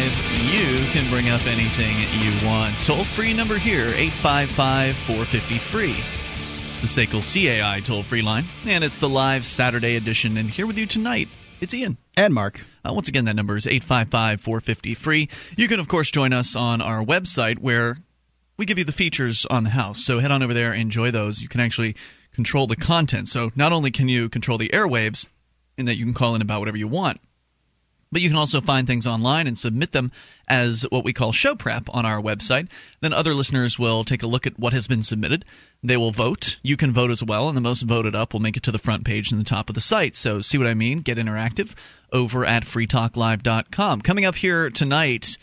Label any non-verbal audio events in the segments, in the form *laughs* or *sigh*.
You can bring up anything you want. Toll free number here, 855 450 free. It's the SACL CAI toll free line, and it's the live Saturday edition. And here with you tonight, it's Ian. And Mark. Uh, once again, that number is 855 450 free. You can, of course, join us on our website where we give you the features on the house. So head on over there, enjoy those. You can actually control the content. So not only can you control the airwaves, in that you can call in about whatever you want, but you can also find things online and submit them as what we call show prep on our website. Then other listeners will take a look at what has been submitted. They will vote. You can vote as well, and the most voted up will make it to the front page and the top of the site. So, see what I mean? Get interactive over at freetalklive.com. Coming up here tonight,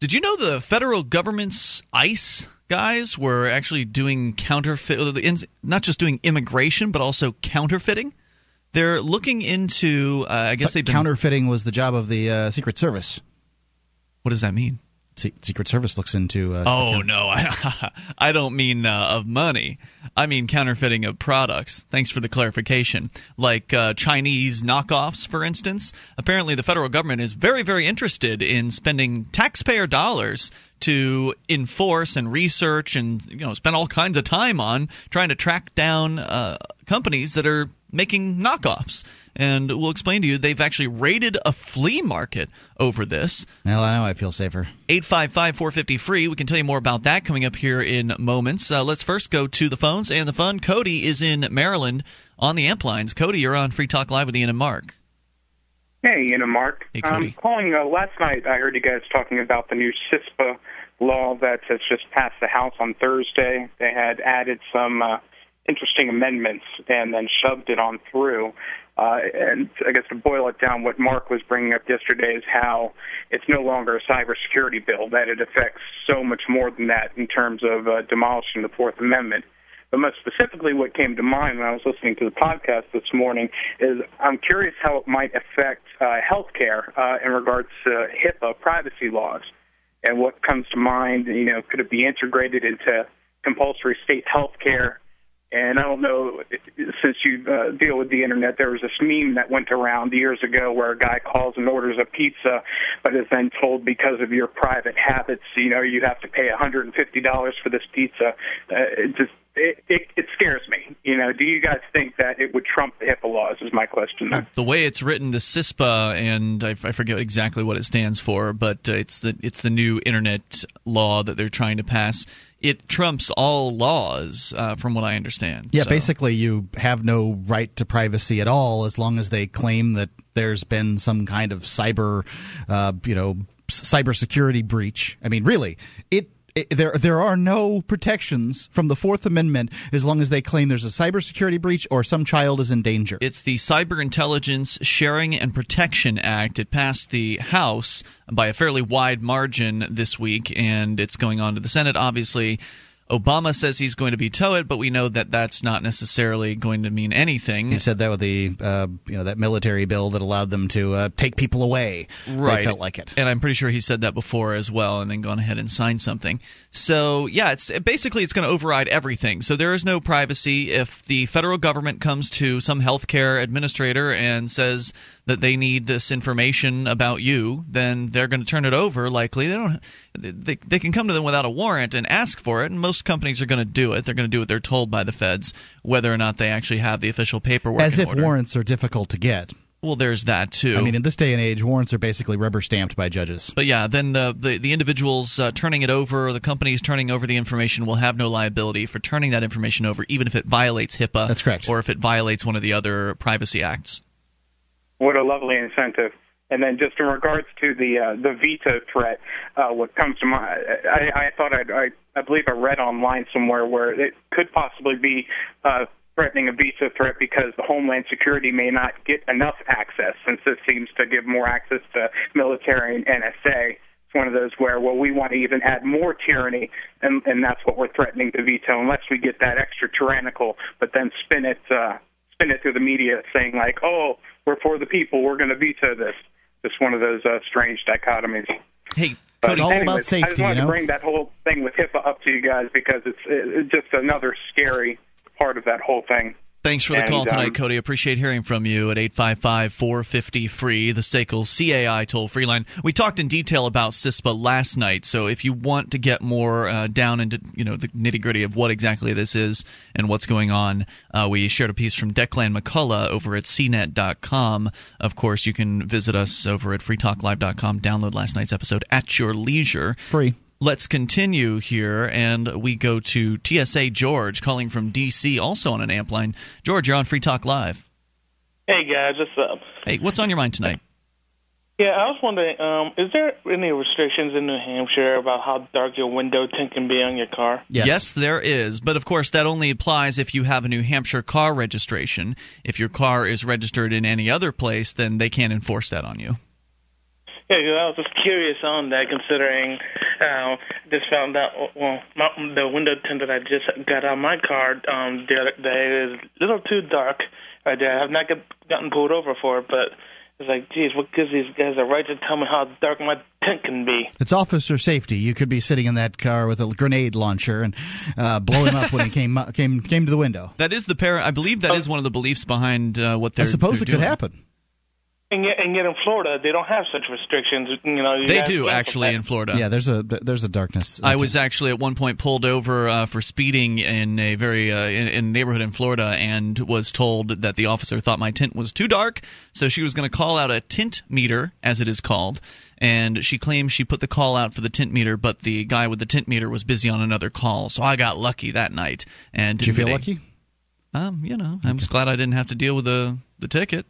did you know the federal government's ICE guys were actually doing counterfeit, not just doing immigration, but also counterfeiting? They're looking into. Uh, I guess they've counterfeiting was the job of the uh, Secret Service. what does that mean? Se- Secret Service looks into. Uh, Oh account- no, I, *laughs* I don't mean uh, of money. I mean counterfeiting of products. Thanks for the clarification. Like uh, Chinese knockoffs, for instance. Apparently, the federal government is very, very interested in spending taxpayer dollars to enforce and research and you know spend all kinds of time on trying to track down uh, companies that are making knockoffs. And we'll explain to you they've actually raided a flea market over this. Well, I know I feel safer. 855 450 free. We can tell you more about that coming up here in moments. Uh, let's first go to the phones and the fun. Cody is in Maryland on the amp lines. Cody, you're on Free Talk Live with Ian and Mark. Hey, Ian and Mark. Hey, Cody. I'm calling. Uh, last night, I heard you guys talking about the new CISPA law that has just passed the House on Thursday. They had added some uh, interesting amendments and then shoved it on through. Uh, and I guess to boil it down, what Mark was bringing up yesterday is how it's no longer a cybersecurity bill, that it affects so much more than that in terms of uh, demolishing the Fourth Amendment. But most specifically, what came to mind when I was listening to the podcast this morning is I'm curious how it might affect uh, healthcare uh, in regards to HIPAA privacy laws. And what comes to mind, you know, could it be integrated into compulsory state health care? And I don't know, since you uh, deal with the internet, there was this meme that went around years ago where a guy calls and orders a pizza, but is then told because of your private habits, you know, you have to pay $150 for this pizza. Uh, it just it, it it scares me. You know, do you guys think that it would trump the HIPAA laws? Is my question. There. The way it's written, the CISPA, and I, I forget exactly what it stands for, but uh, it's the it's the new internet law that they're trying to pass. It trumps all laws, uh, from what I understand. Yeah, So- basically, you have no right to privacy at all as long as they claim that there's been some kind of cyber, uh, you know, cybersecurity breach. I mean, really, it. There, there are no protections from the Fourth Amendment as long as they claim there's a cybersecurity breach or some child is in danger. It's the Cyber Intelligence Sharing and Protection Act. It passed the House by a fairly wide margin this week, and it's going on to the Senate. Obviously, Obama says he's going to veto it, but we know that that's not necessarily going to mean anything. He said that with the uh, you know that military bill that allowed them to uh, take people away. Right. They felt like it. And I'm pretty sure he said that before as well, and then gone ahead and signed something. So yeah, it's basically it's going to override everything. So there is no privacy if the federal government comes to some healthcare administrator and says that they need this information about you, then they're going to turn it over. Likely, they don't. They they can come to them without a warrant and ask for it, and most companies are going to do it. They're going to do what they're told by the feds, whether or not they actually have the official paperwork. As if order. warrants are difficult to get. Well, there's that too. I mean, in this day and age, warrants are basically rubber stamped by judges. But yeah, then the the, the individuals uh, turning it over, or the companies turning over the information, will have no liability for turning that information over, even if it violates HIPAA. That's correct. Or if it violates one of the other privacy acts. What a lovely incentive. And then just in regards to the uh, the veto threat, uh, what comes to mind, I, I thought I'd, I I believe I read online somewhere where it could possibly be uh, threatening a veto threat because the Homeland Security may not get enough access, since this seems to give more access to military and NSA. It's one of those where, well, we want to even add more tyranny, and, and that's what we're threatening to veto, unless we get that extra tyrannical, but then spin it uh, spin it through the media saying like, oh, we're for the people, we're going to veto this. Just one of those uh, strange dichotomies. Hey, But It's all about anyways, I just wanted you know? to bring that whole thing with HIPAA up to you guys because it's, it's just another scary part of that whole thing. Thanks for the and, call tonight, um, Cody. Appreciate hearing from you at 855 450 free, the SACL CAI toll free line. We talked in detail about CISPA last night, so if you want to get more uh, down into you know the nitty gritty of what exactly this is and what's going on, uh, we shared a piece from Declan McCullagh over at cnet.com. Of course, you can visit us over at freetalklive.com. Download last night's episode at your leisure. Free. Let's continue here, and we go to TSA George calling from D.C., also on an amp line. George, you're on Free Talk Live. Hey guys, what's up? Hey, what's on your mind tonight? Yeah, I was wondering, um, is there any restrictions in New Hampshire about how dark your window tint can be on your car? Yes. there is, but of course that only applies if you have a New Hampshire car registration. If your car is registered in any other place, then they can't enforce that on you. Yeah, 'cause I was just curious on that, considering uh, just found out. Well, my, the window tint that I just got on my car, um, the other day is a little too dark. I did- I have not get, gotten pulled over for it, but it's like, geez, what gives these guys the right to tell me how dark my tint can be? It's officer safety. You could be sitting in that car with a grenade launcher and uh, blow him up when he *laughs* came came came to the window. That is the par- I believe that is one of the beliefs behind uh, what they're. I suppose they're it could happen. And yet, and yet in Florida, they don't have such restrictions. You know, you They do actually in Florida. Yeah, there's a there's a darkness. I was actually at one point pulled over uh, for speeding in a very uh, in, in a neighborhood in Florida, and was told that the officer thought my tint was too dark, so she was going to call out a tint meter, as it is called. And she claims she put the call out for the tint meter, but the guy with the tint meter was busy on another call. So I got lucky that night. And Did you feel get a- lucky? Um, you know, I'm just glad I didn't have to deal with the the ticket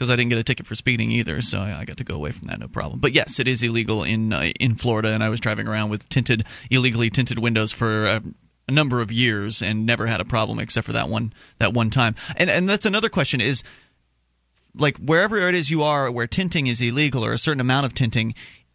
because I didn't get a ticket for speeding either, so I, got to go away from that, no problem. But yes, it is illegal in uh, in Florida, and I was driving around with tinted, illegally tinted windows for. Uh, a number of years and never had a problem except for that one that one time. And and that's another question is like wherever it is you are where tinting is illegal or a certain amount of tinting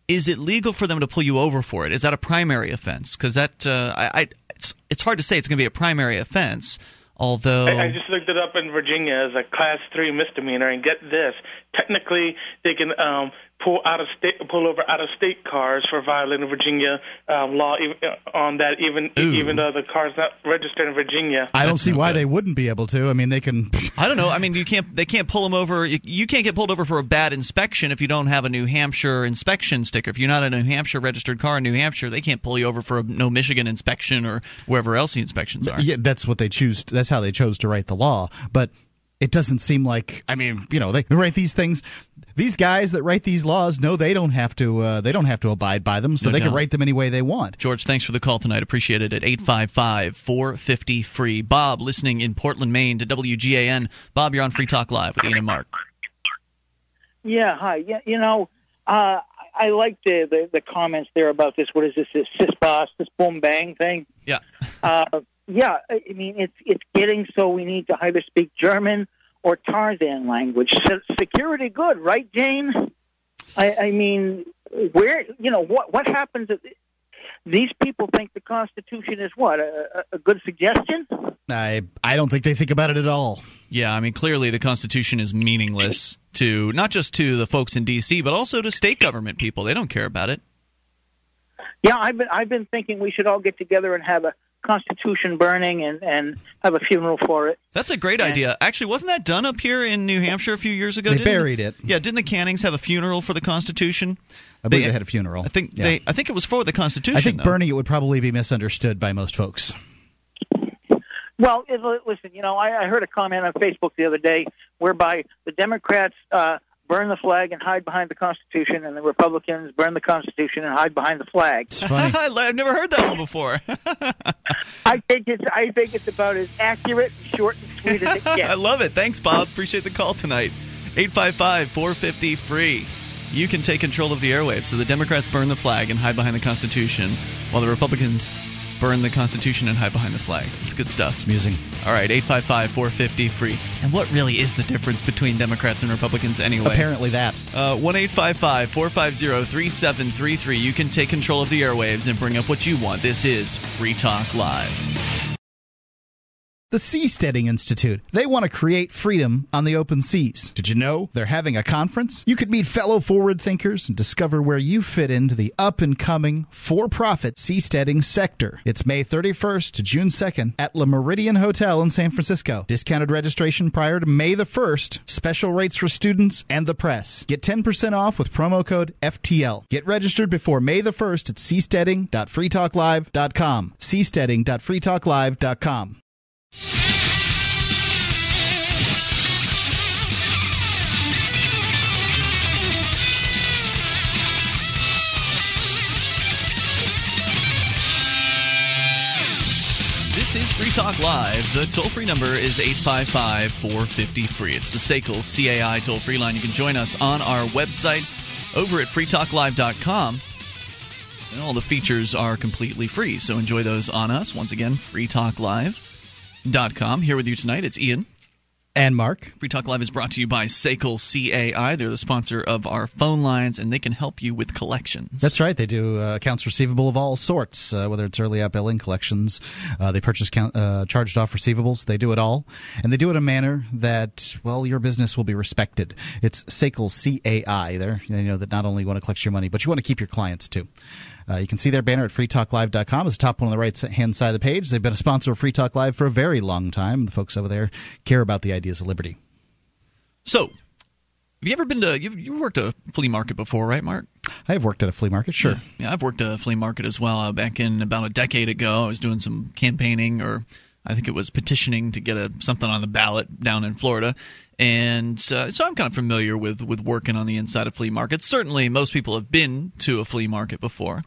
is it legal for them to pull you over for it is that a primary offense because that uh, I, I it's, it's hard to say it's going to be a primary offense although I, I just looked it up in Virginia as a class three misdemeanor, and get this: technically, they can um, pull out of state, pull over out of state cars for violating Virginia um, law even, uh, on that, even Ooh. even though the car's not registered in Virginia. I don't That's see why good. they wouldn't be able to. I mean, they can. *laughs* I don't know. I mean, you can't. They can't pull them over. You, you can't get pulled over for a bad inspection if you don't have a New Hampshire inspection sticker. If you're not a New Hampshire registered car in New Hampshire, they can't pull you over for a no Michigan inspection or wherever else the inspections are. Yeah, that's what they choose. That's how they chose to write the law. But it doesn't seem like. I mean, you know, they write these things. These guys that write these laws know they don't have to. Uh, they don't have to abide by them, so No they can write them any way they want. George, thanks for the call tonight. Appreciate it at 855 450 free. Bob, listening in Portland, Maine to WGAN. Bob, you're on Free Talk Live with Ian and Mark. Yeah, hi. Yeah, you know, uh, I like the, the the comments there about this. What is this? This cis this boom bang thing. Yeah. Uh, yeah, I I mean, it's it's getting so we need to either speak German or Tarzan language. Se- security good, right, Jane? I, I mean, where you know what what happens? If, these people think the Constitution is what a, a a good suggestion. I I don't think they think about it at all. Yeah, I mean, clearly the Constitution is meaningless to not just to the folks in D.C., but also to state government people. They don't care about it. Yeah, I've been I've been thinking we should all get together and have a Constitution burning and and have a funeral for it. That's a great idea. Actually, wasn't that done up here in New Hampshire a few years ago? They Didn't the- buried it. Yeah, didn't the Cannings have a funeral for the Constitution? I believe they, had a funeral. I think Yeah. they. I think it was for the Constitution. I think though. burning it would probably be misunderstood by most folks. Well, it, listen, you know, I, I heard a comment on Facebook the other day whereby the Democrats uh, burn the flag and hide behind the Constitution, and the Republicans burn the Constitution and hide behind the flag. Funny. *laughs* I've never heard that one before. *laughs* I think it's I think it's about as accurate, short, and sweet as it *laughs* gets. I love it. Thanks, Bob. Appreciate the call tonight. 855 450 free. You can take control of the airwaves. So the Democrats burn the flag and hide behind the Constitution, while the Republicans burn the Constitution and hide behind the flag. It's good stuff. It's amusing. All right, 855 450 free. And what really is the difference between Democrats and Republicans anyway? Apparently that. Uh, 1 855 450 3733. You can take control of the airwaves and bring up what you want. This is Free Talk Live. The Seasteading Institute. They want to create freedom on the open seas. Did you know they're having a conference? You could meet fellow forward thinkers and discover where you fit into the up and coming for profit seasteading sector. It's May 31st to June 2nd at Le Meridien Hotel in San Francisco. Discounted registration prior to May the 1st. Special rates for students and the press. Get 10% off with promo code FTL. Get registered before May the 1st at seasteading.freetalklive.com. seasteading.freetalklive.com. This is Free Talk Live. The toll free number is 855 450 free. It's the SACL CAI toll free line. You can join us on our website over at freetalklive.com. And all the features are completely free, so enjoy those on us. Once again, freetalklive.com. Here with you tonight, it's Ian. And Mark. Free Talk Live is brought to you by SACL CAI. They're the sponsor of our phone lines, and they can help you with collections. That's right. They do uh, accounts receivable of all sorts, uh, whether it's early out billing, collections. Uh, they purchase count, uh, charged off receivables. They do it all, and they do it in a manner that well, your business will be respected. It's SACL CAI. There, you know that not only want to collect your money, but you want to keep your clients too. Uh, you can see their banner at freetalklive.com. It's the top one on the right hand side of the page. They've been a sponsor of Free Talk Live for a very long time. The folks over there care about the ideas of liberty. So, have you ever been to? You've, you worked a flea market before, right, Mark? I have worked at a flea market, sure. Yeah, yeah I've worked at a flea market as well. Uh, back in about a decade ago, I was doing some campaigning, or I think it was petitioning to get a something on the ballot down in Florida, and uh, so I'm kind of familiar with with working on the inside of flea markets. Certainly, most people have been to a flea market before.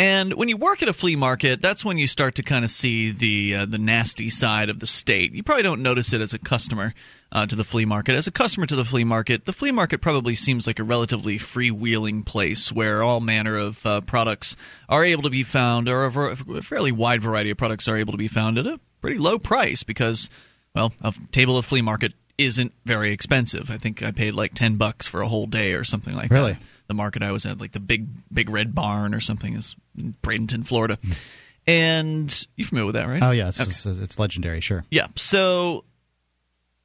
And when you work at a flea market, that's when you start to kind of see the uh, the nasty side of the state. You probably don't notice it as a customer uh, to the flea market. As a customer to the flea market, the flea market probably seems like a relatively freewheeling place where all manner of uh, products are able to be found, or a, a fairly wide variety of products are able to be found at a pretty low price because, well, a table of flea market isn't very expensive. I think I paid like ten bucks for a whole day or something like really? that. The market I was at, like the big big red barn or something, is in Bradenton, Florida. And you're familiar with that, right? Oh yeah, it's, okay. it's, it's legendary, sure. Yeah. So,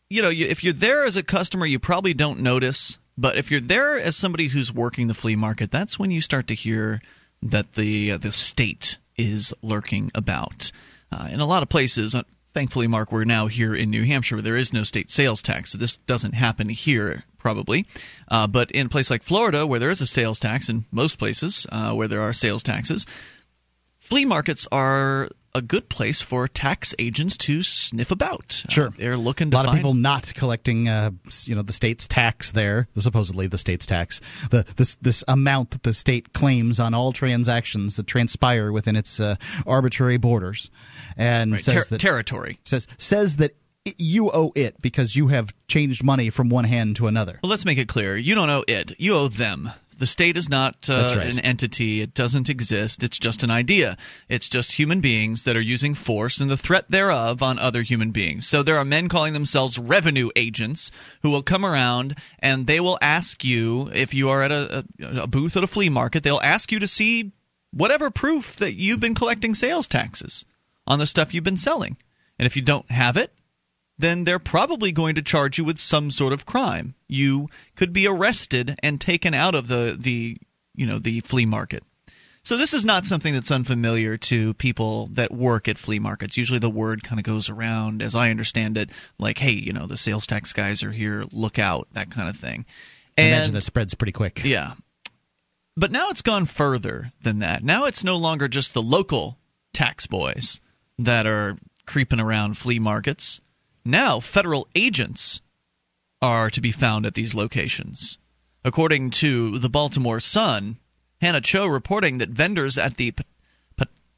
you know, you, if you're there as a customer, you probably don't notice. But if you're there as somebody who's working the flea market, that's when you start to hear that the uh, the state is lurking about. Uh, in a lot of places, uh, thankfully, Mark, we're now here in New Hampshire where there is no state sales tax. So this doesn't happen here, probably. Uh, but in a place like Florida, where there is a sales tax, in most places uh, where there are sales taxes, flea markets are a good place for tax agents to sniff about. Sure, uh, they're looking. To a lot find... of people not collecting, uh, you know, the state's tax there. Supposedly, the state's tax, the this this amount that the state claims on all transactions that transpire within its uh, arbitrary borders, and right. says Ter- that territory says says that you owe it because you have changed money from one hand to another. Well, let's make it clear. You don't owe it. You owe them. The state is not uh, right. an entity. It doesn't exist. It's just an idea. It's just human beings that are using force and the threat thereof on other human beings. So there are men calling themselves revenue agents who will come around and they will ask you if you are at a, a, a booth at a flea market, they'll ask you to see whatever proof that you've been collecting sales taxes on the stuff you've been selling. And if you don't have it, then they're probably going to charge you with some sort of crime. You could be arrested and taken out of the, the you know the flea market. So this is not something that's unfamiliar to people that work at flea markets. Usually the word kind of goes around, as I understand it, like, hey, you know, the sales tax guys are here, look out, that kind of thing. And, I imagine that spreads pretty quick. Yeah. But now it's gone further than that. Now it's no longer just the local tax boys that are creeping around flea markets. Now, federal agents are to be found at these locations. According to the Baltimore Sun, Hannah Cho reporting that vendors at the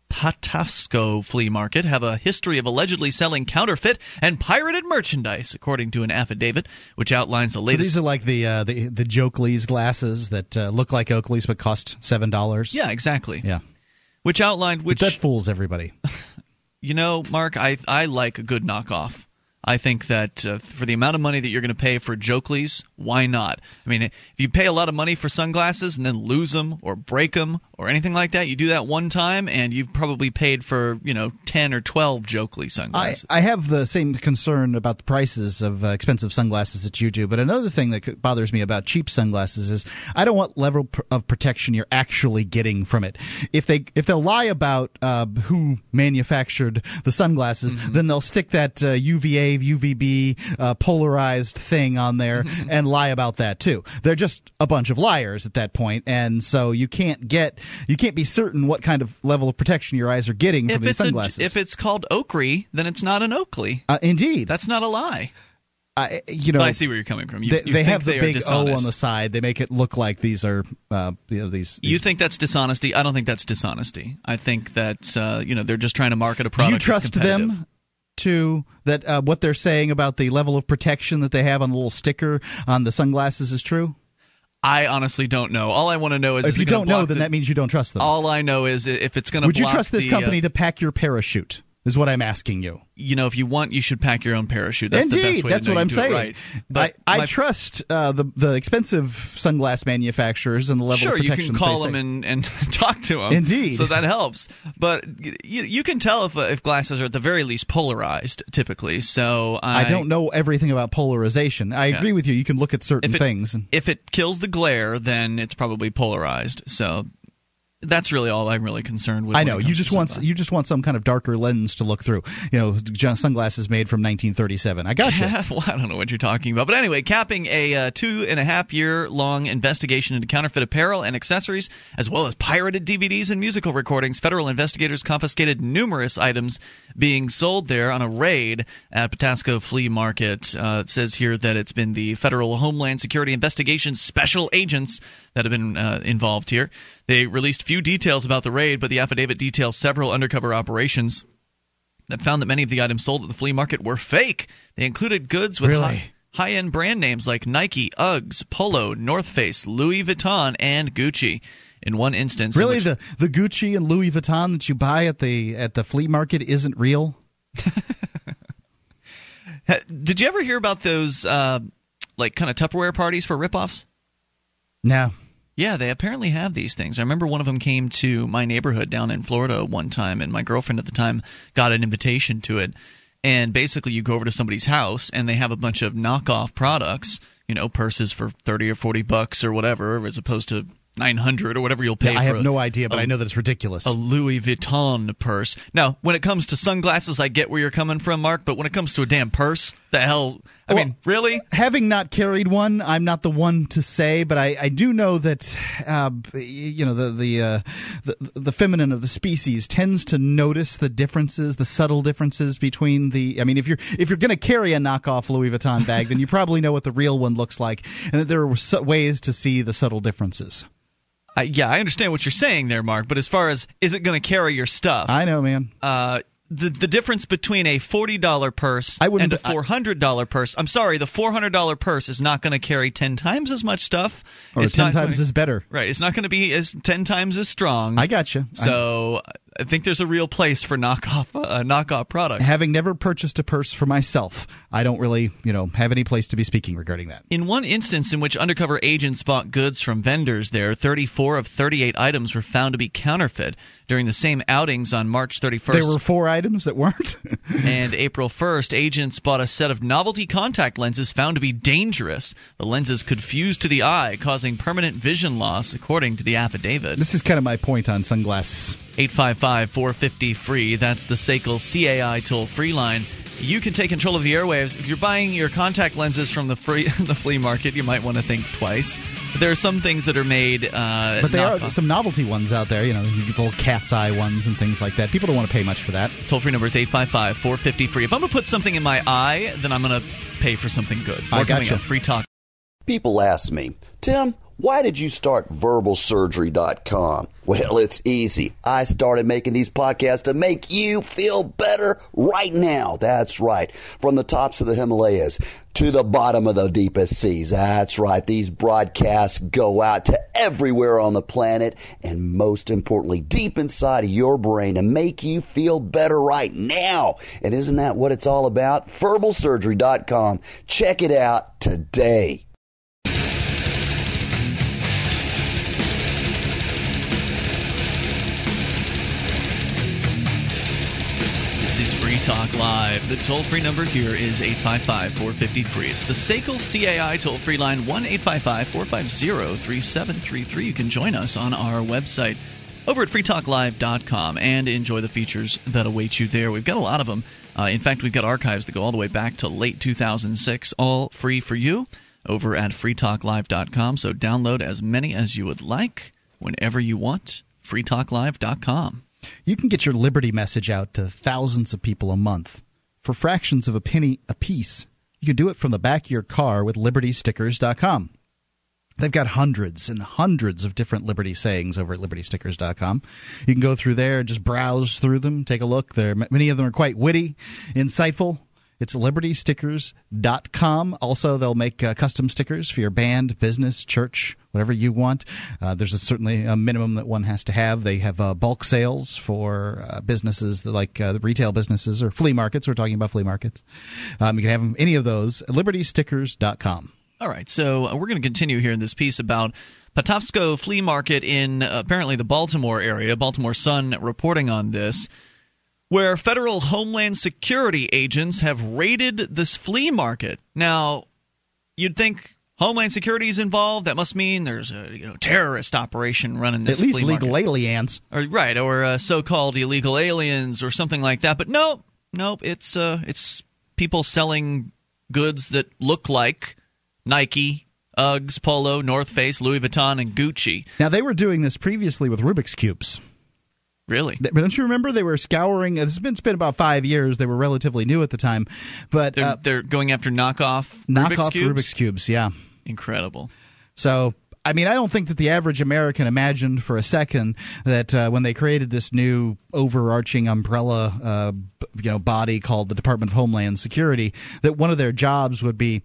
Patapsco flea market have a history of allegedly selling counterfeit and pirated merchandise, according to an affidavit which outlines the latest. So these are like the uh, the the Jokeley's glasses that uh, look like Oakley's but cost seven dollars. Yeah, exactly. Yeah, which outlined which but that fools everybody. *laughs* you know, Mark, I I like a good knockoff. I think that uh, for the amount of money that you're going to pay for Jokeley's, why not? I mean, if you pay a lot of money for sunglasses and then lose them or break them or anything like that. You do that one time, and you've probably paid for you know ten or twelve Jokeley I, sunglasses. I have the same concern about the prices of uh, expensive sunglasses that you do, but another thing that bothers me about cheap sunglasses is I don't want level pr- of protection you're actually getting from it. If they if they'll lie about uh, who manufactured the sunglasses, Mm-hmm. then they'll stick that uh, UVA UVB uh, polarized thing on there Mm-hmm. and lie about that too. They're just a bunch of liars at that point, and so you can't get you can't be certain what kind of level of protection your eyes are getting if from these it's a, sunglasses. if it's called Oakley, then it's not an Oakley. uh, indeed, That's not a lie. I, you know, But I see where you're coming from. You, they, you they have the they big O on the side. They make it look like these are, uh, you know, these. You think that's dishonesty? I don't think that's dishonesty. I think that uh, you know they're just trying to market a product. Do you trust them to that uh, what they're saying about the level of protection that they have on the little sticker on the sunglasses is true? I honestly don't know. All I want to know is If you don't know, then the- that means you don't trust them. all I know is if it's going to. Would you trust this the, company uh, to pack your parachute? Is what I'm asking you. you know, if you want, you should pack your own parachute. That's Indeed, the best way that's what I'm saying. Right. But I, I my- trust uh, the the expensive sunglass manufacturers and the level Sure, of you protection. can call them say. and, and *laughs* talk to them. Indeed. So that helps. But you, you can tell if, uh, if glasses are at the very least polarized, typically. So I, I don't know everything about polarization. I agree with you. You can look at certain If it, things. if it kills the glare, then it's probably polarized. So that's really all I'm really concerned with. I know you just want sunglasses. you just want some kind of darker lens to look through. You know, sunglasses made from 1937. I got you. *laughs* well, I don't know what you're talking about. But anyway, capping a uh, two and a half year long investigation into counterfeit apparel and accessories, as well as pirated DVDs and musical recordings, federal investigators confiscated numerous items being sold there on a raid at Patapsco Flea Market. Uh, it says here that it's been the Federal Homeland Security Investigations special agents that have been uh, involved here. They released few details about the raid, but the affidavit details several undercover operations that found that many of the items sold at the flea market were fake. They included goods with Really? high, high-end brand names like Nike, Uggs, Polo, North Face, Louis Vuitton, and Gucci. In one instance, in Really, which- the the Gucci and Louis Vuitton that you buy at the at the flea market isn't real. *laughs* Did you ever hear about those uh, like kind of Tupperware parties for ripoffs? No. Yeah, they apparently have these things. I remember one of them came to my neighborhood down in Florida one time, and my girlfriend at the time got an invitation to it. And basically, you go over to somebody's house, and they have a bunch of knockoff products, you know, purses for thirty or forty bucks or whatever, as opposed to nine hundred or whatever you'll pay. I for have a- no idea, but a- I know that it's ridiculous. a Louis Vuitton purse. Now, when it comes to sunglasses, I get where you're coming from, Mark. But when it comes to a damn purse, the hell? I Well, mean, really? Having not carried one, I'm not the one to say, but I, I do know that uh, you know the the, uh, the the feminine of the species tends to notice the differences, the subtle differences between the. I mean, if you're if you're going to carry a knockoff Louis Vuitton bag, then you probably know what the real one looks like, and that there are ways to see the subtle differences. I, yeah, I understand what you're saying there, Mark. But as far as is it going to carry your stuff? I know, man. uh, the the difference between a forty dollar purse and a four hundred dollar purse. I'm sorry, the four hundred dollar purse is not going to carry ten times as much stuff. Or It's ten times gonna- is better. right. It's not going to be as ten times as strong. I got you. So I think there's a real place for knockoff uh, knockoff products. Having never purchased a purse for myself, I don't really, you know, have any place to be speaking regarding that. In one instance in which undercover agents bought goods from vendors there, 34 of 38 items were found to be counterfeit. During the same outings on March 31st There were four items that weren't. *laughs* and April 1st, agents bought a set of novelty contact lenses found to be dangerous. The lenses could fuse to the eye, causing permanent vision loss, according to the affidavit. this is kind of my point on sunglasses. 855 450 free. That's the SACL CAI toll free line. You can take control of the airwaves. If you're buying your contact lenses from the free *laughs* the flea market, you might want to think twice. There are some things that are made, uh, But there not- are some novelty ones out there, you know, you the little cat's eye ones and things like that. People don't want to pay much for that. Toll free number is 855 450 free. If I'm going to put something in my eye, then I'm going to pay for something good. I More coming gotcha. up. Free talk. People ask me, Tim, why did you start verbalsurgery.com? Well, it's easy. I started making these podcasts to make you feel better right now. That's right. From the tops of the Himalayas to the bottom of the deepest seas. That's right. These broadcasts go out to everywhere on the planet and most importantly, deep inside of your brain to make you feel better right now. And isn't that what it's all about? Verbalsurgery.com. Check it out today. This is Free Talk Live. The toll free number here is 855 450 free. It's the SACL CAI toll free line 1 855 450 3733. You can join us on our website over at freetalklive.com and enjoy the features that await you there. We've got a lot of them. Uh, in fact, we've got archives that go all the way back to late 2006, all free for you over at freetalklive.com. So download as many as you would like whenever you want. freetalklive.com. You can get your Liberty message out to thousands of people a month for fractions of a penny a piece. You can do it from the back of your car with libertystickers.com. They've got hundreds and hundreds of different Liberty sayings over at libertystickers.com. You can go through there, just browse through them, take a look. There, many of them are quite witty, insightful. It's libertystickers.com. Also, they'll make uh, custom stickers for your band, business, church, whatever you want. Uh, there's a, certainly a minimum that one has to have. They have uh, bulk sales for uh, businesses that like uh, retail businesses or flea markets. We're talking about flea markets. Um, you can have any of those libertystickers.com. All right, so uh, we're going to continue here in this piece about Patapsco Flea Market in uh, apparently the Baltimore area. Baltimore Sun reporting on this, where federal Homeland Security agents have raided this flea market. Now, you'd think Homeland Security is involved. That must mean there's a you know terrorist operation running this. At least legal market. aliens, or right, or uh, so-called illegal aliens, or something like that. But no, nope. It's uh, it's people selling goods that look like Nike, Uggs, Polo, North Face, Louis Vuitton, and Gucci. Now they were doing this previously with Rubik's cubes. Really? But don't you remember they were scouring? It's been, it's been about five years. They were relatively new at the time, but They're, uh, they're going after knockoff knockoff Rubik's cubes. Rubik's cubes. Yeah. Incredible. So I mean, I don't think that the average American imagined for a second that uh, when they created this new overarching umbrella, uh, you know, body called the Department of Homeland Security, that one of their jobs would be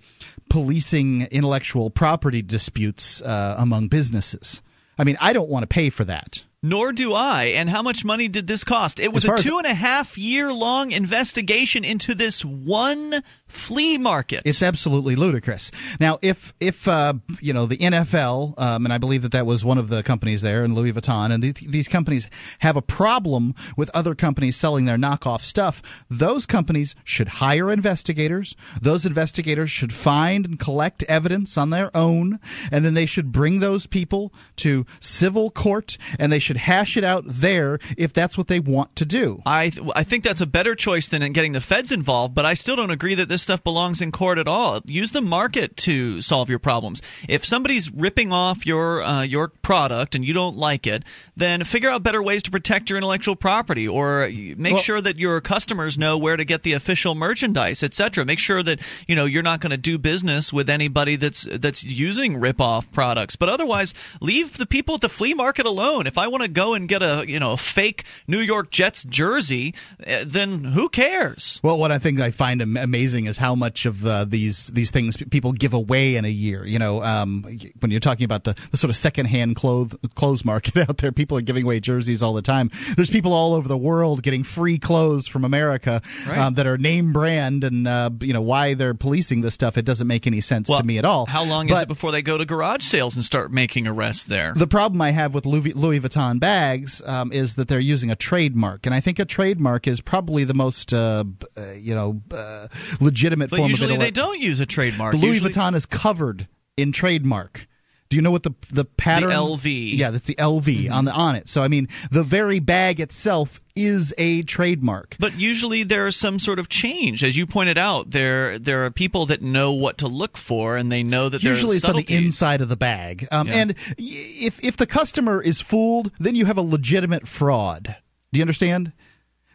policing intellectual property disputes uh, among businesses. I mean, I don't want to pay for that. Nor do I. And how much money did this cost? It was a two and a half year long investigation into this one flea market. It's absolutely ludicrous. Now, if if uh, you know the NFL, um, and I believe that that was one of the companies there, and Louis Vuitton, and th- these companies have a problem with other companies selling their knockoff stuff, those companies should hire investigators. Those investigators should find and collect evidence on their own, and then they should bring those people to civil court, and they should hash it out there if that's what they want to do. I th- I think that's a better choice than in getting the feds involved, but I still don't agree that this stuff belongs in court at all. Use the market to solve your problems. If somebody's ripping off your uh, your product and you don't like it, then figure out better ways to protect your intellectual property, or make Well- sure that your customers know where to get the official merchandise, etc. Make sure that you know you're not going to do business with anybody that's that's using rip-off products. But otherwise, leave the people at the flea market alone. If I want to go and get a you know a fake New York Jets jersey, eh, then who cares? Well, what I think I find amazing is how much of uh, these these things people give away in a year. You know, um, when you're talking about the, the sort of secondhand clothes clothes market *laughs* out there, people are giving away jerseys all the time. There's people all over the world getting free clothes from America Right. um, that are name brand, and uh, you know why they're policing this stuff. It doesn't make any sense to me at all. How long is it before they go to garage sales and start making arrests there? the problem I have with Louis, Louis Vuitton bags um, is that they're using a trademark, and I think a trademark is probably the most, uh, uh, you know, uh, legitimate but form usually of they don't use a trademark. The Louis Usually- Vuitton is covered in trademark. Do you know what the the pattern? The LV. Yeah, that's the LV Mm-hmm. on the on it. So I mean, the very bag itself is a trademark. But usually there's some sort of change, as you pointed out. There there are people that know what to look for, and they know that Usually, it's on the inside of the bag. Um, Yeah. And if if the customer is fooled, then you have a legitimate fraud. Do you understand?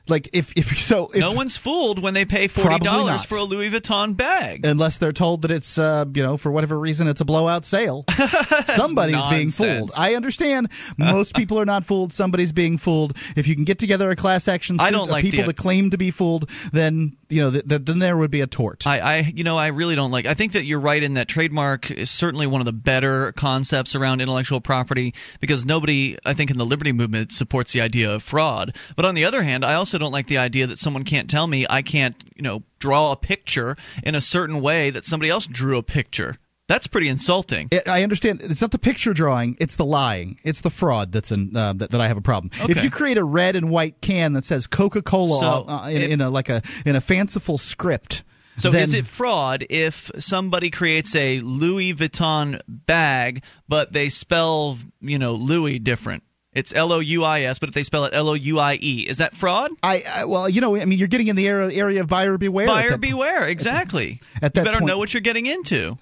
Like if if *laughs* so, if, no one's fooled when they pay forty dollars for a Louis Vuitton bag. unless they're told that it's uh, you know for whatever reason it's a blowout sale. *laughs* Somebody's being fooled. I understand. Most *laughs* people are not fooled. Somebody's being fooled. If you can get together a class action suit I don't of people the- that claim to be fooled, then you know th- th- then there would be a tort. I, I, you know, I really don't like. I think that you're right in that trademark is certainly one of the better concepts around intellectual property because nobody, I think, in the liberty movement supports the idea of fraud. But on the other hand, I also don't like the idea that someone can't tell me I can't, you know, draw a picture in a certain way that somebody else drew a picture. That's pretty insulting. It, I understand. It's not the picture drawing; it's the lying. It's the fraud that's in, uh, that, that I have a problem. Okay. If you create a red and white can that says Coca Cola So, uh, in, in a like a in a fanciful script, So then, is it fraud if somebody creates a Louis Vuitton bag, but they spell you know Louis different? It's L O U I S, but if they spell it L O U I E, is that fraud? I, I well, you know, I mean, you're getting in the area, area of buyer beware. at Buyer beware. Exactly. at you that better point- know what you're getting into.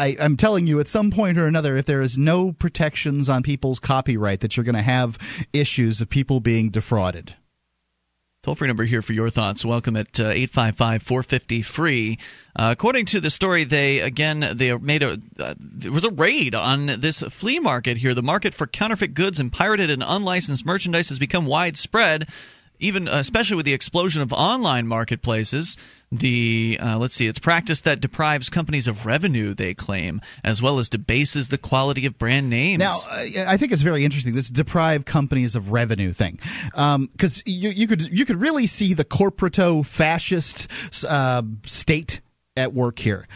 I, I'm telling you, at some point or another, if there is no protections on people's copyright, that you're going to have issues of people being defrauded. Toll free number here for your thoughts. Welcome at uh, 855 450 free. Uh, according to the story, they again they made a uh, there was a raid on this flea market here. The market for counterfeit goods and pirated and unlicensed merchandise has become widespread. Even uh, especially with the explosion of online marketplaces, the uh, let's see, it's practice that deprives companies of revenue. They claim, as well as debases the quality of brand names. Now, I think it's very interesting this deprive companies of revenue thing, because you, you could you could really see the corporato fascist uh, state at work here.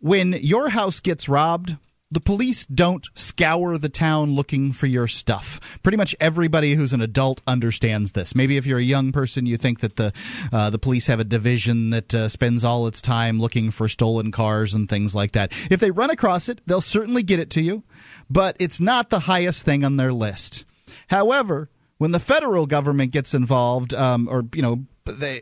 When your house gets robbed. The police don't scour the town looking for your stuff. Pretty much everybody who's an adult understands this. Maybe if you're a young person, you think that the uh, the police have a division that uh, spends all its time looking for stolen cars and things like that. If they run across it, they'll certainly get it to you, but it's not the highest thing on their list. However, when the federal government gets involved, um, or you know. They,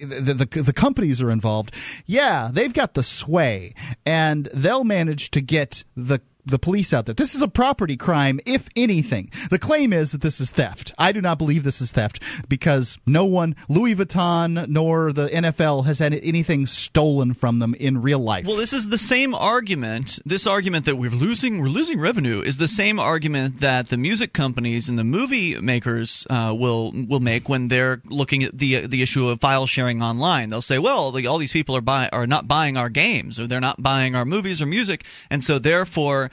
the, the the companies are involved. Yeah, they've got the sway, and they'll manage to get the the police out there. This is a property crime, if anything. The claim is that this is theft. I do not believe this is theft because no one, Louis Vuitton nor the NFL, has had anything stolen from them in real life. Well, this is the same argument. This argument that we're losing, we're losing revenue, is the same argument that the music companies and the movie makers uh, will will make when they're looking at the the issue of file sharing online. They'll say, well, the, all these people are buy, are not buying our games, or they're not buying our movies or music, and so therefore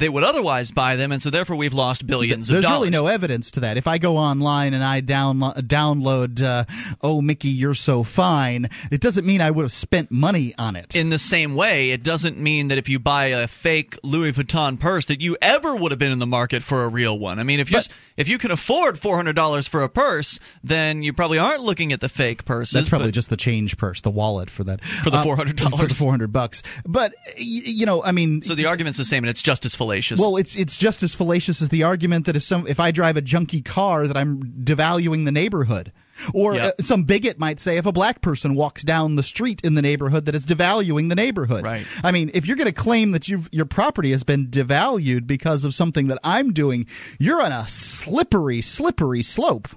they would otherwise buy them, and so therefore we've lost billions There's of dollars. There's really no evidence to that. If I go online and I download download uh, "Oh Mickey, You're So Fine," it doesn't mean I would have spent money on it. in the same way, it doesn't mean that if you buy a fake Louis Vuitton purse that you ever would have been in the market for a real one. I mean, if you But- if you can afford four hundred dollars for a purse, then you probably aren't looking at the fake purse. That's probably just the change purse, the wallet for that For the Uh, $400. for the four hundred bucks. But y- you know, I mean, so the argument's the same, and it's just as fallacious. Well, it's it's just as fallacious as the argument that if some if I drive a junky car that I'm devaluing the neighborhood. Or Yep. uh, some bigot might say if a black person walks down the street in the neighborhood that is devaluing the neighborhood. Right. I mean, if you're going to claim that you've, your property has been devalued because of something that I'm doing, you're on a slippery, slippery slope.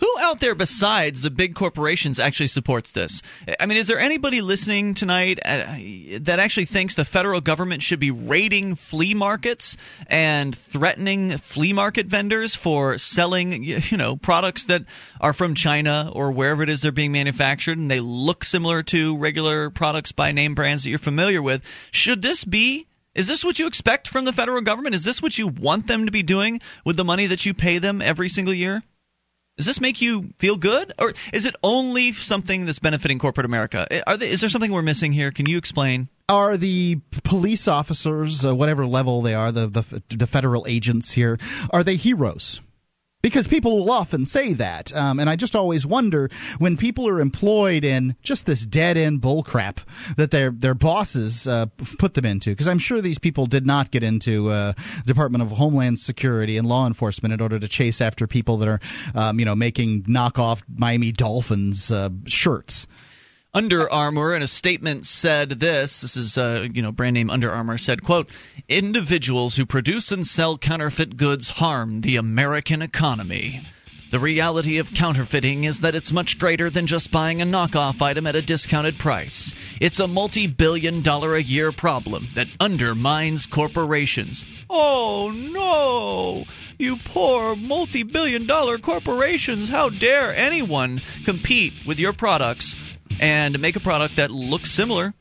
Who out there besides the big corporations actually supports this? I mean, is there anybody listening tonight uh, that actually thinks the federal government should be raiding flea markets and threatening flea market vendors for selling, you know, products that are from China or wherever it is they're being manufactured and they look similar to regular products by name brands that you're familiar with? Should this be is this what you expect from the federal government? Is this what you want them to be doing with the money that you pay them every single year? Does this make you feel good, or is it only something that's benefiting corporate America? Are they, is there something we're missing here? Can you explain? Are the police officers, uh, whatever level they are, the, the the federal agents here, are they heroes? Because people will often say that, um, and I just always wonder when people are employed in just this dead end bullcrap that their their bosses uh, put them into. Because I'm sure these people did not get into uh, Department of Homeland Security and law enforcement in order to chase after people that are, um, you know, making knockoff Miami Dolphins uh, shirts. Under Armour in a statement said this. This is uh, you know brand name Under Armour said quote individuals who produce and sell counterfeit goods harm the American economy. The reality of counterfeiting is that it's much greater than just buying a knockoff item at a discounted price. It's a multi billion dollar a year problem that undermines corporations. Oh no! You poor multi billion dollar corporations! How dare anyone compete with your products and make a product that looks similar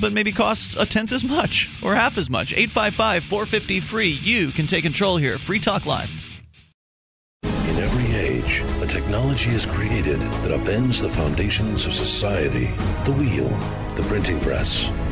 but maybe costs a tenth as much or half as much? 855 450 free. You can take control here. Free Talk Live. In every age, a technology is created that upends the foundations of society the wheel, the printing press,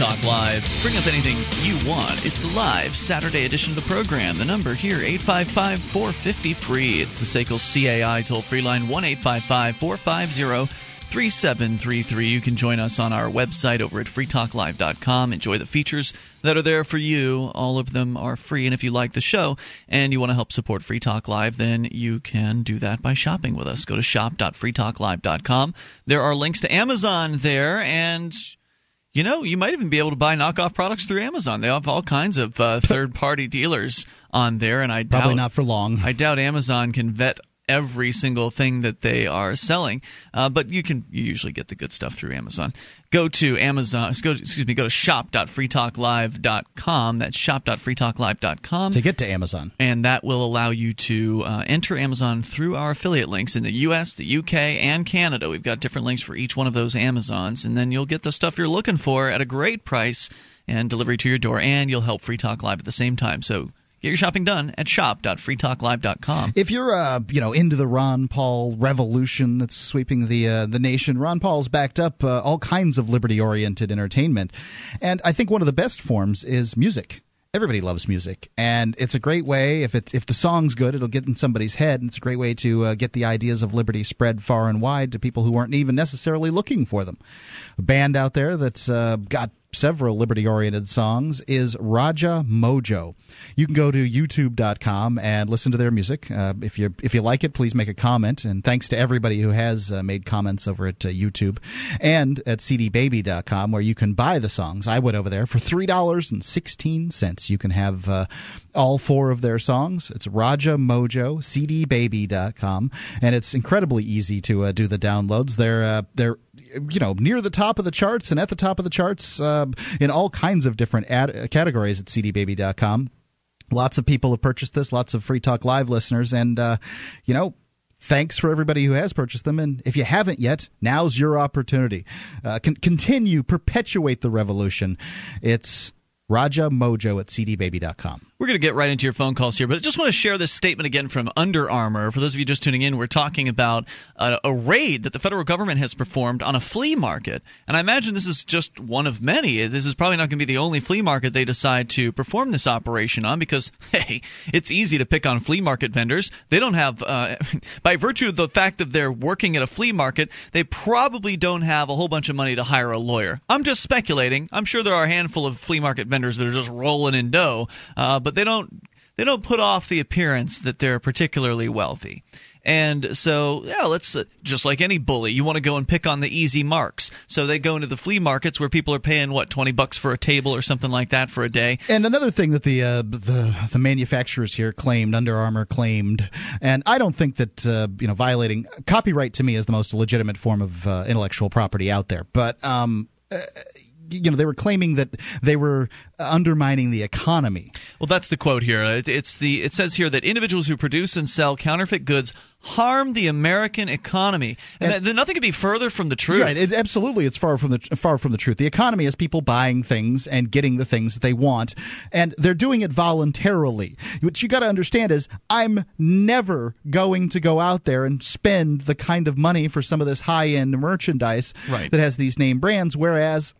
Talk Live. Bring up anything you want. It's the live Saturday edition of the program. The number here, 855 450 free. It's the SACL CAI toll free line, 1 855 450 3733. You can join us on our website over at freetalklive.com. Enjoy the features that are there for you. All of them are free. And if you like the show and you want to help support Free Talk Live, then you can do that by shopping with us. Go to shop.freetalklive.com. There are links to Amazon there and you know, you might even be able to buy knockoff products through Amazon. They have all kinds of uh, third-party dealers on there, and I Probably not for long. I doubt Amazon can vet every single thing that they are selling, uh, but you can you usually get the good stuff through Amazon. Go to Amazon. Go, excuse me. Go to shop.freetalklive.com. That's shop.freetalklive.com to get to Amazon. and that will allow you to uh, enter Amazon through our affiliate links in the U.S., the U.K., and Canada. We've got different links for each one of those Amazons, and then you'll get the stuff you're looking for at a great price and delivery to your door, and you'll help Free Talk Live at the same time. So get your shopping done at shop.freetalklive.com. If you're, uh, you know, into the Ron Paul revolution that's sweeping the uh, the nation, Ron Paul's backed up uh, all kinds of liberty-oriented entertainment, and I think one of the best forms is music. Everybody loves music, and it's a great way. If it if the song's good, it'll get in somebody's head, and it's a great way to uh, get the ideas of liberty spread far and wide to people who aren't even necessarily looking for them. A band out there that's uh, got several liberty oriented songs is Raja Mojo. You can go to youtube.com and listen to their music. Uh, if you if you like it, please make a comment. And thanks to everybody who has uh, made comments over at uh, YouTube and at cdbaby.com where you can buy the songs. I went over there for $3.16. You can have uh, all four of their songs. It's Raja Mojo, cdbaby.com. And it's incredibly easy to uh, do the downloads. They're, uh, they're you know near the top of the charts and at the top of the charts uh, in all kinds of different ad- categories at cdbaby.com lots of people have purchased this lots of free talk live listeners and uh, you know Thanks for everybody who has purchased them, and if you haven't yet, now's your opportunity. Uh, con- continue, perpetuate the revolution. It's Raja Mojo at cdbaby.com. We're going to get right into your phone calls here, but I just want to share this statement again from Under Armour. For those of you just tuning in, we're talking about a, a, raid that the federal government has performed on a flea market. And I imagine this is just one of many. This is probably not going to be the only flea market they decide to perform this operation on because, *laughs* hey, it's easy to pick on flea market vendors. They don't have, uh, *laughs* by virtue of the fact that they're working at a flea market, they probably don't have a whole bunch of money to hire a lawyer. I'm just speculating. I'm sure there are a handful of flea market vendors that are just rolling in dough. Uh, but they don't they don't put off the appearance that they're particularly wealthy. And so, yeah, let's uh, just like any bully, you want to go and pick on the easy marks. So they go into the flea markets where people are paying what twenty bucks for a table or something like that for a day. And another thing that the uh, the the manufacturers here claimed, Under Armour claimed, and I don't think that uh, you know violating copyright to me is the most legitimate form of uh, intellectual property out there, but. Um, you know they were claiming that they were undermining the economy. Well, that's the quote here. It, it's the it says here that individuals who produce and sell counterfeit goods harm the American economy, and, and that, nothing could be further from the truth. Right? It, absolutely, it's far from the far from the truth. The economy is people buying things and getting the things that they want, and they're doing it voluntarily. What you got to understand is, I'm never going to go out there and spend the kind of money for some of this high end merchandise right. that has these name brands, whereas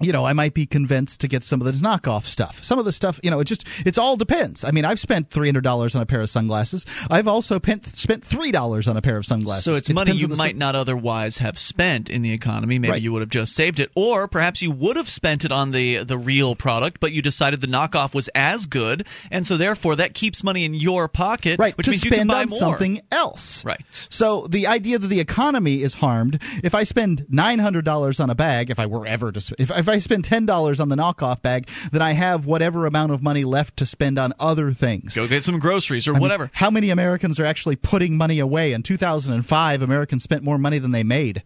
you know, I might be convinced to get some of this knockoff stuff. Some of the stuff, you know, it just, it's all depends. I mean, I've spent $300 on a pair of sunglasses. I've also spent, spent $3 on a pair of sunglasses. So it's it money you might not otherwise have spent in the economy. Maybe right. you would have just saved it. Or perhaps you would have spent it on the, the real product, but you decided the knockoff was as good. And so therefore that keeps money in your pocket. Right. Which to means spend you can buy on more. something else. Right. So the idea that the economy is harmed, if I spend $900 on a bag, if I were ever to, if, if if I spend ten dollars on the knockoff bag, then I have whatever amount of money left to spend on other things. Go get some groceries or I mean, whatever. how many Americans are actually putting money away? In 2005, Americans spent more money than they made.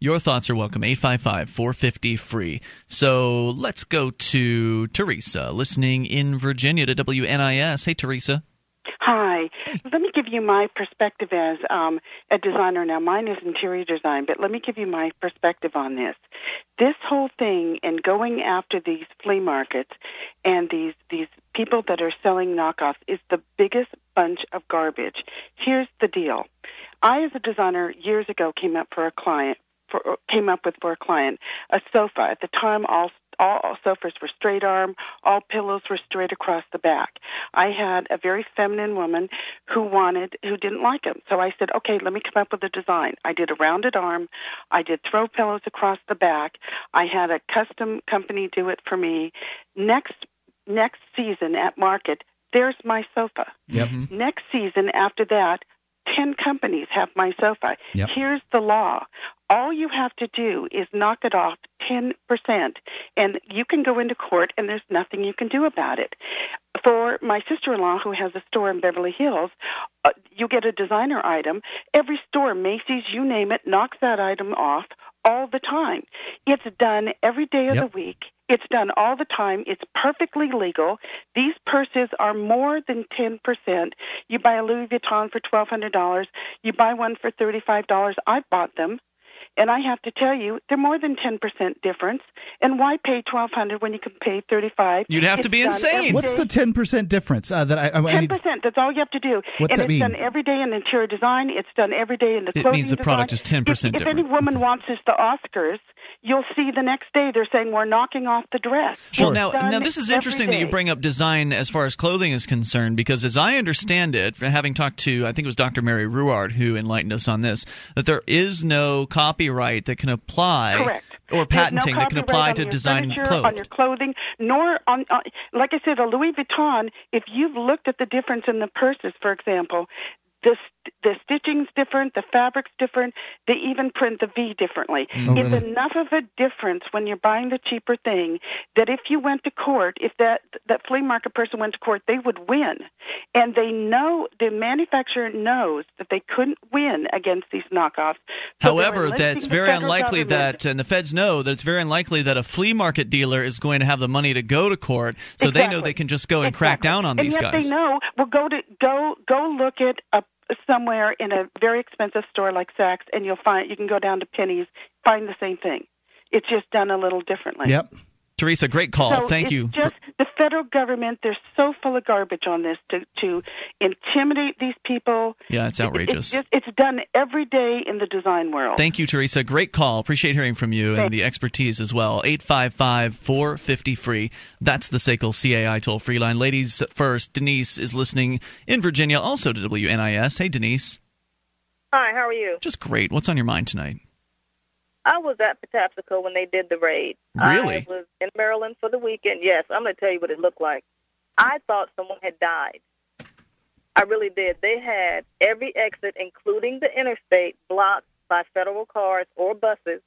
Your thoughts are welcome. 855 450 free. So let's go to Teresa, listening in Virginia to WNIS. Hey, Teresa. Hi. Let me give you my perspective as um, a designer. Now, mine is interior design, but let me give you my perspective on this. This whole thing and going after these flea markets and these these people that are selling knockoffs is the biggest bunch of garbage. Here's the deal. I, as a designer, years ago came up for a client for, came up with for a client a sofa. At the time, all all sofas were straight arm, all pillows were straight across the back. I had a very feminine woman who wanted, who didn't like them. So I said, okay, let me come up with a design. I did a rounded arm. I did throw pillows across the back. I had a custom company do it for me. Next, next season at market, there's my sofa. Yep. Mm-hmm. Next season after that, 10 companies have my sofa. Yep. Here's the law. All you have to do is knock it off 10%, and you can go into court, and there's nothing you can do about it. For my sister in law, who has a store in Beverly Hills, uh, you get a designer item. Every store, Macy's, you name it, knocks that item off all the time. It's done every day of Yep. the week. It's done all the time. It's perfectly legal. These purses are more than 10%. You buy a Louis Vuitton for $1,200. You buy one for $35. I've bought them. And I have to tell you, they're more than 10% difference. And why pay 1200 when you can pay 35 You'd have to be insane. What's the 10% difference uh, that I, I, I Ten need? percent. That's all you have to do. What's and that it's mean? done every day in interior design. It's done every day in the It means the product design. is 10% If, if any woman wants this the Oscars, you'll see the next day they're saying we're knocking off the dress. Well, now, now this is interesting that you bring up design as far as clothing is concerned, because as I understand it, having talked to, I think it was Dr. Mary Ruwart who enlightened us on this, that there is no copyright that can apply, Correct. or There's no patenting that can apply on to your design clothes. on your clothing, nor on, on. Like I said, a Louis Vuitton. If you've looked at the difference in the purses, for example, the st- the stitching's different, the fabric's different. They even print the V differently. Oh, it's really? enough of a difference when you're buying the cheaper thing that if you went to court, if that that flea market person went to court, they would win. And they know the manufacturer knows that they couldn't win against these knockoffs. So However, that's very unlikely government. that, and the feds know that it's very unlikely that a flea market dealer is going to have the money to go to court, so they know they can just go and crack down on and these yet guys. they know. Well, go to go go look at a somewhere in a very expensive store like Saks, and you'll find you can go down to Penney's, find the same thing. It's just done a little differently. Yep. Teresa, great call. So Thank it's you. Just the federal government, they're so full of garbage on this to to intimidate these people. yeah, it's It- outrageous. It's, just, it's done every day in the design world. Thank you, Teresa. Great call. Appreciate hearing from you and the expertise as well. 855 450 free. That's the SACL CAI toll free line. Ladies first, Denise is listening in Virginia, also to WNIS. Hey, Denise. Hi, how are you? Just great. What's on your mind tonight? I was at Patapsco when they did the raid. Really? I was in Maryland for the weekend. Yes, I'm going to tell you what it looked like. I thought someone had died. I really did. They had every exit, including the interstate, blocked by federal cars or buses.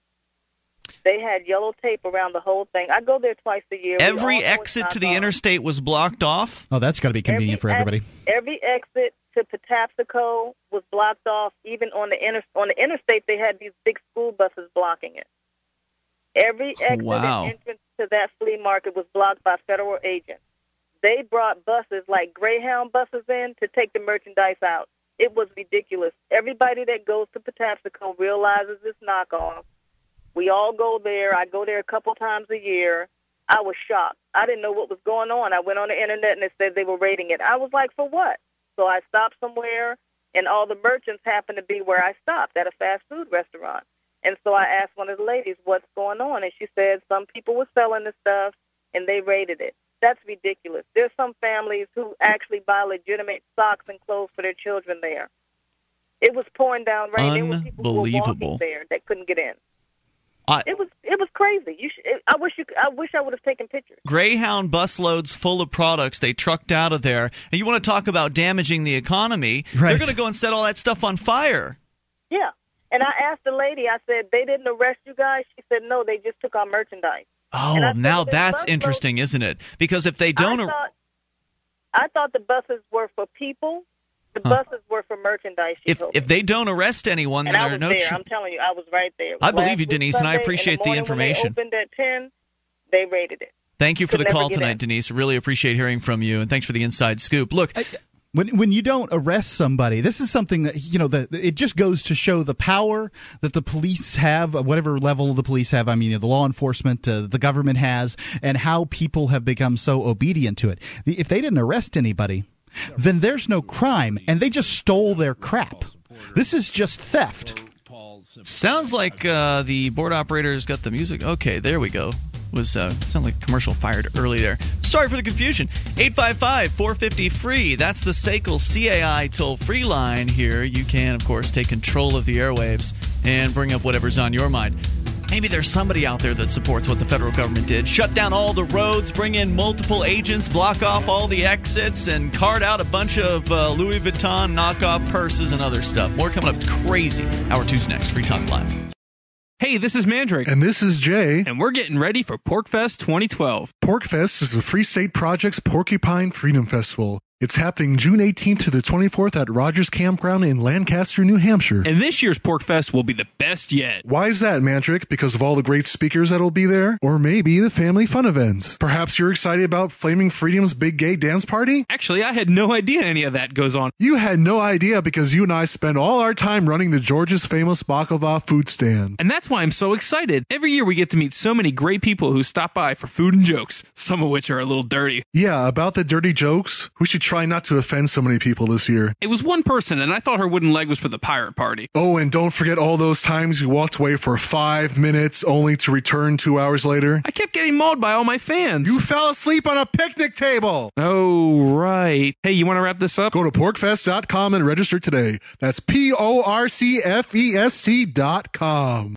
They had yellow tape around the whole thing. I go there twice a year. Every exit to the wrong. interstate was blocked off. Oh, that's got to be convenient for everybody. ex- every exit to Patapsco was blocked off. Even on the inter- on the interstate, they had these big school buses blocking it. Every oh, exit Wow. and entrance to that flea market was blocked by federal agents. They brought buses like Greyhound buses in to take the merchandise out. It was ridiculous. Everybody that goes to Patapsco realizes it's knockoff. We all go there. I go there a couple times a year. I was shocked. I didn't know what was going on. I went on the internet and it said they were raiding it. I was like, for what? So I stopped somewhere, and all the merchants happened to be where I stopped at a fast food restaurant. And so I asked one of the ladies, what's going on? And she said some people were selling the stuff and they raided it. That's ridiculous. There's some families who actually buy legitimate socks and clothes for their children there. It was pouring down rain. There were people who were Unbelievable. walking there that couldn't get in. I- It was it was crazy. You I wish you I wish I would have taken pictures. Greyhound busloads full of products they trucked out of there. And you want to talk about damaging the economy? They're going to go and set all that stuff on fire. Yeah. And I asked the lady, I said, they didn't arrest you guys? She said, no, they just took our merchandise. Oh, now that's interesting, isn't it? Because if they don't, I thought, I thought the buses were for people. The Huh. buses were for merchandise. If if they don't arrest anyone, and then I there was are no. there. ch- I'm telling you, I was right there. I believe you, week Denise, and I Sunday, in appreciate the information. When they opened at ten, they raided it. Thank you for Could the call tonight, in. Denise. Really appreciate hearing from you, and thanks for the inside scoop. Look, when when you don't arrest somebody, this is something that you know that it just goes to show the power that the police have, uh, whatever level the police have. I mean, the law enforcement, uh, the government has, and how people have become so obedient to it. The, if they didn't arrest anybody, then there's no crime, and they just stole their crap. This is just theft. sounds like uh, the board operators got the music. Okay, there we go. Was uh, sound like commercial fired early there. Sorry for the confusion. 855-450-FREE. That's the SACL CAI toll-free line here. You can, of course, take control of the airwaves and bring up whatever's on your mind. Maybe there's somebody out there that supports what the federal government did. Shut down all the roads, bring in multiple agents, block off all the exits, and cart out a bunch of uh, Louis Vuitton knockoff purses and other stuff. More coming up. It's crazy. Hour two's next. Free Talk Live. Hey, this is Mandrake. And this is Jay. And we're getting ready for PorcFest 2012. PorcFest is the Free State Project's Porcupine Freedom Festival. It's happening June 18th to the 24th at Rogers Campground in Lancaster, New Hampshire. And this year's PorcFest will be the best yet. Why is that, Mandrake? Because of all the great speakers that'll be there? Or maybe the family fun events? Perhaps you're excited about Flaming Freedom's big gay dance party? Actually, I had no idea any of that goes on. You had no idea because you and I spend all our time running the George's famous baklava food stand. And that's why I'm so excited. Every year we get to meet so many great people who stop by for food and jokes, some of which are a little dirty. Yeah, about the dirty jokes, we should try not to offend so many people this year. It was one person, and I thought her wooden leg was for the pirate party. Oh, and don't forget all those times you walked away for five minutes only to return two hours later. I kept getting mauled by all my fans. You fell asleep on a picnic table. Oh, right. Hey, you want to wrap this up? Go to porcfest.com and register today. That's P O R C F E S T dot com.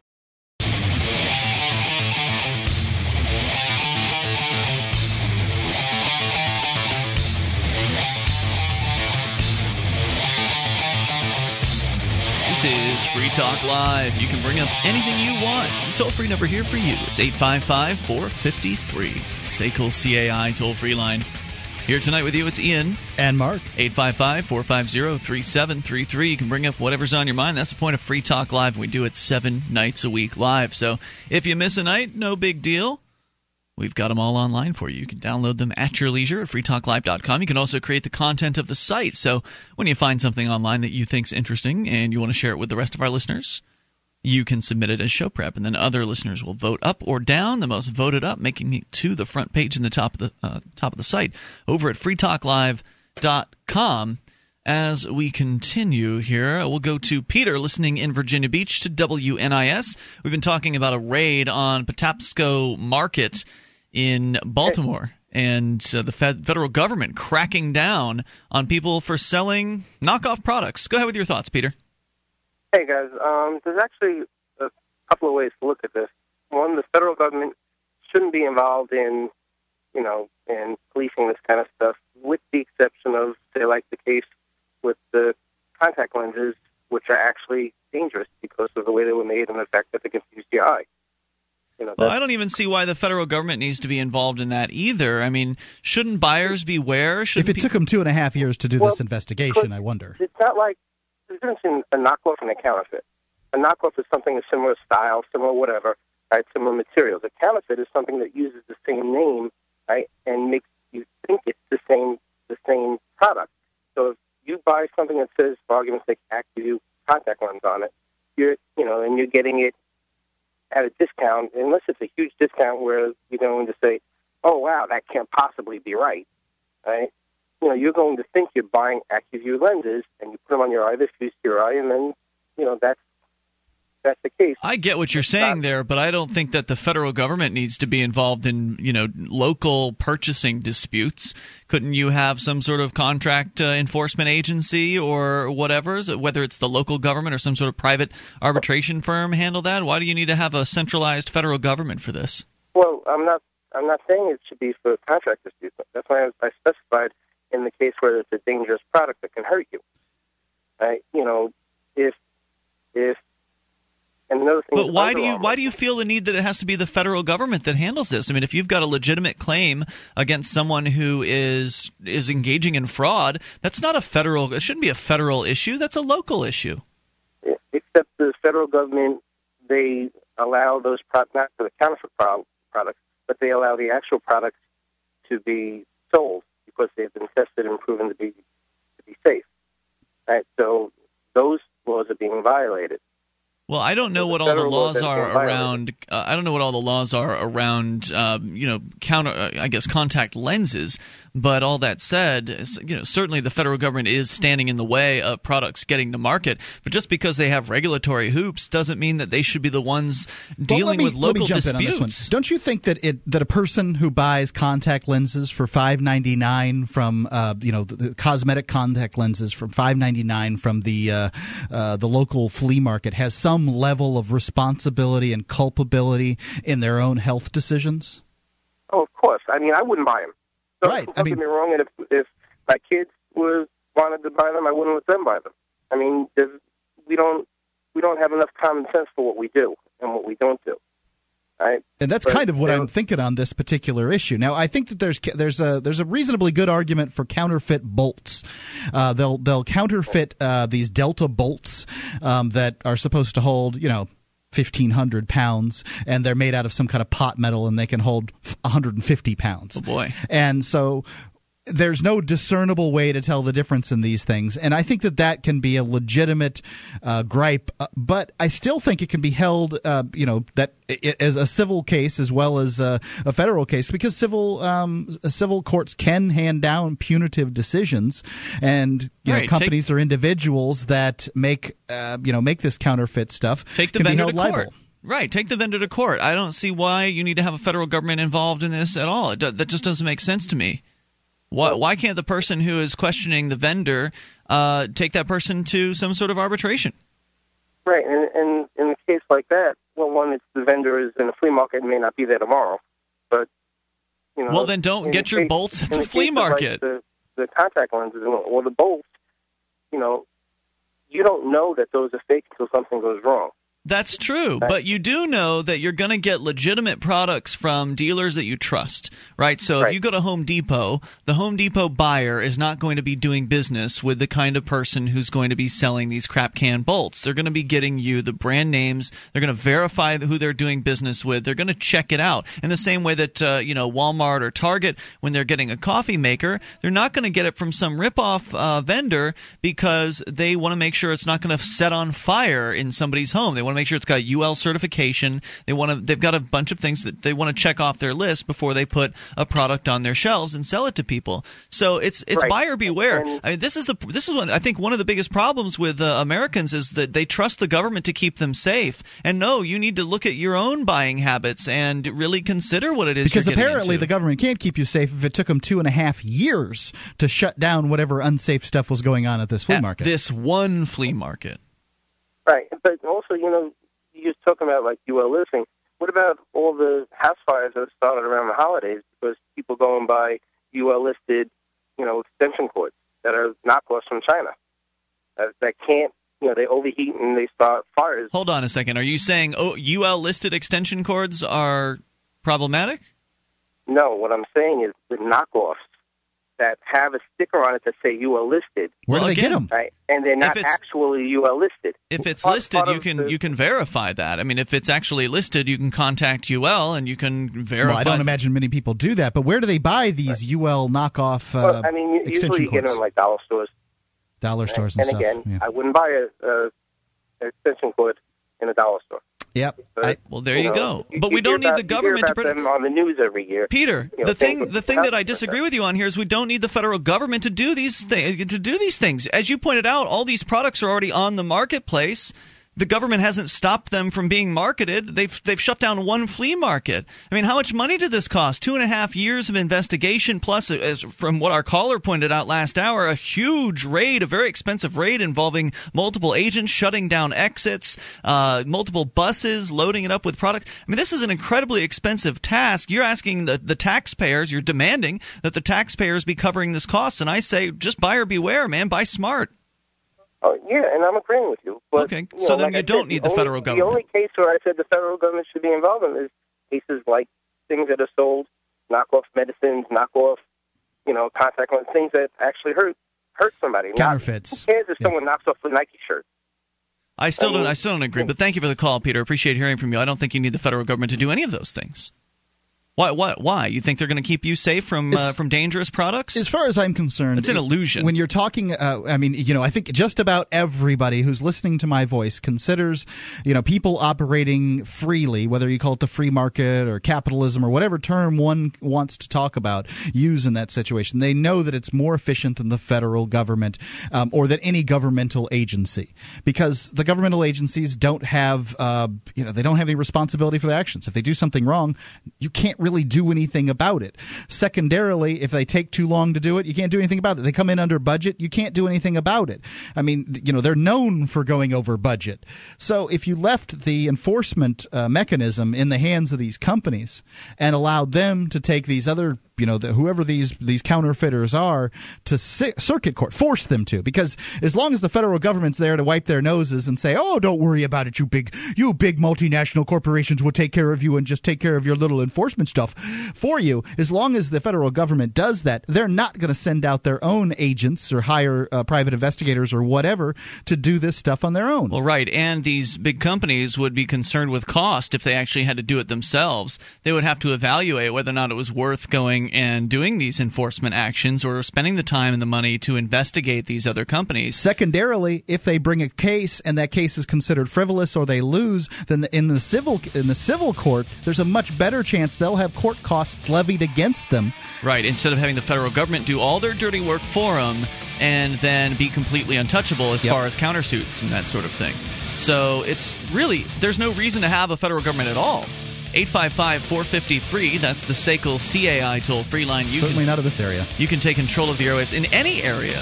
Is Free Talk Live. You can bring up anything you want. The toll free number here for you is 855 450 free. SACL CAI toll free line. Here tonight with you, it's Ian. And Mark. 855 450 3733. You can bring up whatever's on your mind. That's the point of Free Talk Live. We do it seven nights a week live. So if you miss a night, no big deal. We've got them all online for you. You can download them at your leisure at freetalklive.com. You can also create the content of the site. So when you find something online that you think's interesting and you want to share it with the rest of our listeners, you can submit it as show prep, and then other listeners will vote up or down. The most voted up, making it to the front page in the top of the uh, top of the site over at freetalklive.com. As we continue here, we'll go to Peter listening in Virginia Beach to WNIS. We've been talking about a raid on Patapsco Market in Baltimore and uh, the fed- federal government cracking down on people for selling knockoff products. Go ahead with your thoughts, Peter. Hey guys, um, there's actually a couple of ways to look at this. One, the federal government shouldn't be involved in, you know, in policing this kind of stuff, with the exception of, say, like the case with the contact lenses, which are actually dangerous because of the way they were made and the fact that they confuse the eye. You know, Well, I don't even see why the federal government needs to be involved in that either. I mean, shouldn't buyers beware? If Shouldn't it took them two and a half years to do Well, this investigation, I wonder. it's not like there's a difference in a knockoff and a counterfeit. A knockoff is something of similar style, similar whatever, right? Similar materials. A counterfeit is something that uses the same name, right, and makes you think it's the same the same product. So if you buy something that says, for argument's sake, contact lens on it, you're you know, and you're getting it at a discount, unless it's a huge discount where you're going to say, "Oh wow, that can't possibly be right," right? you know, you're going to think you're buying Acuvue lenses, and you put them on your eye, they fuse to your eye, and then, you know, that's that's the case. I get what you're saying there, but I don't think that the federal government needs to be involved in, you know, local purchasing disputes. Couldn't you have some sort of contract uh, enforcement agency or whatever, whether it's the local government or some sort of private arbitration firm handle that? Why do you need to have a centralized federal government for this? Well, I'm not I'm not saying it should be for contract disputes. That's why I, I specified in the case where it's a dangerous product that can hurt you. Right? You know, if if and another thing But why do you why do you feel the need that it has to be the federal government that handles this? I mean, if you've got a legitimate claim against someone who is is engaging in fraud, that's not a federal. It shouldn't be a federal issue. That's a local issue. except the federal government they allow those pro- not for the counterfeit pro- products, but they allow the actual products to be sold because they've been tested and proven to be to be safe. Right, so those laws are being violated. Well, I don't know what all the laws are around. Uh, I don't know what all the laws are around. Um, you know, counter. Uh, I guess contact lenses. But all that said, you know, certainly the federal government is standing in the way of products getting to market. But just because they have regulatory hoops doesn't mean that they should be the ones Well, dealing let me, with let me local jump in on this one. disputes. Don't you think that it that a person who buys contact lenses for five ninety nine from uh, you know the, the cosmetic contact lenses from five ninety nine from the uh, uh, the local flea market has some level of responsibility and culpability in their own health decisions? Oh, of course. I mean, I wouldn't buy them. Don't, Right, Don't I mean, get me wrong. And if if my kids was wanted to buy them, I wouldn't let them buy them. I mean, we don't we don't have enough common sense for what we do and what we don't do. Right. And that's but, kind of what you know, I'm thinking on this particular issue. Now, I think that there's there's a there's a reasonably good argument for counterfeit bolts. Uh, they'll they'll counterfeit uh, these Delta bolts um, that are supposed to hold you know. 1500 pounds and they're made out of some kind of pot metal and they can hold 150 pounds Oh boy. and so there's no discernible way to tell the difference in these things and i think that that can be a legitimate uh, gripe uh, but i still think it can be held uh, you know that i as a civil case as well as a, a federal case because civil um, civil courts can hand down punitive decisions and you Right, know take- companies or individuals that make uh, you know make this counterfeit stuff Take the can be held to liable court. Right, take the vendor to court. I don't see why you need to have a federal government involved in this at all. It that just doesn't make sense to me. Why, why can't the person who is questioning the vendor uh, take that person to some sort of arbitration? Right, and, and in a case like that, well, one, it's the vendor is in a flea market and may not be there tomorrow, but you know. Well, then don't get the your case- bolts at the the flea of, like, market. the, the contact lenses or the bolts, you know, you don't know that those are fake until something goes wrong. That's true, but you do know that you're going to get legitimate products from dealers that you trust, right? So if you go to Home Depot, the Home Depot buyer is not going to be doing business with the kind of person who's going to be selling these crap can bolts. They're going to be getting you the brand names. They're going to verify who they're doing business with. They're going to check it out in the same way that uh, you know Walmart or Target, when they're getting a coffee maker, they're not going to get it from some ripoff uh, vendor because they want to make sure it's not going to set on fire in somebody's home. They want to make sure it's got UL certification. They want to. They've got a bunch of things that they want to check off their list before they put a product on their shelves and sell it to people. So it's it's Right. buyer beware. And- I mean, this is the this is one I think one of the biggest problems with uh, Americans is that they trust the government to keep them safe. And no, you need to look at your own buying habits and really consider what it is. because you're getting apparently into. the government can't keep you safe if it took them two and a half years to shut down whatever unsafe stuff was going on at this flea At market. this one flea market. Right, but also, you know, you're just talking about like UL listing. What about all the house fires that started around the holidays because people going by UL listed, you know, extension cords that are knockoffs from China that, that can't, you know, they overheat and they start fires. Hold on a second. Are you saying oh, UL listed extension cords are problematic? No, what I'm saying is the knockoffs that have a sticker on it that say you are listed. Where Well, do they get them? Right, and they're not it's- actually UL listed. If it's Part- listed, part you can the- you can verify that. I mean, if it's actually listed, you can contact UL and you can verify. Well, I don't imagine many people do that, but where do they buy these UL knockoff uh, Well, I mean, usually you get them in like dollar stores. Dollar stores and, and stuff. again, yeah. I wouldn't buy a, a an extension cord in a dollar store. Yep. But, I- Well, there you, know, go. But you we don't hear need about- the you hear government to. about Pro- them on the news every year. Peter, You know, the thing the thing that I disagree with you on here is we don't need the federal government to do these things to do these things. As you pointed out, all these products are already on the marketplace. The government hasn't stopped them from being marketed. They've they've shut down one flea market. I mean, how much money did this cost? Two and a half years of investigation, plus, as from what our caller pointed out last hour, a huge raid, a very expensive raid involving multiple agents shutting down exits, uh, multiple buses, loading it up with product. I mean, this is an incredibly expensive task. You're asking the the taxpayers, you're demanding that the taxpayers be covering this cost, and I say just buyer beware, man, buy smart. Oh, yeah, and I'm agreeing with you. But, Okay, you know, so then like you I don't said, need the only- federal government. The only case where I said the federal government should be involved in is cases like things that are sold, knockoff medicines, knockoff, you know, contact lenses, things that actually hurt hurt somebody. Not- Counterfeits. who cares if someone knocks off a Nike shirt? I still I don't. I still don't agree. Hmm. But thank you for the call, Peter. Appreciate hearing from you. I don't think you need the federal government to do any of those things. Why? Why? Why? You think they're going to keep you safe from uh, from dangerous products? As far as I'm concerned, It's an illusion. When you're talking, uh, I mean, you know, I think just about everybody who's listening to my voice considers, you know, people operating freely, whether you call it the free market or capitalism or whatever term one wants to talk about, use in that situation. They know that it's more efficient than the federal government um, or that any governmental agency because the governmental agencies don't have, uh, you know, they don't have any responsibility for their actions. If they do something wrong, you can't really do anything about it. Secondarily, if they take too long to do it, you can't do anything about it. They come in under budget, you can't do anything about it. I mean, you know, they're known for going over budget. So if you left the enforcement uh, mechanism in the hands of these companies and allowed them to take these other you know the, whoever these these counterfeiters are to ci- circuit court force them to because as long as the federal government's there to wipe their noses and say oh don't worry about it you big you big multinational corporations will take care of you and just take care of your little enforcement stuff for you as long as the federal government does that they're not going to send out their own agents or hire uh, private investigators or whatever to do this stuff on their own Well, right, and these big companies would be concerned with cost if they actually had to do it themselves. They would have to evaluate whether or not it was worth going and doing these enforcement actions or spending the time and the money to investigate these other companies. Secondarily, if they bring a case and that case is considered frivolous or they lose, then the, in the civil in the civil court, there's a much better chance they'll have court costs levied against them. Right, instead of having the federal government do all their dirty work for them and then be completely untouchable as Yep. far as countersuits and that sort of thing. So it's really, there's no reason to have a federal government at all. 855 450 free, that's the SACL CAI toll free line. You Certainly can, not of this area. You can take control of the airwaves in any area.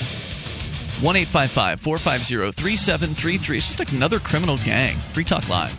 1 855 450 3733. It's just like another criminal gang. Free Talk Live.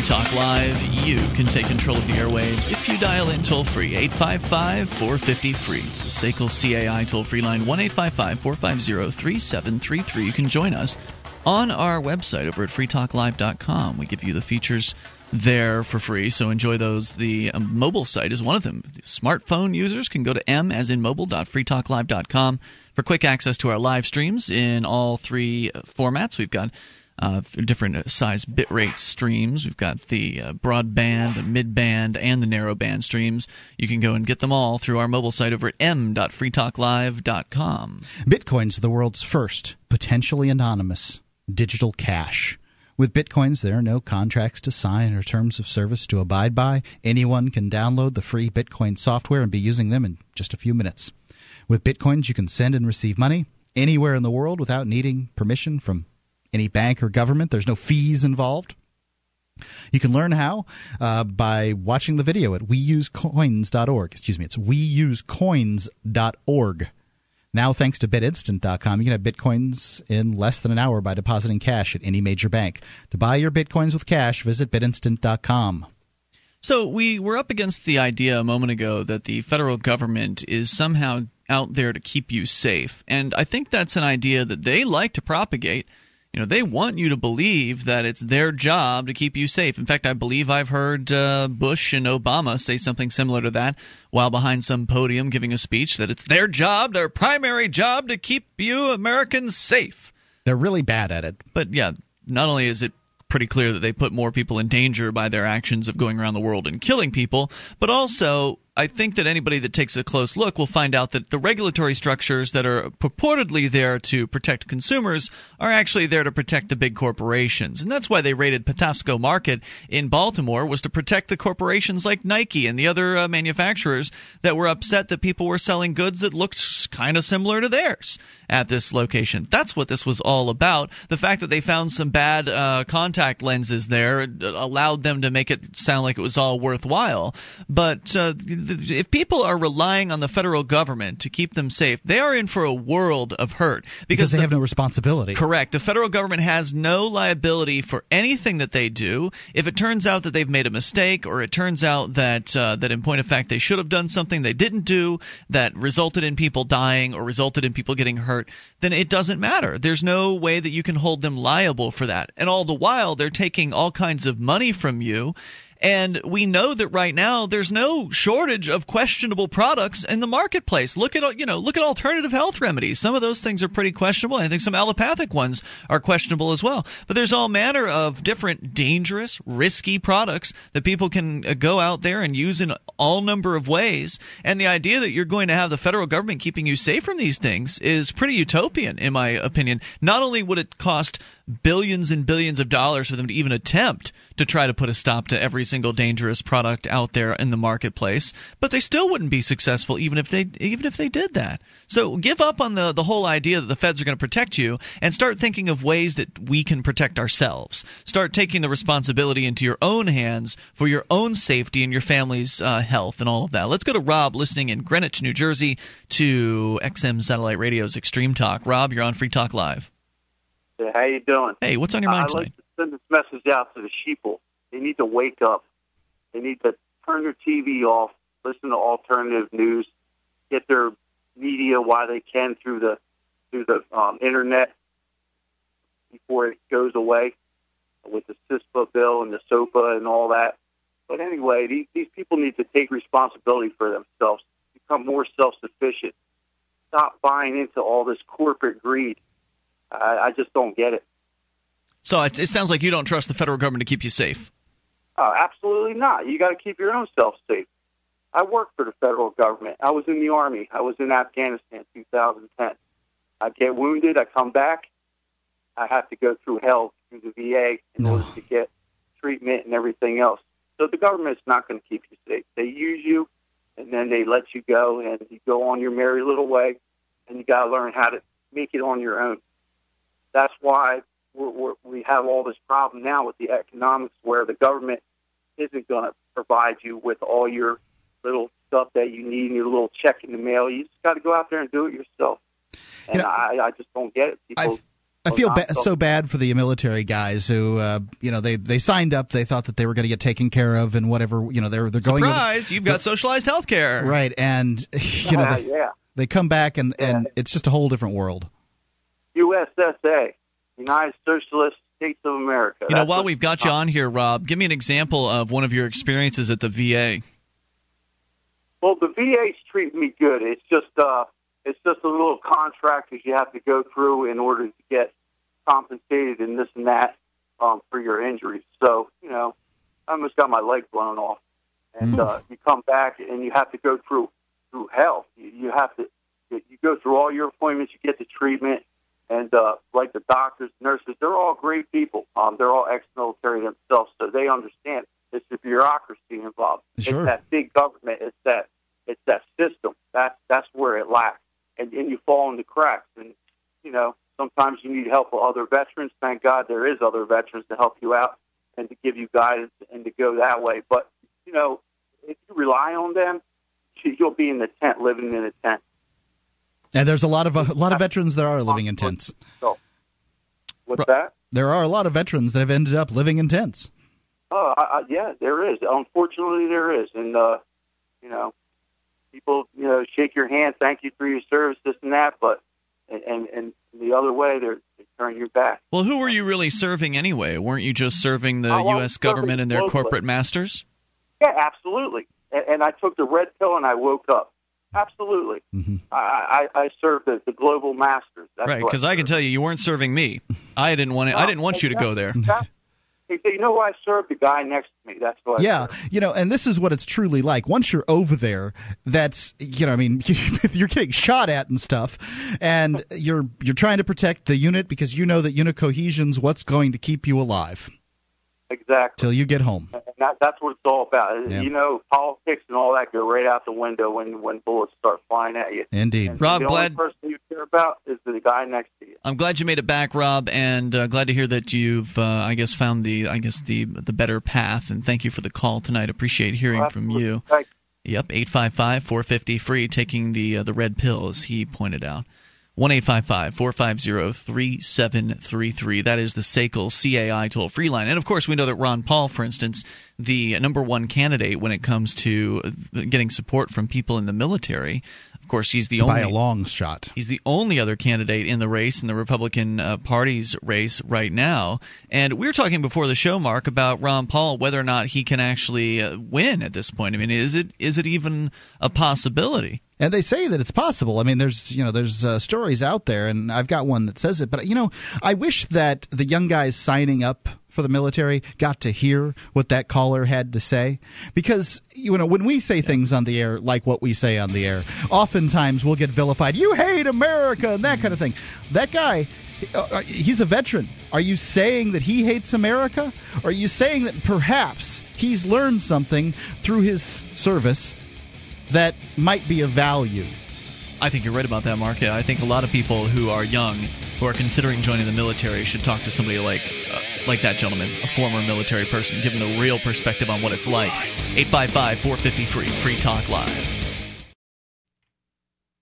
Free Talk Live. You can take control of the airwaves if you dial in toll free 855 450 free. The SACL CAI toll free line 1 855 450 3733. You can join us on our website over at freetalklive.com. We give you the features there for free, so enjoy those. The um, mobile site is one of them. Smartphone users can go to m as in mobile.freetalklive.com for quick access to our live streams in all three formats. We've got uh, different size bitrate streams. We've got the uh, broadband, the midband, and the narrowband streams. You can go and get them all through our mobile site over at m.freetalklive.com. Bitcoin's the world's first potentially anonymous digital cash. With Bitcoins, there are no contracts to sign or terms of service to abide by. Anyone can download the free Bitcoin software and be using them in just a few minutes. With Bitcoins, you can send and receive money anywhere in the world without needing permission from any bank or government. There's no fees involved. You can learn how uh, by watching the video at weusecoins.org. Excuse me, it's weusecoins.org. Now, thanks to bitinstant.com, you can have bitcoins in less than an hour by depositing cash at any major bank. To buy your bitcoins with cash, visit bitinstant.com. So we were up against the idea a moment ago that the federal government is somehow out there to keep you safe. And I think that's an idea that they like to propagate. You know, they want you to believe that it's their job to keep you safe. In fact, I believe I've heard uh, Bush and Obama say something similar to that while behind some podium giving a speech that it's their job, their primary job, to keep you Americans safe. They're really bad at it. But yeah, not only is it pretty clear that they put more people in danger by their actions of going around the world and killing people, but also I think that anybody that takes a close look will find out that the regulatory structures that are purportedly there to protect consumers are actually there to protect the big corporations. And that's why they raided Patapsco Market in Baltimore was to protect the corporations like Nike and the other uh, manufacturers that were upset that people were selling goods that looked kind of similar to theirs at this location. That's what this was all about. The fact that they found some bad uh, contact lenses there allowed them to make it sound like it was all worthwhile. But uh, if people are relying on the federal government to keep them safe, they are in for a world of hurt because, because they the- have no responsibility. Correct. The federal government has no liability for anything that they do. If it turns out that they've made a mistake, or it turns out that uh, that in point of fact they should have done something they didn't do that resulted in people dying or resulted in people getting hurt, then it doesn't matter. There's no way that you can hold them liable for that. And all the while they're taking all kinds of money from you. And we know that right now there's no shortage of questionable products in the marketplace. Look at you know look at alternative health remedies. Some of those things are pretty questionable. I think some allopathic ones are questionable as well. But there's all manner of different dangerous, risky products that people can uh, go out there and use in all number of ways. And the idea that you're going to have the federal government keeping you safe from these things is pretty utopian, in my opinion. Not only would it cost billions and billions of dollars for them to even attempt to try to put a stop to every single dangerous product out there in the marketplace, but they still wouldn't be successful even if they even if they did that. So give up on the the whole idea that the feds are going to protect you and start thinking of ways that we can protect ourselves. Start taking the responsibility into your own hands for your own safety and your family's uh, health and all of that. Let's go to Rob listening in Greenwich, New Jersey to XM Satellite Radio's Extreme Talk. Rob, you're on Free Talk Live. Hey, how you doing? Hey, what's on your mind I'd like to send this message out to the sheeple. They need to wake up. They need to turn their TV off, listen to alternative news, get their media while they can through the through the um, internet before it goes away with the CISPA bill and the SOPA and all that. But anyway, these, these people need to take responsibility for themselves, become more self sufficient, stop buying into all this corporate greed. I, I just don't get it. So it, it sounds like you don't trust the federal government to keep you safe. Uh, absolutely not. You got to keep your own self safe. I worked for the federal government. I was in the army. I was in Afghanistan 2010. I get wounded. I come back. I have to go through hell through the VA in order to get treatment and everything else. So the government's not going to keep you safe. They use you, and then they let you go, and you go on your merry little way, and you got to learn how to make it on your own. That's why we're, we're, we have all this problem now with the economics, where the government isn't going to provide you with all your little stuff that you need, and your little check in the mail. You just got to go out there and do it yourself. And You know, I, I just don't get it. People, I feel ba- so bad for the military guys who, uh, you know, they, they signed up. They thought that they were going to get taken care of and whatever. You know, they're they're going. Surprise! You've got socialized health care. right, and *laughs* you know, *laughs* they, yeah. they come back and and it's just a whole different world. USSA, United Socialist States of America. You know, That's while we've got you on here, Rob, give me an example of one of your experiences at the VA. Well, the VA's treating me good. It's just uh, it's just a little contract that you have to go through in order to get compensated and this and that um, for your injuries. So you know, I almost got my leg blown off, and uh, you come back and you have to go through through hell. You, you have to you go through all your appointments, you get the treatment, and uh, like the doctors, nurses, they're all great people. Um, they're all ex-military themselves, so they understand. It's the bureaucracy involved. Sure. It's that big government. It's that it's that system. That's that's where it lacks, and and you fall in the cracks. And you know sometimes you need help of other veterans. Thank God there is other veterans to help you out and to give you guidance and to go that way. But you know if you rely on them, you'll be in the tent, living in a tent. And there's a lot of a lot of veterans that are living in tents. So what's that? There are a lot of veterans that have ended up living in tents. Oh, I, I, yeah, there is. Unfortunately, there is, and uh, you know, people, you know, shake your hand, thank you for your service, this and that, but and and the other way, they're they turn your back. Well, who were you really serving anyway? Weren't you just serving the Oh, I U.S. government and their serving corporate masters? Yeah, absolutely. And, and I took the red pill and I woke up. Absolutely. Mm-hmm. I, I I served as the global masters. That's right, because I can tell you, you weren't serving me. I didn't want it, I didn't want you to go there. That- He said, "You know who I served? The guy next to me. That's who I yeah, served." you know, and this is what it's truly like. Once you're over there, that's you know, I mean, *laughs* you're getting shot at and stuff, and you're you're trying to protect the unit because you know that unit cohesion's what's going to keep you alive Exactly. till you get home. And that, that's what it's all about. Yeah. You know, politics and all that go right out the window when when bullets start flying at you. Indeed. And Rob, the glad- only person you care about is the guy next to you. I'm glad you made it back, Rob, and uh, glad to hear that you've, uh, I guess, found the, I guess the the better path. And thank you for the call tonight. Appreciate hearing from you. Thank Yep, 855 450 free, taking the uh, the red pill, as he pointed out. 1 450 3733. That is the SACL CAI toll free line. And of course, we know that Ron Paul, for instance, the number one candidate when it comes to getting support from people in the military. Of course, he's the only. By a long shot. He's the only other candidate in the race in the Republican uh, Party's race right now. And we were talking before the show, Mark, about Ron Paul, whether or not he can actually uh, win at this point. I mean, is it is it even a possibility? And they say that it's possible. I mean, there's you know there's uh, stories out there, and I've got one that says it. But you know, I wish that the young guys signing up for the military got to hear what that caller had to say? Because you know when we say things on the air like what we say on the air oftentimes we'll get vilified. You hate america and that kind of thing. That guy uh, he's a veteran. Are you saying that he hates america? Are you saying that perhaps he's learned something through his service that might be of value? I think you're right about that, Mark. Yeah, I think a lot of people who are young, who are considering joining the military, should talk to somebody like uh, like that gentleman, a former military person, give them the real perspective on what it's like. 855 450 free, Free Talk Live.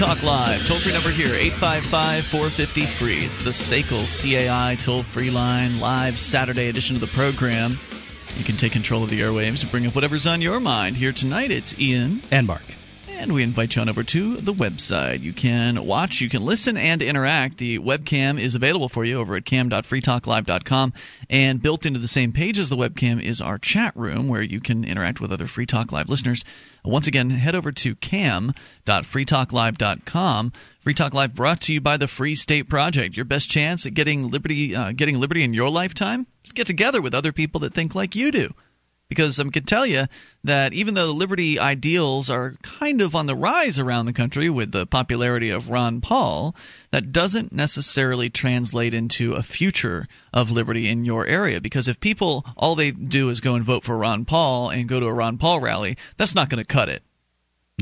Talk Live. Toll free number here, 855 450 free. It's the SACL CAI toll free line, live Saturday edition of the program. You can take control of the airwaves and bring up whatever's on your mind. Here tonight, it's Ian. and mark And we invite you on over to the website. You can watch, you can listen, and interact. The webcam is available for you over at cam.freetalklive.com. And built into the same page as the webcam is our chat room where you can interact with other Free Talk Live listeners. Once again, head over to cam.freetalklive.com. Free Talk Live brought to you by the Free State Project. Your best chance at getting liberty, uh, getting liberty in your lifetime is get together with other people that think like you do because I can tell you that even though the liberty ideals are kind of on the rise around the country with the popularity of Ron Paul, that doesn't necessarily translate into a future of liberty in your area. Because if people all they do is go and vote for Ron Paul and go to a Ron Paul rally, that's not going to cut it.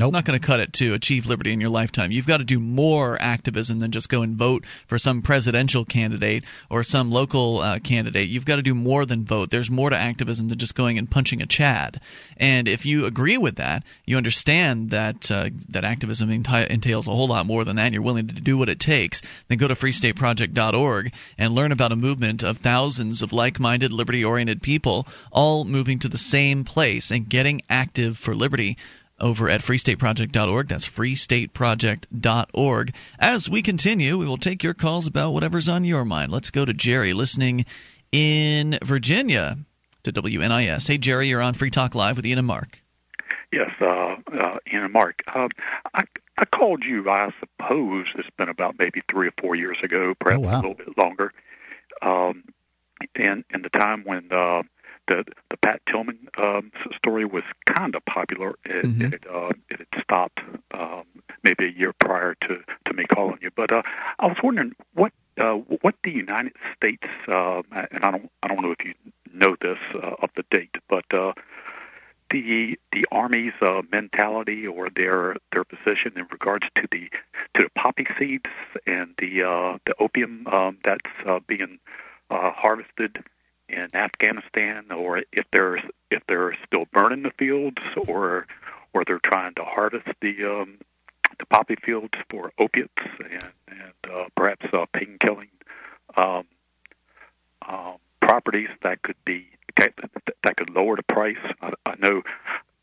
It's not going to cut it to achieve liberty in your lifetime. You've got to do more activism than just go and vote for some presidential candidate or some local uh, candidate. You've got to do more than vote. There's more to activism than just going and punching a Chad. And if you agree with that, you understand that uh, that activism enti- entails a whole lot more than that. And you're willing to do what it takes. Then go to freestateproject.org and learn about a movement of thousands of like-minded, liberty-oriented people all moving to the same place and getting active for liberty over at freestateproject.org. That's freestateproject.org. As we continue, we will take your calls about whatever's on your mind. Let's go to Jerry listening in Virginia to WNIS. Hey, Jerry, you're on Free Talk Live with Ian and Mark. Yes, uh, uh, Ian and Mark. Uh, I, I called you, I suppose it's been about maybe three or four years ago, perhaps a little bit longer. Um, and, and the time when uh, the the Pat Tillman um, story was kind of popular. It, Mhm. it, uh, it had stopped um, maybe a year prior to, to me calling you. But uh, I was wondering what uh, what the United States uh, and I don't I don't know if you know this uh, of the date, but uh, the the Army's uh, mentality or their their position in regards to the to the poppy seeds and the uh, the opium um, that's uh, being uh, harvested in Afghanistan, or if they're if they're still burning the fields, or or they're trying to harvest the um, the poppy fields for opiates and, and uh, perhaps uh, painkilling um, um, properties that could be that could lower the price. I, I know,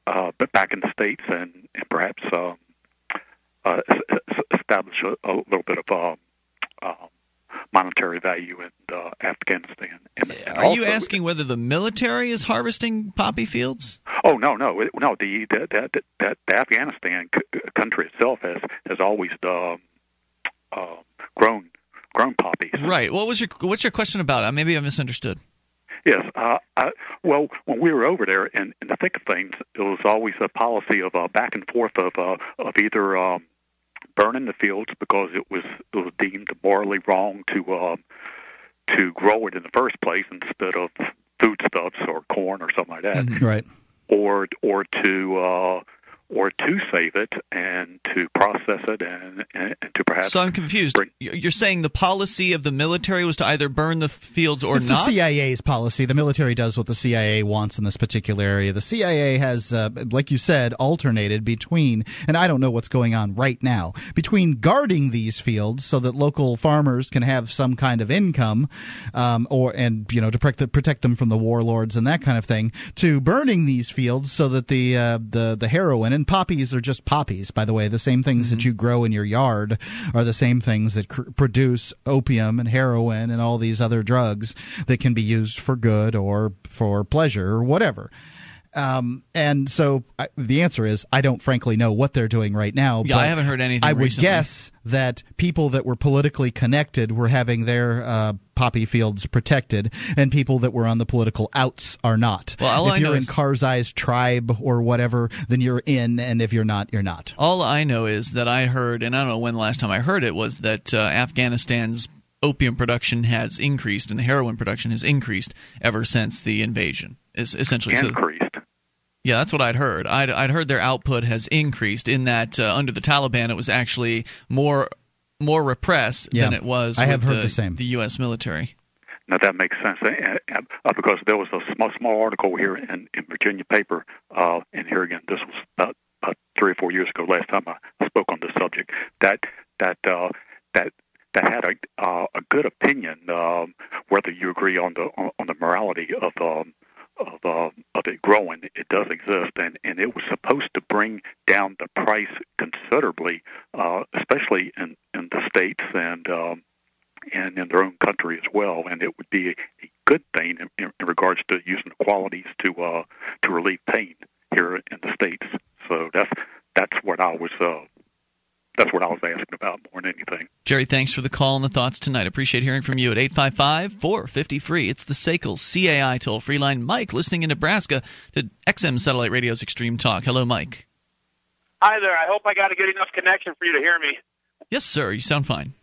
uh, but back in the states and, and perhaps um, uh, establish a, a little bit of um, um, monetary value in uh, Afghanistan. And, and Are also, you asking whether the military is harvesting poppy fields? Oh no, no, no. The the the, the, the Afghanistan c- country itself has has always um, uh, grown grown poppies. Right. What was your what's your question about? Uh, Maybe I misunderstood. Yes. Uh, I, well, when we were over there in, in the thick of things, it was always a policy of uh, back and forth of uh, of either um, burning the fields because it was it was deemed morally wrong to um, to grow it in the first place instead of foodstuffs or corn or something like that, Right. or or to uh, or to save it and to process it and and, and to perhaps So I'm confused. You're you're saying the policy of the military was to either burn the fields or it's not? the CIA's policy. The military does what the CIA wants in this particular area. The CIA has, uh, like you said, alternated between, and I don't know what's going on right now, between guarding these fields so that local farmers can have some kind of income, um, or and you know to protect, protect them from the warlords and that kind of thing, to burning these fields so that the uh, the the heroin and poppies are just poppies. By the way, the same things that you grow in your yard are the same things that cr- produce opium and heroin and all these other drugs that can be used for good or for pleasure or whatever. Um, and so I, the answer is I don't frankly know what they're doing right now. Yeah, I haven't heard anything I would recently. guess that people that were politically connected were having their uh, poppy fields protected, and people that were on the political outs are not. Well, all if I you're know in is- Karzai's tribe or whatever, then you're in, and if you're not, you're not. All I know is that I heard, and I don't know when the last time I heard it was that uh, Afghanistan's opium production has increased and the heroin production has increased ever since the invasion. Is essentially so- increased. Yeah, that's what I'd heard. I'd, I'd heard their output has increased in that uh, under the Taliban it was actually more more repressed Yeah, than it was. I with have heard the, the same. The U.S. military. Now that makes sense, and, and, uh, because there was a small, small article here in, in Virginia paper, uh, and here again, this was about, about three or four years ago. Last time I spoke on this subject, that that uh, that that had a uh, a good opinion, um, whether you agree on the on, on the morality of um, of uh, of it growing. It does exist, and and it was supposed to bring down the price considerably, uh, especially in in the states and. Um, and in their own country as well. And it would be a, a good thing in, in, in regards to using the qualities to uh, to relieve pain here in the states. So that's that's what I was uh, that's what I was asking about more than anything. Jerry, thanks for the call and the thoughts tonight. Appreciate hearing from you at 855 450 free. It's the SACL CAI toll free line. Mike, listening in Nebraska to XM Satellite Radio's Extreme Talk. Hello, Mike. Hi there. I hope I got a good enough connection for you to hear me. Yes, sir. You sound fine.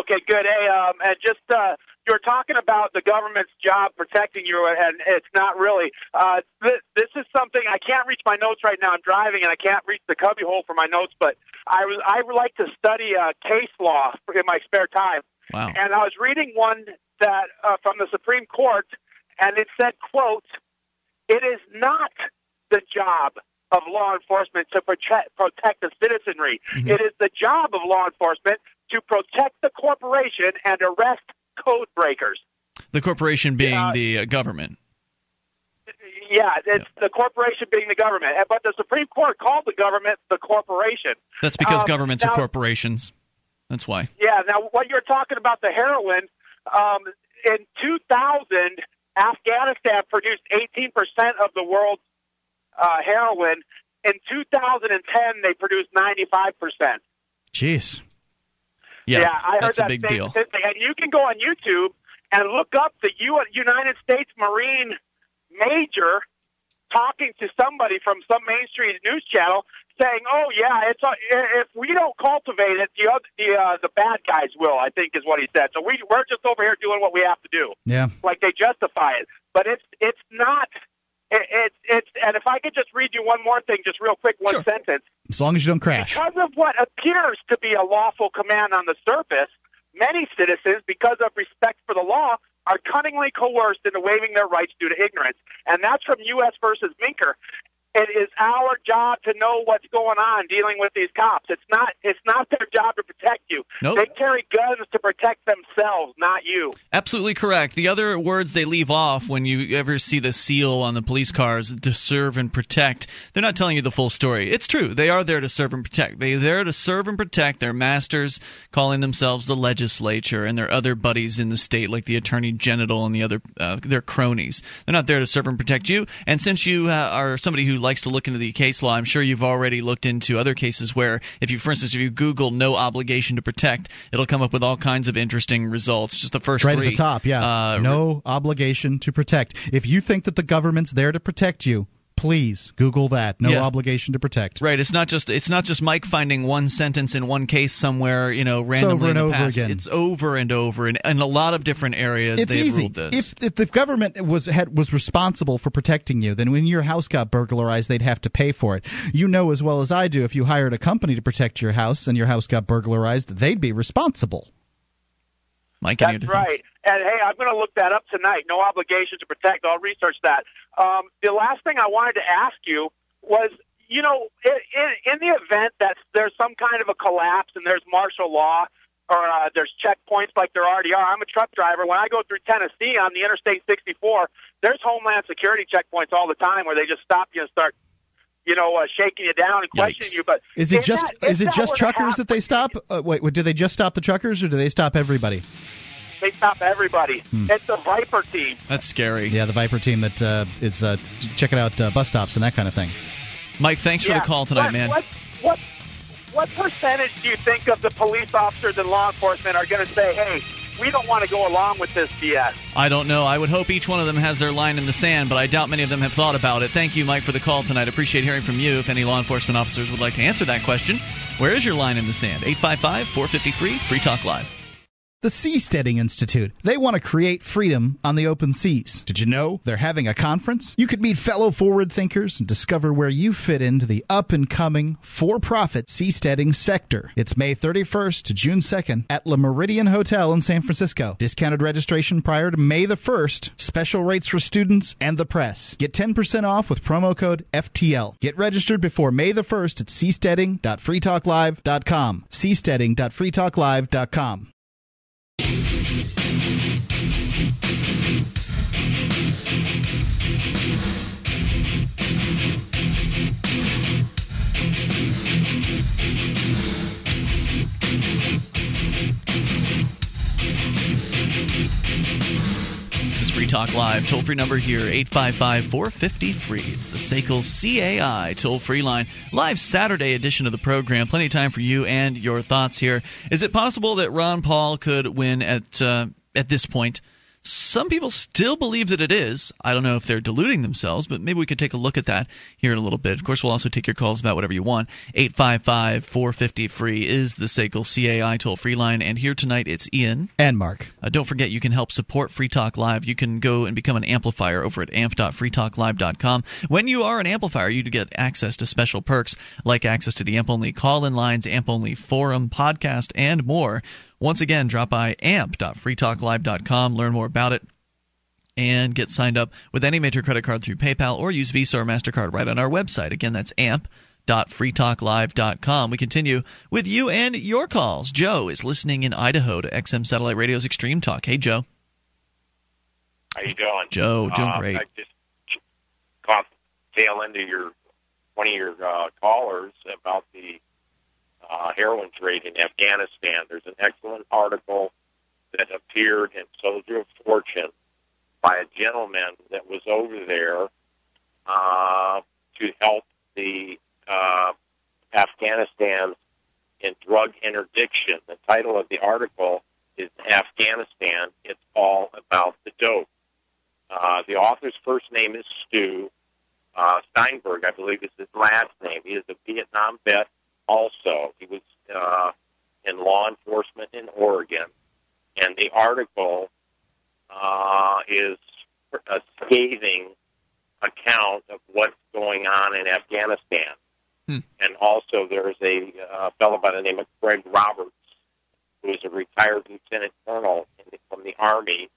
Okay, good. Hey, um, and just uh, you were talking about the government's job protecting you, and it's not really. Uh, this, this is something I can't reach my notes right now. I'm driving, and I can't reach the cubbyhole for my notes. But I was I would like to study uh, case law in my spare time. Wow. And I was reading one that uh, from the Supreme Court, and it said, "quote It is not the job." Of law enforcement to protect, protect the citizenry. It is the job of law enforcement to protect the corporation and arrest code breakers. The corporation being Yeah. the uh, government. Yeah, it's the corporation being the government. But the Supreme Court called the government the corporation. That's because Um, governments now- are corporations. That's why. Yeah, now what you're talking about the heroin, um, in 2000, Afghanistan produced 18% of the world's uh, heroin. In 2010, they produced 95%. Jeez. Yeah, I heard a that big same deal. statistic. And you can go on YouTube and look up the U- United States Marine major talking to somebody from some mainstream news channel saying, "Oh yeah, it's uh, if we don't cultivate it, the other, the uh, the bad guys will." I think is what he said. So we we're just over here doing what we have to do. Yeah. Like they justify it, but it's it's not. It, it's it's and if I could just read you one more thing, just real quick, one sentence. As long as you don't crash. Because of what appears to be a lawful command on the surface, many citizens, because of respect for the law, are cunningly coerced into waiving their rights due to ignorance. And that's from U.S. versus Minker. It is our job to know what's going on dealing with these cops. It's not it's not their job to protect you. Nope. They carry guns to protect themselves, not you. Absolutely correct. The other words they leave off when you ever see the seal on the police cars to serve and protect, they're not telling you the full story. It's true. They are there to serve and protect. They're there to serve and protect their masters, calling themselves the legislature and their other buddies in the state, like the attorney general and the other, uh, their cronies. They're not there to serve and protect you. And since you uh, are somebody who likes to look into the case law, I'm sure you've already looked into other cases where, if you, for instance, if you Google no obligation to protect, it'll come up with all kinds of interesting results. Just the first right three. at the top, yeah. Uh, no obligation to protect. If you think that the government's there to protect you, please Google that. No Yeah. obligation to protect. Right. It's not just it's not just Mike finding one sentence in one case somewhere, you know, randomly over and over again. It's over and over in, in a lot of different areas. It's they've easy. ruled this. If if the government was had was responsible for protecting you, then when your house got burglarized, they'd have to pay for it. You know as well as I do. If you hired a company to protect your house and your house got burglarized, they'd be responsible. Mike, That's right. And hey, I'm going to look that up tonight. No obligation to protect. I'll research that. Um, the last thing I wanted to ask you was, you know, in, in, in the event that there's some kind of a collapse and there's martial law or uh, there's checkpoints like there already are. I'm a truck driver. When I go through Tennessee on the Interstate 64, there's Homeland Security checkpoints all the time where they just stop you and start, you know, uh, shaking you down and questioning you. But Is it just that- if is it just truckers that they stop? Uh, wait, wait, do they just stop the truckers or do they stop everybody? They stop everybody. Hmm. It's the Viper team. That's scary. Yeah, the Viper team that uh, is uh, checking out uh, bus stops and that kind of thing. Mike, thanks for the call tonight, what, man. What, what what percentage do you think of the police officers and law enforcement are going to say, "Hey, we don't want to go along with this BS"? I don't know. I would hope each one of them has their line in the sand, but I doubt many of them have thought about it. Thank you, Mike, for the call tonight. Appreciate hearing from you. If any law enforcement officers would like to answer that question, where is your line in the sand? 855 453 Free Talk Live. The Seasteading Institute. They want to create freedom on the open seas. Did you know they're having a conference? You could meet fellow forward thinkers and discover where you fit into the up and coming for profit seasteading sector. It's May 31st to June 2nd at Le Meridien Hotel in San Francisco. Discounted registration prior to May the 1st. Special rates for students and the press. Get 10% off with promo code FTL. Get registered before May the 1st at seasteading.freetalklive.com. seasteading.freetalklive.com. Free Talk Live. Toll free number here, 855 450 free. It's the SACL CAI toll free line. Live Saturday edition of the program. Plenty of time for you and your thoughts here. Is it possible that Ron Paul could win at, uh, at this point? Some people still believe that it is. I don't know if they're deluding themselves, but maybe we could take a look at that here in a little bit. Of course, we'll also take your calls about whatever you want. 855 450 free is the SACL CAI toll free line. And here tonight, it's Ian. And Mark. Uh, don't forget, you can help support Free Talk Live. You can go and become an amplifier over at amp.freetalklive.com. When you are an amplifier, you get access to special perks like access to the AMP only call in lines, AMP only forum, podcast, and more. Once again, drop by amp.freetalklive.com, learn more about it, and get signed up with any major credit card through PayPal or use Visa or MasterCard right on our website. Again, that's amp.freetalklive.com. We continue with you and your calls. Joe is listening in Idaho to XM Satellite Radio's Extreme Talk. Hey, Joe. How you doing? Joe, doing Uh, great. I just caught tail end of your one of your uh, callers about the uh, heroin trade in Afghanistan. There's an excellent article that appeared in Soldier of Fortune by a gentleman that was over there uh, to help the uh, Afghanistan in drug interdiction. The title of the article is Afghanistan. It's all about the dope. Uh, the author's first name is Stu uh, Steinberg, I believe is his last name. He is a Vietnam vet. Also, he was uh, in law enforcement in Oregon, and the article uh, is a scathing account of what's going on in Afghanistan. Hmm. And also, there's a uh, fellow by the name of Craig Roberts, who is a retired lieutenant colonel in the, from the Army,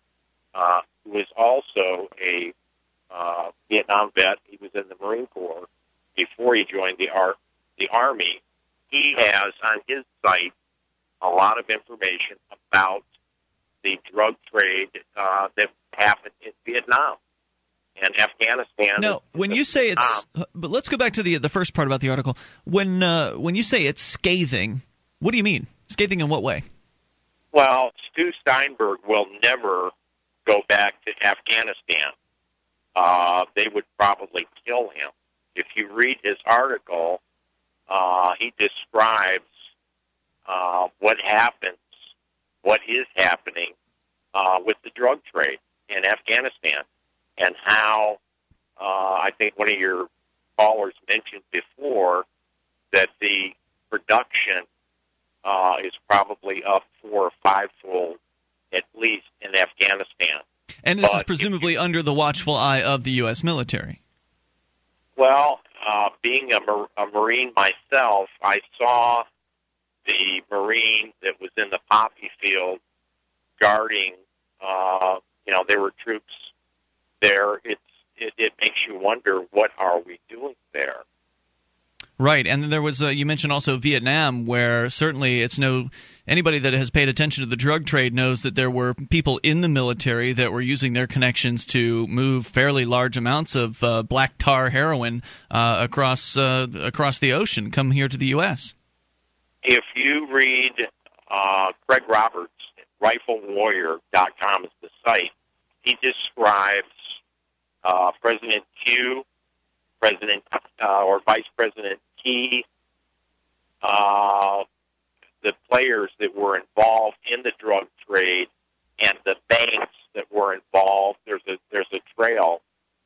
uh, who is also a uh, Vietnam vet. He was in the Marine Corps before he joined the Ar- the Army. He has on his site a lot of information about the drug trade uh, that happened in Vietnam and Afghanistan. No, when you say it's, but let's go back to the the first part about the article. When uh, when you say it's scathing, what do you mean? Scathing in what way? Well, Stu Steinberg will never go back to Afghanistan. Uh, they would probably kill him. If you read his article, uh, he describes uh, what happens, what is happening uh, with the drug trade in Afghanistan, and how uh, I think one of your callers mentioned before that the production uh, is probably up four or fivefold at least in Afghanistan. And this But is presumably under the watchful eye of the U.S. military. Well, uh, being a, mar- a Marine myself, I saw the Marine that was in the poppy field guarding. Uh, you know, there were troops there. It's it, it makes you wonder what are we doing there. Right, and then there was uh, you mentioned also Vietnam, where certainly it's no anybody that has paid attention to the drug trade knows that there were people in the military that were using their connections to move fairly large amounts of uh, black tar heroin uh, across uh, across the ocean, come here to the U.S. If you read uh, Craig Roberts, RifleWarrior.com is the site. He describes uh, President Q, President uh, or Vice President uh, the players that were involved in the drug trade, and the banks that were involved. There's a there's a trail,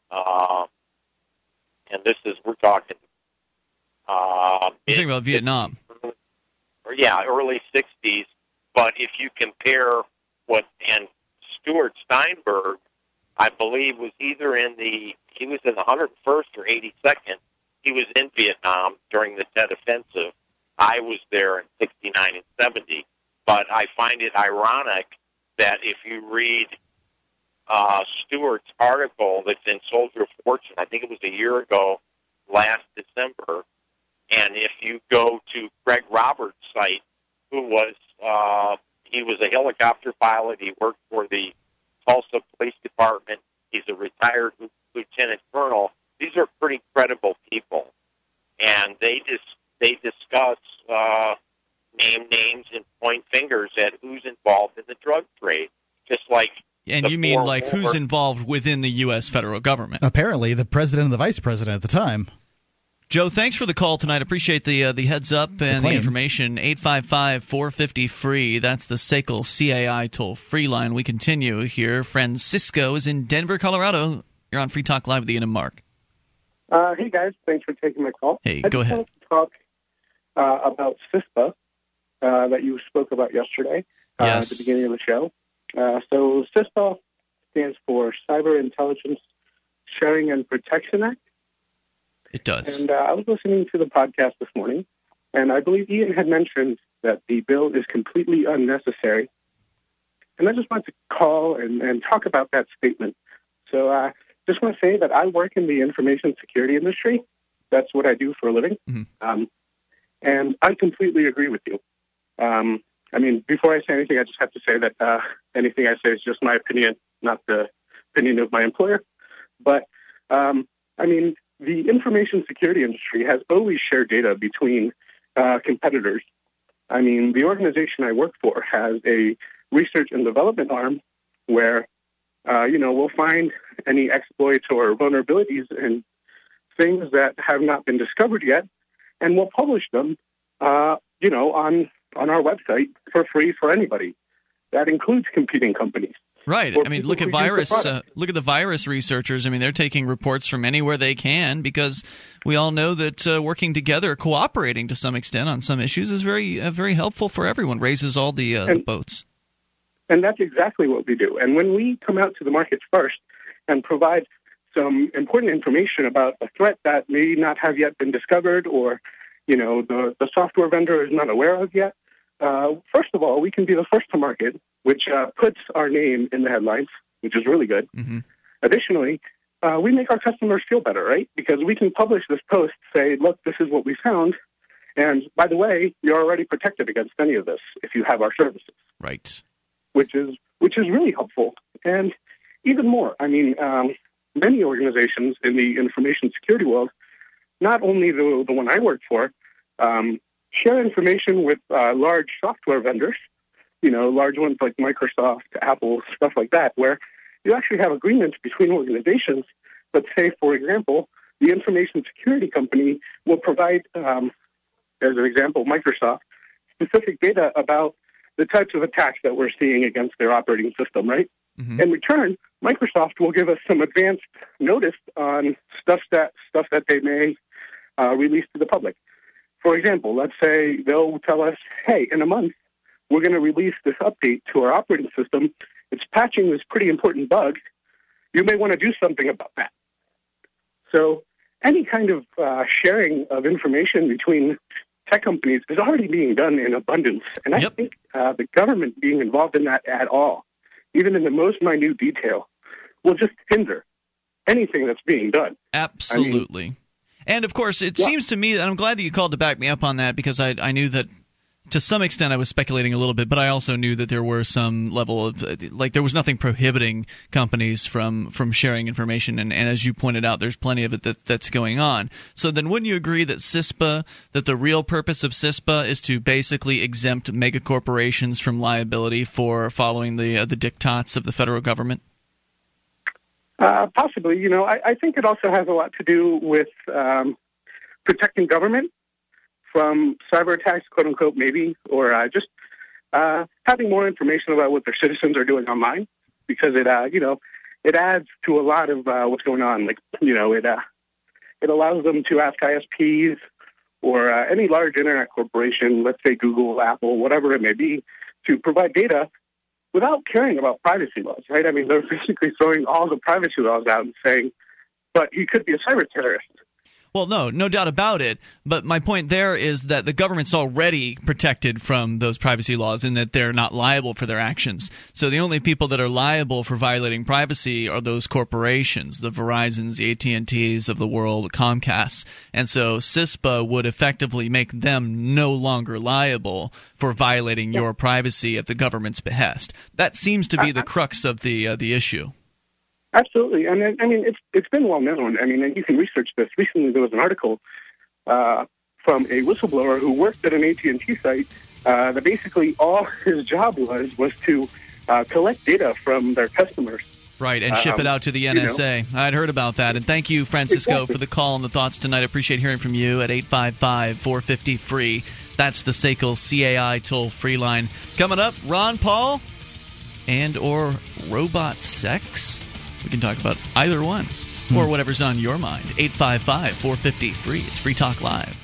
uh, and this is we're talking. Uh, You're talking about Vietnam. or yeah, early '60s. But if you compare what and Stuart Steinberg, I believe was either in the he was in the 101st or 82nd. He was in Vietnam during the Tet Offensive. I was there in '69 and '70. But I find it ironic that if you read uh, Stewart's article that's in Soldier of Fortune, I think it was a year ago, last December, and if you go to Craig Roberts' site, who was uh, he was a helicopter pilot. He worked for the Tulsa Police Department. He's a retired lieutenant colonel. These are pretty credible people, and they just they discuss uh, name names and point fingers at who's involved in the drug trade, just like. And you mean like war- who's involved within the U.S. federal government? Apparently, the president and the vice president at the time. Joe, thanks for the call tonight. Appreciate the uh, the heads up and the, claim. information. 855-450 free. That's the SACL CAI toll free line. We continue here. Francisco is in Denver, Colorado. You're on Free Talk Live with Ian and Mark. Uh, hey guys, thanks for taking my call. Hey, I go just ahead. wanted to talk uh, about CISPA uh, that you spoke about yesterday uh, at the beginning of the show. Uh, so CISPA stands for Cyber Intelligence Sharing and Protection Act. It does. And uh, I was listening to the podcast this morning, and I believe Ian had mentioned that the bill is completely unnecessary. And I just wanted to call and, and talk about that statement. So I uh, just want to say that I work in the information security industry. That's what I do for a living. Um, and I completely agree with you. Um, I mean, before I say anything, I just have to say that uh, anything I say is just my opinion, not the opinion of my employer. But um, I mean, the information security industry has always shared data between uh, competitors. I mean, the organization I work for has a research and development arm where, uh, you know, we'll find any exploits or vulnerabilities in things that have not been discovered yet, and we'll publish them, uh, you know, on on our website for free for anybody. That includes competing companies. Right. I mean, look at the virus. Uh, look at the virus researchers. I mean, they're taking reports from anywhere they can because we all know that uh, working together, cooperating to some extent on some issues, is very uh, very helpful for everyone. Raises all the, uh, the boats. And that's exactly what we do. And when we come out to the markets first and provide some important information about a threat that may not have yet been discovered or, you know, the, the software vendor is not aware of yet, uh, first of all, we can be the first to market, which uh, puts our name in the headlines. which is really good. Mm-hmm. Additionally, uh, we make our customers feel better, right? Because we can publish this post, say, look, this is what we found. And by the way, you're already protected against any of this if you have our services. Right. Which is which is really helpful. And even more, I mean, um, many organizations in the information security world, not only the the one I work for, um, share information with uh, large software vendors. You know, large ones like Microsoft, Apple, stuff like that, where you actually have agreements between organizations. But say, for example, the information security company will provide, um, as an example, Microsoft, specific data about the types of attacks that we're seeing against their operating system, right? Mm-hmm. In return, Microsoft will give us some advanced notice on stuff that stuff that they may uh, release to the public. For example, let's say they'll tell us, "Hey, in a month, we're going to release this update to our operating system. It's patching this pretty important bug. You may want to do something about that." So, any kind of uh, sharing of information between tech companies is already being done in abundance, and I think uh, the government being involved in that at all, even in the most minute detail, will just hinder anything that's being done. Absolutely. and of course, it Yeah. seems to me, and I'm glad that you called to back me up on that because I, I knew that to some extent I was speculating a little bit, but I also knew that there were some level of like there was nothing prohibiting companies from from sharing information, and, and as you pointed out, there's plenty of it that that's going on. So then, wouldn't you agree that CISPA, that the real purpose of CISPA is to basically exempt mega corporations from liability for following the uh, the diktats of the federal government? Uh, possibly, you know, I, I think it also has a lot to do with um, protecting government from cyber attacks, quote unquote, maybe, or uh, just uh, having more information about what their citizens are doing online, because it, uh, you know, it adds to a lot of uh, what's going on. Like, you know, it uh, it allows them to ask ISPs or uh, any large internet corporation, let's say Google, Apple, whatever it may be, to provide data without caring about privacy laws, right? I mean, they're *laughs* basically throwing all the privacy laws out and saying, but he could be a cyber terrorist. Well, no, no doubt about it. But my point there is that the government's already protected from those privacy laws in that they're not liable for their actions. So the only people that are liable for violating privacy are those corporations, the Verizons, the AT&Ts of the world, the Comcasts. And so CISPA would effectively make them no longer liable for violating your privacy at the government's behest. That seems to be the crux of the uh, the issue. Absolutely, and I mean it's it's been well known. I mean, and you can research this. Recently, there was an article uh, from a whistleblower who worked at an AT and T site uh, that basically all *laughs* his job was was to uh, collect data from their customers. Right, and ship Um, it out to the you know. NSA. I'd heard about that. And thank you, Francisco, Exactly. for the call and the thoughts tonight. I appreciate hearing from you at 855 450 free. That's the SACL CAI toll free line. Coming up, Ron Paul and or robot sex. We can talk about either one or hmm. whatever's on your mind. 855 450 free. It's Free Talk Live.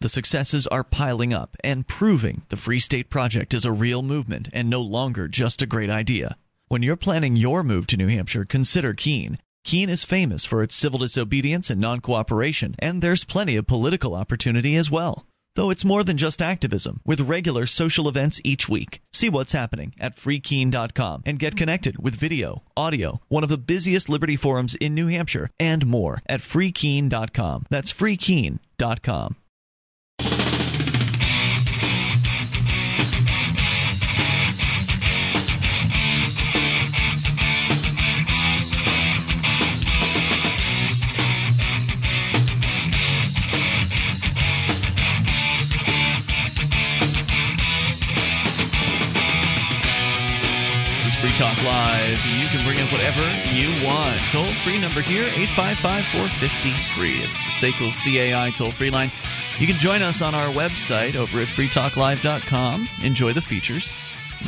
The successes are piling up and proving the Free State Project is a real movement and no longer just a great idea. When you're planning your move to New Hampshire, consider Keene. Keene is famous for its civil disobedience and non cooperation, and there's plenty of political opportunity as well. Though it's more than just activism, with regular social events each week. See what's happening at freekeene.com and get connected with video, audio, one of the busiest liberty forums in New Hampshire, and more at freekeene.com. That's freekeene.com. Free Talk Live. You can bring up whatever you want. Toll free number here, 855 450 free. It's the SACL CAI toll free line. You can join us on our website over at freetalklive.com. Enjoy the features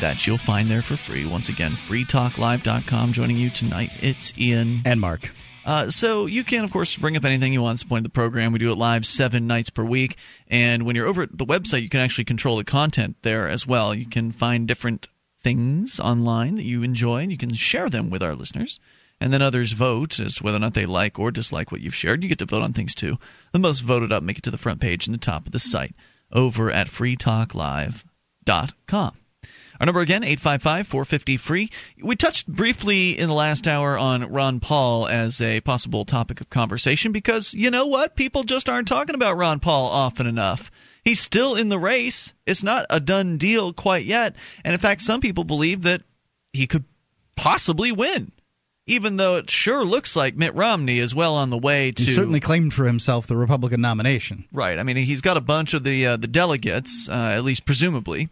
that you'll find there for free. Once again, freetalklive.com. Joining you tonight, it's Ian. And Mark. Uh, so you can, of course, bring up anything you want. It's the point of the program. We do it live seven nights per week. And when you're over at the website, you can actually control the content there as well. You can find different things online that you enjoy, and you can share them with our listeners. And then others vote as whether or not they like or dislike what you've shared. You get to vote on things too. The most voted up make it to the front page and the top of the site over at freetalklive.com. Our number again, 855 450 free. We touched briefly in the last hour on Ron Paul as a possible topic of conversation because you know what? People just aren't talking about Ron Paul often enough. He's still in the race. It's not a done deal quite yet. And in fact, some people believe that he could possibly win even though it sure looks like Mitt Romney is well on the way to. He certainly claimed for himself the Republican nomination. Right. I mean, he's got a bunch of the uh, the delegates, uh, at least presumably.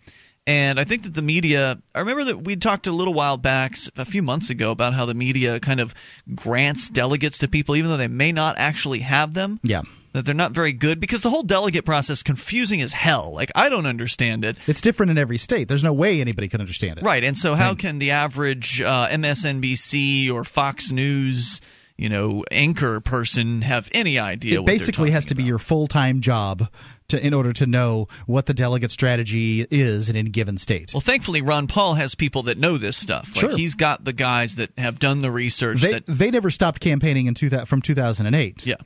And I think that the media. I remember that we talked a little while back, a few months ago, about how the media kind of grants delegates to people, even though they may not actually have them. Yeah that they're not very good because the whole delegate process confusing as hell. Like I don't understand it. It's different in every state. There's no way anybody can understand it. Right. And so how can the average uh, MSNBC or Fox News you know anchor person have any idea it basically has to about. be your full-time job to, in order to know what the delegate strategy is in any given state. Well, thankfully, Ron Paul has people that know this stuff. Like Sure. he's got the guys that have done the research. They, that they never stopped campaigning in two, from 2008. Yeah.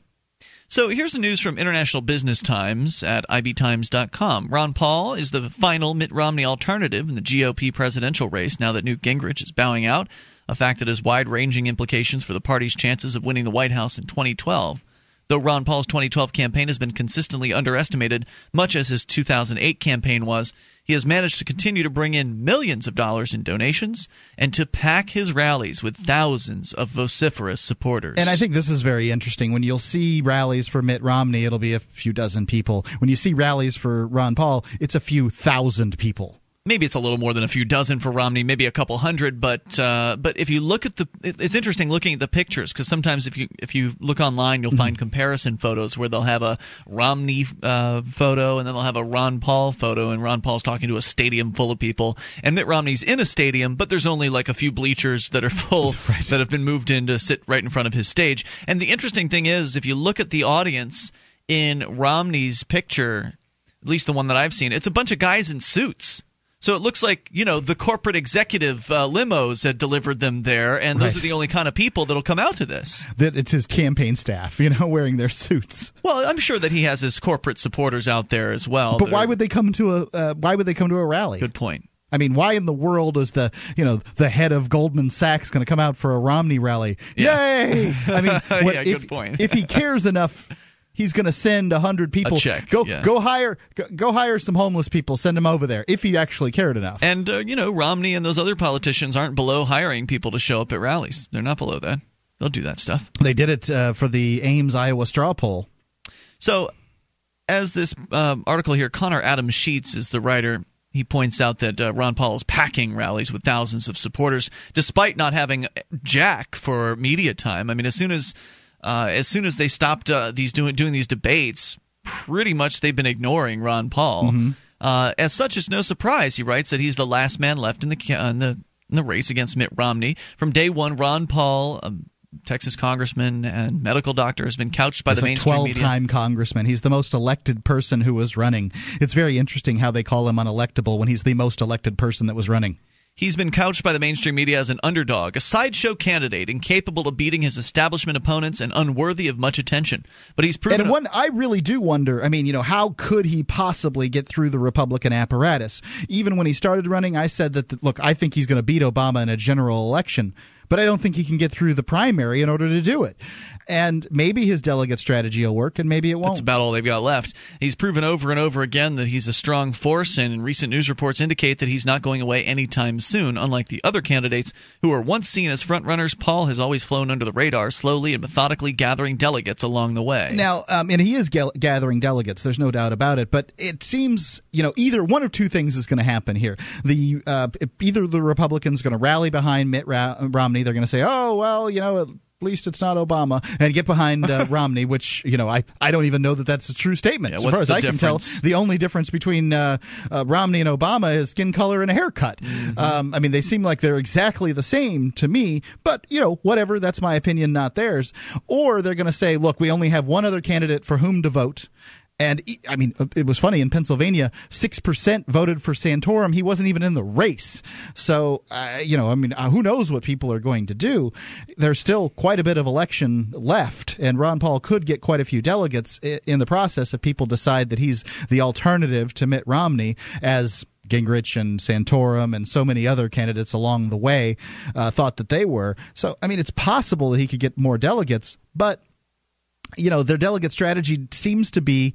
So here's the news from International Business Times at ibtimes.com. Ron Paul is the final Mitt Romney alternative in the GOP presidential race now that Newt Gingrich is bowing out, a fact that has wide ranging implications for the party's chances of winning the White House in 2012. Though Ron Paul's 2012 campaign has been consistently underestimated, much as his 2008 campaign was, he has managed to continue to bring in millions of dollars in donations and to pack his rallies with thousands of vociferous supporters. And I think this is very interesting. When you'll see rallies for Mitt Romney, it'll be a few dozen people. When you see rallies for Ron Paul, it's a few thousand people. Maybe it's a little more than a few dozen for Romney, maybe a couple hundred. But uh, but if you look at the, it's interesting looking at the pictures because sometimes if you if you look online, you'll find comparison photos where they'll have a Romney uh, photo and then they'll have a Ron Paul photo, and Ron Paul's talking to a stadium full of people, and Mitt Romney's in a stadium, but there's only like a few bleachers that are full *laughs* that have been moved in to sit right in front of his stage. And the interesting thing is, if you look at the audience in Romney's picture, at least the one that I've seen, it's a bunch of guys in suits. So it looks like you know the corporate executive uh, limos had delivered them there, and those Right. are the only kind of people that'll come out to this. That it's his campaign staff, you know, *laughs* wearing their suits. Well, I'm sure that he has his corporate supporters out there as well. But why are- would they come to a uh, Why would they come to a rally? Good point. I mean, why in the world is the you know the head of Goldman Sachs going to come out for a Romney rally? Yay! I mean, *laughs* what, Yeah, if, good point. if he cares enough, he's going to send a hundred people. check, go yeah. go hire go, go hire some homeless people. Send them over there if he actually cared enough. And uh, you know, Romney and those other politicians aren't below hiring people to show up at rallies. They're not below that. They'll do that stuff. They did it uh, for the Ames Iowa straw poll. So, as this um, article here, Connor Adams Sheets is the writer. He points out that uh, Ron Paul is packing rallies with thousands of supporters, despite not having Jack for media time. I mean, as soon as uh, as soon as they stopped uh, these doing doing these debates, pretty much they've been ignoring Ron Paul. Uh, as such, it's no surprise he writes that he's the last man left in the in the in the race against Mitt Romney. From day one, Ron Paul. Um, Texas congressman and medical doctor has been couched by the a mainstream 12 media. time congressman. He's the most elected person who was running. It's very interesting how they call him unelectable when he's the most elected person that was running. He's been couched by the mainstream media as an underdog, a sideshow candidate incapable of beating his establishment opponents and unworthy of much attention. But he's proven. And one, I really do wonder. I mean, you know, how could he possibly get through the Republican apparatus? Even when he started running, I said that, look, I think he's going to beat Obama in a general election, but I don't think he can get through the primary in order to do it. And maybe his delegate strategy will work, and maybe it won't. That's about all they've got left. He's proven over and over again that he's a strong force, and recent news reports indicate that he's not going away anytime soon. Unlike the other candidates who were once seen as frontrunners, Paul has always flown under the radar, slowly and methodically gathering delegates along the way. Now, um, and he is gathering delegates. There's no doubt about it. But it seems, you know, either one of two things is going to happen here. The uh, either the Republicans are going to rally behind Mitt Ra- Romney. They're going to say, "Oh, well, you know." At least it's not Obama, and get behind uh, *laughs* Romney, which you know I, I don't even know that that's a true statement. Yeah, as far as I can tell, the only difference between uh, uh, Romney and Obama is skin color and a haircut. Mm-hmm. Um, I mean, they seem like they're exactly the same to me, but you know, whatever. That's my opinion, not theirs. Or they're going to say, look, we only have one other candidate for whom to vote. And I mean, it was funny in Pennsylvania, six percent voted for Santorum. He wasn't even in the race. So, uh, you know, I mean, uh, who knows what people are going to do? There's still quite a bit of election left, and Ron Paul could get quite a few delegates in the process if people decide that he's the alternative to Mitt Romney as Gingrich and Santorum and so many other candidates along the way uh, thought that they were. So, I mean, it's possible that he could get more delegates, but you know, their delegate strategy seems to be,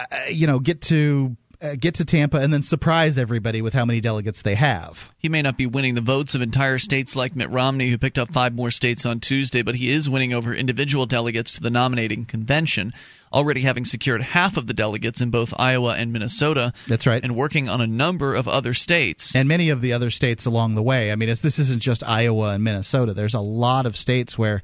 uh, you know, get to uh, get to Tampa and then surprise everybody with how many delegates they have. He may not be winning the votes of entire states like Mitt Romney, who picked up five more states on Tuesday, but he is winning over individual delegates to the nominating convention already having secured half of the delegates in both Iowa and Minnesota. That's right. And working on a number of other states. And many of the other states along the way. I mean, this isn't just Iowa and Minnesota. There's a lot of states where,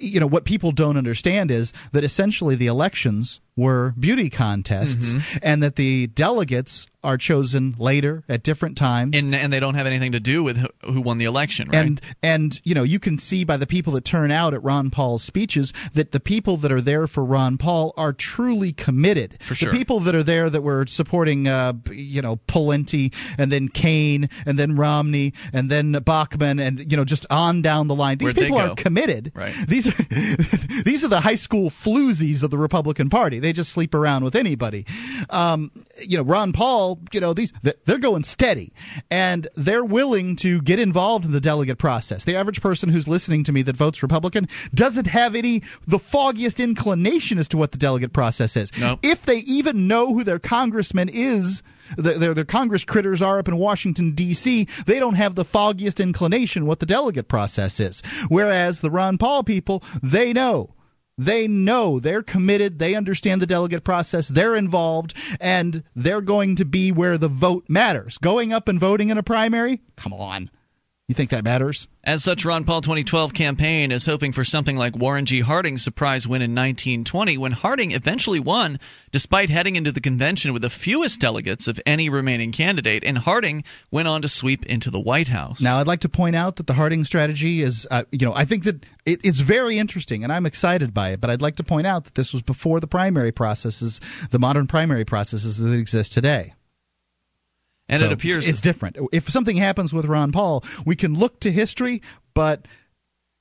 you know, what people don't understand is that essentially the elections were beauty contests mm-hmm. and that the delegates are chosen later at different times. And, and, they don't have anything to do with who won the election right? And and you know you can see by the people that turn out at Ron Paul's speeches that the people that are there for Ron Paul are truly committed. For sure. the people that are there that were supporting uh, you know Pawlenty and then Cain and then Romney and then Bachmann and you know just on down the line. These Where'd people are committed. Right. These are *laughs* these are the high school floozies of the Republican Party. They just sleep around with anybody. Um, you know Ron Paul you know, these they're going steady, and they're willing to get involved in the delegate process. The average person who's listening to me that votes Republican doesn't have any the foggiest inclination as to what the delegate process is. Nope. If they even know who their congressman is their, their Congress critters are up in Washington, D.C., they don't have the foggiest inclination what the delegate process is. Whereas the Ron Paul people, they know. They know they're committed. They understand the delegate process. They're involved, and they're going to be where the vote matters. Going up and voting in a primary? Come on. You think that matters? As such, Ron Paul 2012 campaign is hoping for something like Warren G. Harding's surprise win in 1920, when Harding eventually won, despite heading into the convention with the fewest delegates of any remaining candidate, and Harding went on to sweep into the White House. Now, I'd like to point out that the Harding strategy is, uh, you know, I think that it, it's very interesting, and I'm excited by it. But I'd like to point out that this was before the primary processes, the modern primary processes that exist today. And so it appears it's, it's different. If something happens with Ron Paul, we can look to history, but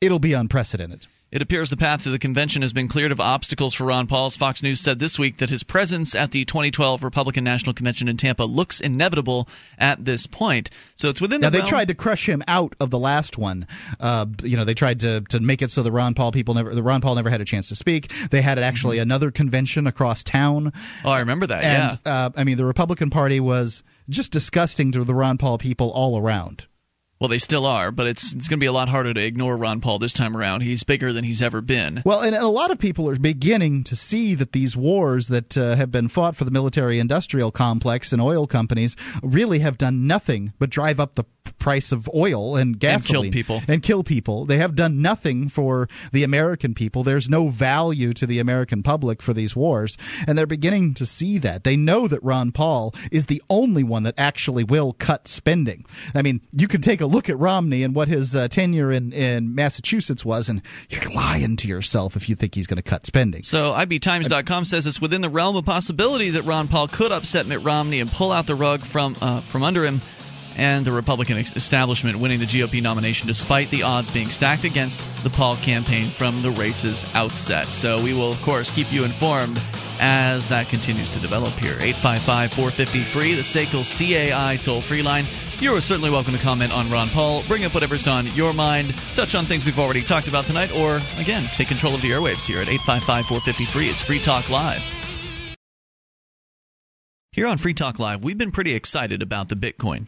it'll be unprecedented. It appears the path to the convention has been cleared of obstacles for Ron Paul. Fox News said this week that his presence at the 2012 Republican National Convention in Tampa looks inevitable at this point. So it's within now the they tried to crush him out of the last one. Uh, you know, they tried to to make it so the Ron Paul people never the Ron Paul never had a chance to speak. They had actually mm-hmm. another convention across town. Oh, I remember that. And yeah. uh, I mean, the Republican Party was just disgusting to the Ron Paul people all around. Well, they still are, but it's it's going to be a lot harder to ignore Ron Paul this time around. He's bigger than he's ever been. Well, and, and a lot of people are beginning to see that these wars that uh, have been fought for the military-industrial complex and oil companies really have done nothing but drive up the price of oil and gasoline and kill people. And kill people. They have done nothing for the American people. There's no value to the American public for these wars, and they're beginning to see that. They know that Ron Paul is the only one that actually will cut spending. I mean, you can take a look at Romney and what his uh, tenure in, in Massachusetts was, and you're lying to yourself if you think he's going to cut spending. So IBTimes.com says it's within the realm of possibility that Ron Paul could upset Mitt Romney and pull out the rug from uh, from under him and the Republican establishment winning the GOP nomination despite the odds being stacked against the Paul campaign from the race's outset. So we will, of course, keep you informed as that continues to develop here. 855 450 free, the SACL CAI toll free line. You are certainly welcome to comment on Ron Paul, bring up whatever's on your mind, touch on things we've already talked about tonight, or again, take control of the airwaves here at 855 450 free. It's Free Talk Live. Here on Free Talk Live, we've been pretty excited about the Bitcoin.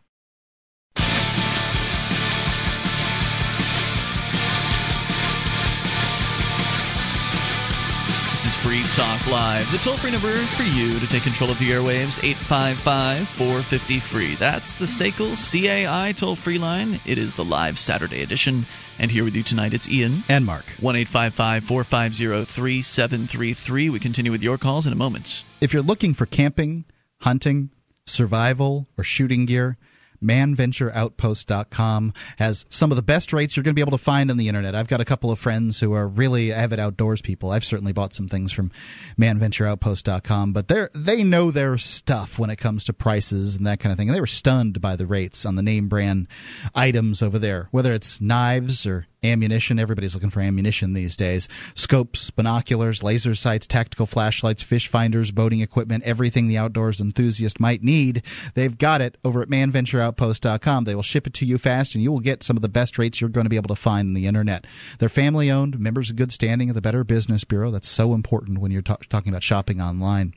This is Free Talk Live, the toll free number for you to take control of the airwaves, 855 450 free. That's the SACL CAI toll free line. It is the live Saturday edition. And here with you tonight, it's Ian. And Mark. 1 855 450 3733. We continue with your calls in a moment. If you're looking for camping, hunting, survival, or shooting gear, manventureoutpost.com has some of the best rates you're going to be able to find on the internet. I've got a couple of friends who are really avid outdoors people. I've certainly bought some things from manventureoutpost.com, but they they know their stuff when it comes to prices and that kind of thing. And they were stunned by the rates on the name brand items over there, whether it's knives or ammunition. Everybody's looking for ammunition these days. Scopes, binoculars, laser sights, tactical flashlights, fish finders, boating equipment, everything the outdoors enthusiast might need. They've got it over at manventureoutpost.com. They will ship it to you fast and you will get some of the best rates you're going to be able to find on the internet. They're family owned, members of good standing of the Better Business Bureau. That's so important when you're talking about shopping online.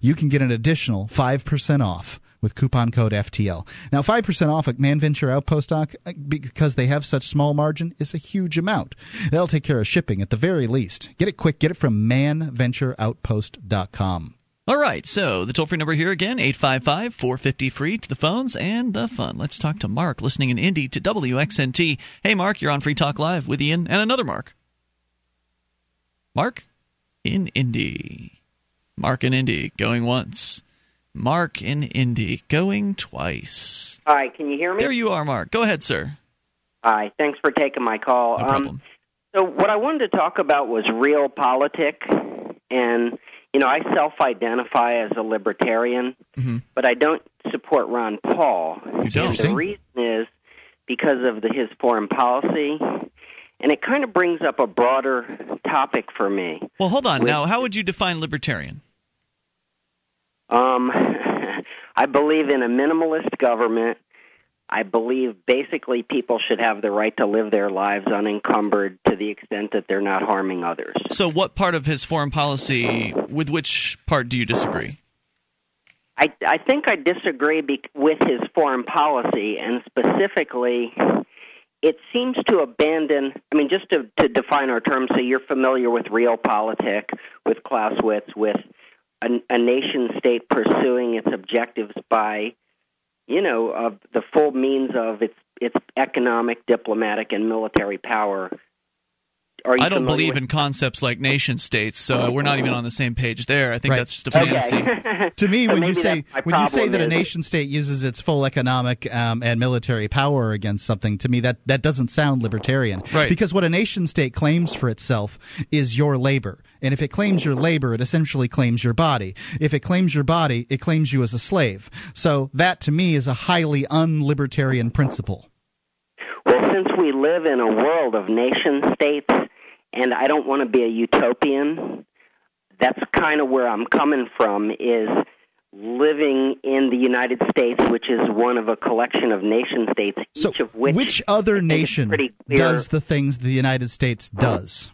You can get an additional 5% off with coupon code FTL. Now, 5% off at Manventure Outpost uh, because they have such small margin is a huge amount. They'll take care of shipping at the very least. Get it quick. Get it from manventureoutpost.com. All right, so the toll free number here again, 855 450 free to the phones and the fun. Let's talk to Mark, listening in Indy to WXNT. Hey, Mark, you're on Free Talk Live with Ian and another Mark. Mark in Indy. Mark in Indy, going once. Mark in Indy, going twice. Hi, can you hear me? There you are, Mark. Go ahead, sir. Hi, thanks for taking my call. No problem. Um, so, what I wanted to talk about was realpolitik, and you know, I self-identify as a libertarian, mm-hmm. but I don't support Ron Paul. You don't. The reason is because of the, his foreign policy, and it kind of brings up a broader topic for me. Well, hold on. Now, how would you define libertarian? Um, *laughs* I believe in a minimalist government. I believe basically people should have the right to live their lives unencumbered to the extent that they're not harming others. So, what part of his foreign policy, with which part do you disagree? I, I think I disagree be- with his foreign policy, and specifically, it seems to abandon. I mean, just to, to define our terms, so you're familiar with realpolitik, with Clausewitz, with a, a nation state pursuing its objectives by, you know, of the full means of its its economic, diplomatic, and military power. I don't believe in concepts like nation states, so we're not even on the same page there. I think Right. that's just a fantasy. Okay. *laughs* to me, So when you say when you say problem that a nation state uses its full economic um, and military power against something, to me that that doesn't sound libertarian. Right. Because what a nation state claims for itself is your labor, and if it claims your labor, it essentially claims your body. If it claims your body, it claims you as a slave. So that to me is a highly unlibertarian principle. Well, since we live in a world of nation states, and I don't want to be a utopian, that's kind of where I'm coming from. Is living in the United States, which is one of a collection of nation states, each of which Which other I think is nation does the things the United States does?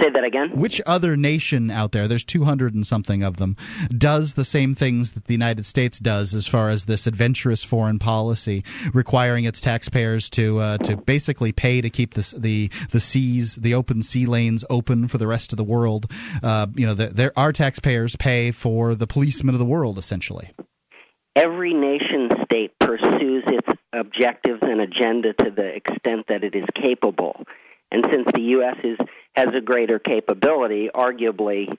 Say that again. Which other nation out there, there's 200 and something of them, does the same things that the United States does as far as this adventurous foreign policy, requiring its taxpayers to uh, to basically pay to keep this, the the seas, the open sea lanes open for the rest of the world? Uh, you know, the, there our taxpayers pay for the policemen of the world, essentially. every nation state pursues its objectives and agenda to the extent that it is capable. And since the U.S. is has a greater capability, arguably,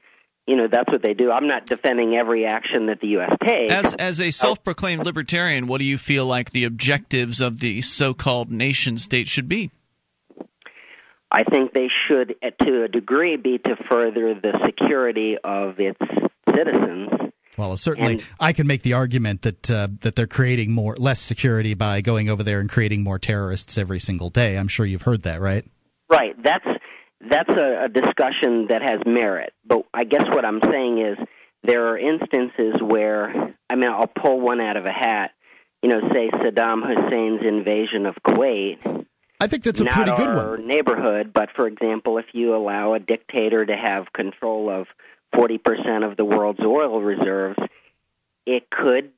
you know, that's what they do. I'm not defending every action that the U.S. takes. As as a self-proclaimed libertarian, what do you feel like the objectives of the so-called nation state should be? I think they should, to a degree, be to further the security of its citizens. Well, certainly, I can make the argument that uh, that they're creating more less security by going over there and creating more terrorists every single day. I'm sure you've heard that, right? Right. That's that's a, a discussion that has merit. But I guess what I'm saying is there are instances where I mean I'll pull one out of a hat. You know, say Saddam Hussein's invasion of Kuwait. I think that's a not pretty good our one. neighborhood, but for example, if you allow a dictator to have control of 40% of the world's oil reserves, it could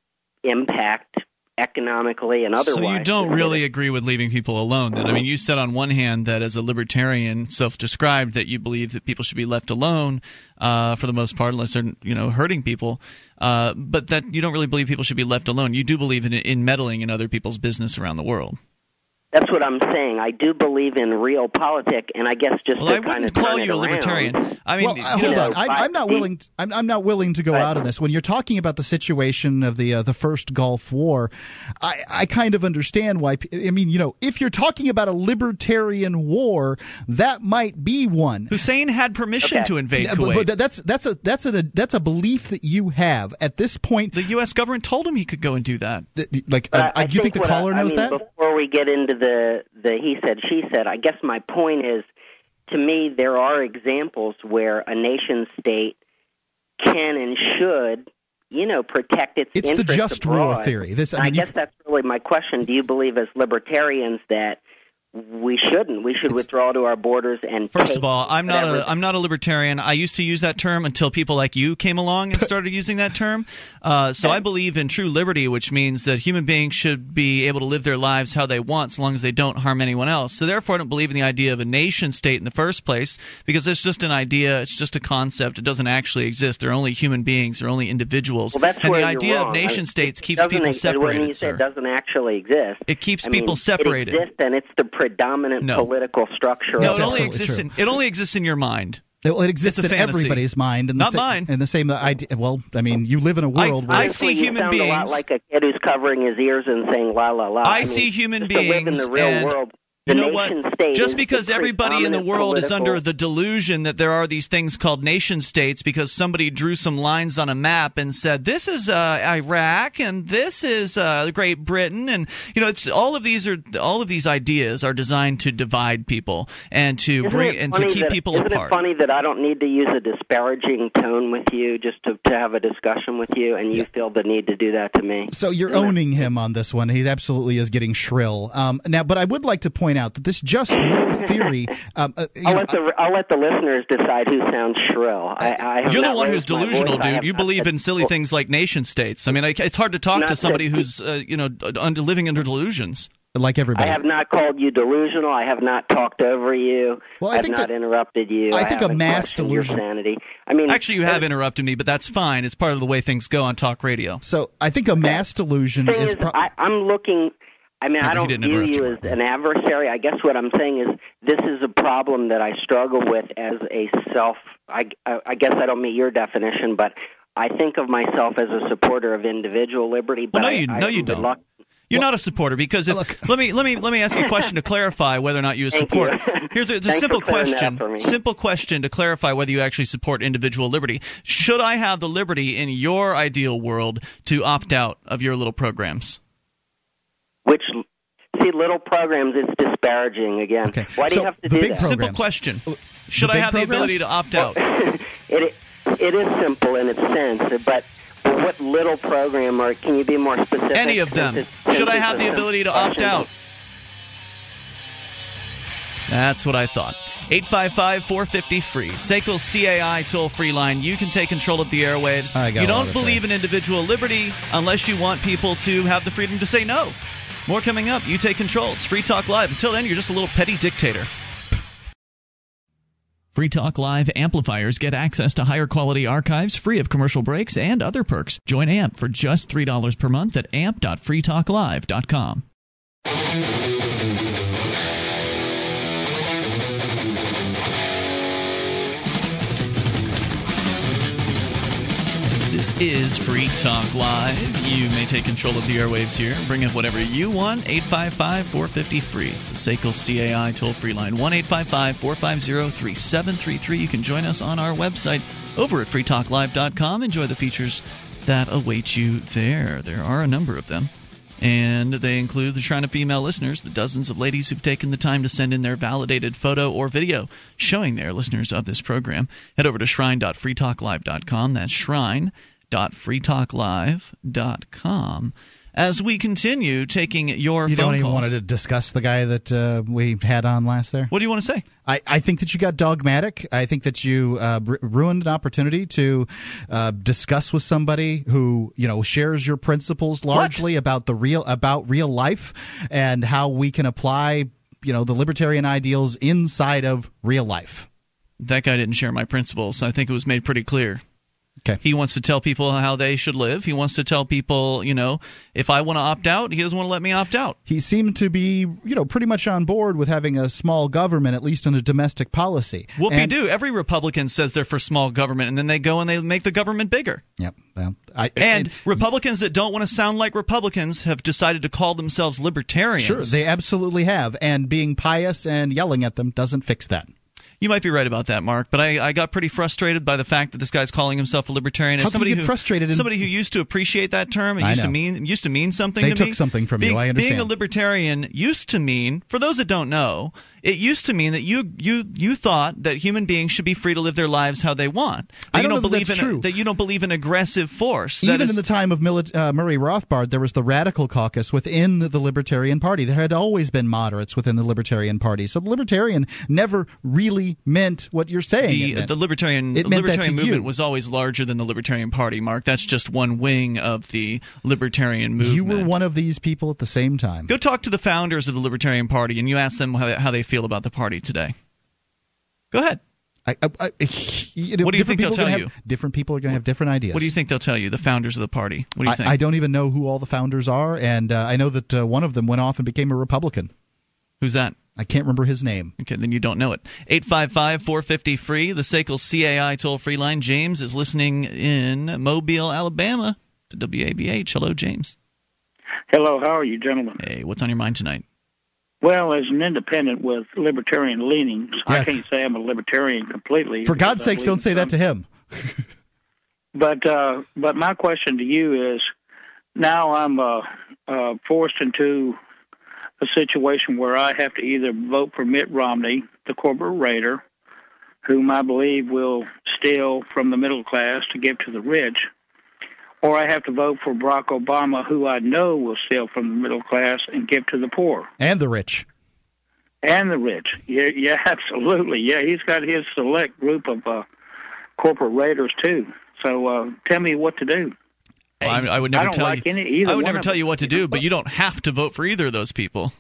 impact economically and otherwise. So you don't really agree with leaving people alone then. I mean, you said on one hand that as a libertarian, self-described, that you believe that people should be left alone uh, for the most part, unless they're you know hurting people. Uh, but that you don't really believe people should be left alone. You do believe in in meddling in other people's business around the world. That's what I'm saying. I do believe in realpolitik, and I guess just Well, to I kind wouldn't of call you a libertarian. around- I mean, well, uh, hold know, on. I, I- I'm not willing. To, I'm, I'm not willing to go out on this. When you're talking about the situation of the uh, the first Gulf War, I, I kind of understand why. I mean, you know, if you're talking about a libertarian war, that might be one. Hussein had permission to invade Yeah, but- but that's that's a that's a that's a belief that you have at this point. the U.S. government told him he could go and do that. Like, uh, I, I do you think the caller I, I knows mean, that? Before we get into the the he said she said, I guess my point is, to me, there are examples where a nation state can and should, you know, protect its It's the just war theory. This- I And I, guess that's really my question. Do you believe, as libertarians, that we shouldn't? We should withdraw to our borders and First of all, I'm not whatever- a I'm not a libertarian. I used to use that term until people like you came along and *laughs* started using that term. Uh, so I believe in true liberty, which means that human beings should be able to live their lives how they want, so long as they don't harm anyone else. So therefore, I don't believe in the idea of a nation state in the first place because it's just an idea. It's just a concept. It doesn't actually exist. They're only human beings. They're only individuals. Well, that's and where the idea wrong. of nation I- states it keeps people When separated. you say it doesn't actually exist, It keeps I people mean, separated. It exists, and it's the predominant No. political structure. No, it only the- exists in it only exists in your mind. Well, it exists in fantasy. everybody's mind, and the Not sa- mine. And the same idea. Well, I mean, you live in a world where I see you sound a lot like a kid who's covering his ears and saying la la la. I mean, see human beings. to live in the real and- world. You The know what? state Just because everybody in the predominant world is under the delusion that there are these things called nation states because somebody drew some lines on a map and said this is uh, Iraq and this is uh, Great Britain and you know it's all of these are all of these ideas are designed to divide people and to Isn't bring and to keep that- people isn't apart. it funny that I don't need to use a disparaging tone with you just to, to have a discussion with you, and you feel the need to do that to me? So you're owning him on this one. He absolutely is getting shrill. Um, now, but I would like to point out that this just *laughs* war theory. Um, uh, you I'll know, let the I'll let the listeners decide who sounds shrill. I, I have You're the one who's delusional, voice. Dude. You believe in silly things like nation states. I mean, I- it's hard to talk to somebody that- who's uh, you know under, living under delusions. like everybody. I have not called you delusional. I have not talked over you. Well, I I have think not that- interrupted you. I I, think a mass delusion- sanity. I mean, Actually, you have interrupted me, but that's fine. It's part of the way things go on talk radio. So I think a mass delusion is. is, pro- I, I'm looking. I mean, No, I don't view you as an adversary. I guess what I'm saying is this is a problem that I struggle with as a self. I, I, I guess I don't meet your definition, but I think of myself as a supporter of individual liberty. But Well, no, you- I, no, you am don't. reluctant- You're not a supporter because if, let me let me let me ask you a *laughs* question to clarify whether or not you Thank support. you. Here's a, it's a simple for clearing that question. for me. Simple question to clarify whether you actually support individual liberty. Should I have the liberty in your ideal world to opt out of your little programs? Which see, little programs, it's disparaging again. Why do you have to do that? Simple question. Should I big have the ability to opt out? *laughs* it it is simple in its sense, but, but what little program, or can you be more specific? Any of them. Should I have the ability to opt out? That's what I thought. 855 450 free. SACL CAI toll free line. You can take control of the airwaves. I got You don't to believe in individual liberty unless you want people to have the freedom to say no. More coming up. You take control. It's Free Talk Live. Until then, you're just a little petty dictator. Free Talk Live amplifiers get access to higher quality archives free of commercial breaks and other perks. Join AMP for just $3 per month at amp.freetalklive.com. This is Free Talk Live. You may take control of the airwaves here. Bring up whatever you want. 855 450 free. It's the SACL CAI toll free line. 1 855 450 3733. You can join us on our website over at freetalklive.com. Enjoy the features that await you there. There are a number of them. And they include the Shrine of Female listeners, the dozens of ladies who've taken the time to send in their validated photo or video showing they're listeners of this program. Head over to shrine.freetalklive.com. That's shrine.freetalklive.com. As we continue taking your you don't even calls. want to discuss the guy that uh, we had on last there. What do you want to say? I, I think that you got dogmatic. I think that you uh, r- ruined an opportunity to uh, discuss with somebody who you know shares your principles largely about the real about real life and how we can apply you know the libertarian ideals inside of real life. That guy didn't share my principles. I think it was made pretty clear. Okay. He wants to tell people how they should live. He wants to tell people, you know, if I want to opt out, he doesn't want to let me opt out. He seemed to be, you know, pretty much on board with having a small government, at least in a domestic policy. Whoopie And- do. Every Republican says they're for small government, and then they go and they make the government bigger. Yep. Well, I, And Republicans that don't want to sound like Republicans have decided to call themselves libertarians. Sure, they absolutely have. And being pious and yelling at them doesn't fix that. You might be right about that, Mark, but I, I got pretty frustrated by the fact that this guy's calling himself a libertarian. How As you somebody get who, frustrated in- somebody who used to appreciate that term, it I used to mean used to mean something. They to took me. something from you, Being- I Being a libertarian used to mean, for those that don't know, it used to mean that you you you thought that human beings should be free to live their lives how they want. That I you don't know that believe that's in true. that you don't believe in aggressive force. Even is- in the time of Mili- uh, Murray Rothbard, there was the radical caucus within the Libertarian Party. There had always been moderates within the Libertarian Party. So the Libertarian never really meant what you're saying. the the libertarian the libertarian movement you. was always larger than the Libertarian Party. Mark, that's just one wing of the libertarian movement. You were one of these people at the same time. Go talk to the founders of the Libertarian Party and you ask them how they, how they feel about the party today. Go ahead. I, I, I, *laughs* you know, What do you different think they'll people tell have- you? Different people are going to have different ideas. What do you think they'll tell you, the founders of the party? What do you I, think? I don't even know who all the founders are, and uh, I know that uh, one of them went off and became a Republican. Who's that? I can't remember his name. Okay, then you don't know it. 855 450 free, the SACL CAI toll free line. James is listening in Mobile, Alabama to WABH. Hello, James. Hello, how are you, gentlemen? Hey, what's on your mind tonight? Well, as an independent with libertarian leanings, I can't say I'm a libertarian completely. For God's sakes, don't say that to him. *laughs* But uh, but my question to you is, now I'm uh, uh, forced into a situation where I have to either vote for Mitt Romney, the corporate raider, whom I believe will steal from the middle class to give to the rich, or I have to vote for Barack Obama, who I know will steal from the middle class and give to the poor And the rich. and the rich. Yeah, yeah, *laughs* absolutely. Yeah, he's got his select group of uh, corporate raiders too. So uh, tell me what to do. Well, I, I would I never don't tell like you. any- I would never tell them. you what to do, but you don't have to vote for either of those people.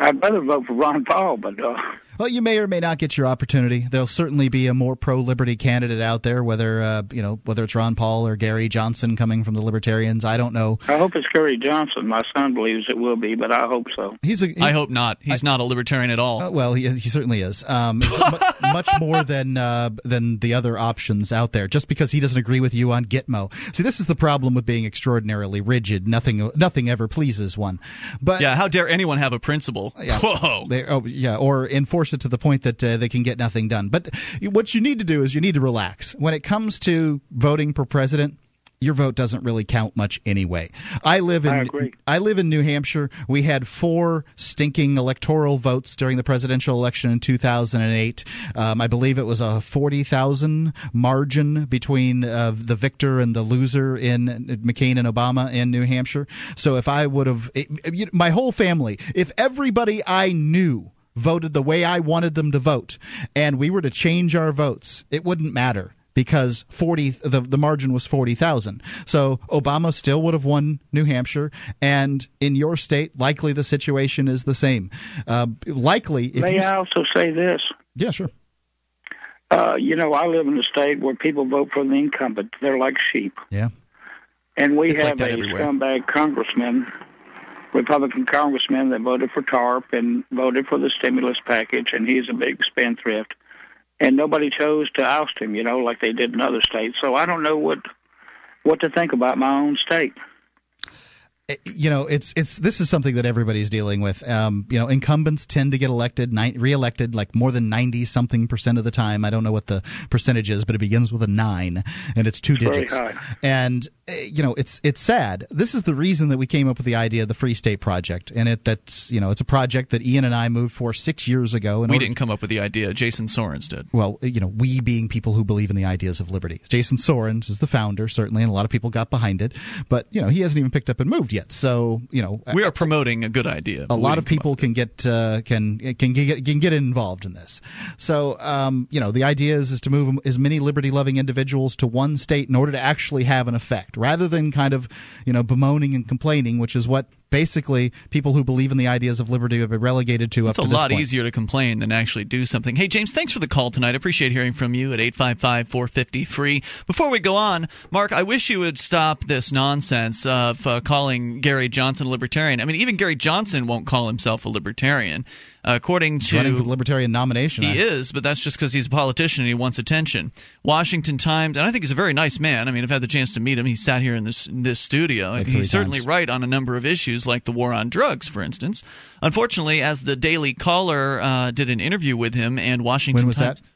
I'd rather vote for Ron Paul, but uh, Well, you may or may not get your opportunity. There'll certainly be a more pro-liberty candidate out there, whether uh, you know whether it's Ron Paul or Gary Johnson coming from the Libertarians. I don't know. I hope it's Gary Johnson. My son believes it will be, but I hope so. He's a. He, I hope not. He's not a libertarian at all. uh, well, he, he certainly is. Um, he's *laughs* much more than uh, than the other options out there. Just because he doesn't agree with you on Gitmo. See, this is the problem with being extraordinarily rigid. Nothing nothing ever pleases one. But yeah, how dare anyone have a principle? Yeah. Whoa. They, oh, yeah, or enforce it to the point that uh, they can get nothing done. But what you need to do is you need to relax. When it comes to voting for president, your vote doesn't really count much anyway. I live in I agree. live in New Hampshire. We had four stinking electoral votes during the presidential election in 2008. Um, I believe it was a 40,000 margin between uh, the victor and the loser in McCain and Obama in New Hampshire. So if I would have, it, you know, my whole family, if everybody I knew voted the way I wanted them to vote, and we were to change our votes, it wouldn't matter because 40 the, the margin was 40,000. So Obama still would have won New Hampshire and in your state likely the situation is the same. Uh, likely if May you I also say this? Yeah, sure. Uh, you know, I live in a state where people vote for the incumbent. They're like sheep. Yeah. And we It's have that a everywhere. scumbag congressman, Republican congressman that voted for TARP and voted for the stimulus package, and he's a big spendthrift. And nobody chose to oust him, you know, like they did in other states. So I don't know what what to think about my own state. you know, it's it's this is something that everybody's dealing with. Um, you know, incumbents tend to get elected, ni- reelected, like more than ninety something percent of the time. I don't know what the percentage is, but it begins with a nine, and it's two It's very digits. high. And you know, it's it's sad. This is the reason that we came up with the idea of the Free State Project, and it that's you know, it's a project that Ian and I moved for six years ago. We didn't come up with the idea. Jason Sorens did. well, you know, we being people who believe in the ideas of liberty. Jason Sorens is the founder, certainly, and a lot of people got behind it. But you know, he hasn't even picked up and moved yet. So you know, We are promoting a good idea. a lot of people can get uh, can can get can get involved in this. So um, you know, the idea is is to move as many liberty loving individuals to one state in order to actually have an effect, rather than kind of you know bemoaning and complaining, which is what basically people who believe in the ideas of liberty have been relegated to It's up a to this lot point. easier to complain than actually do something. Hey, James, thanks for the call tonight. I appreciate hearing from you at 855 450 free. Before we go on, Mark, I wish you would stop this nonsense of uh, calling Gary Johnson a libertarian. I mean, even Gary Johnson won't call himself a libertarian. Uh, according to running for the libertarian nomination. he I- is, but that's just because he's a politician and he wants attention. Washington Times, and I think he's a very nice man. I mean, I've had the chance to meet him. He sat here in this in this studio. Like he's certainly times. right on a number of issues, like the war on drugs, for instance. Unfortunately, as the Daily Caller uh, did an interview with him, and Washington When was Times, that?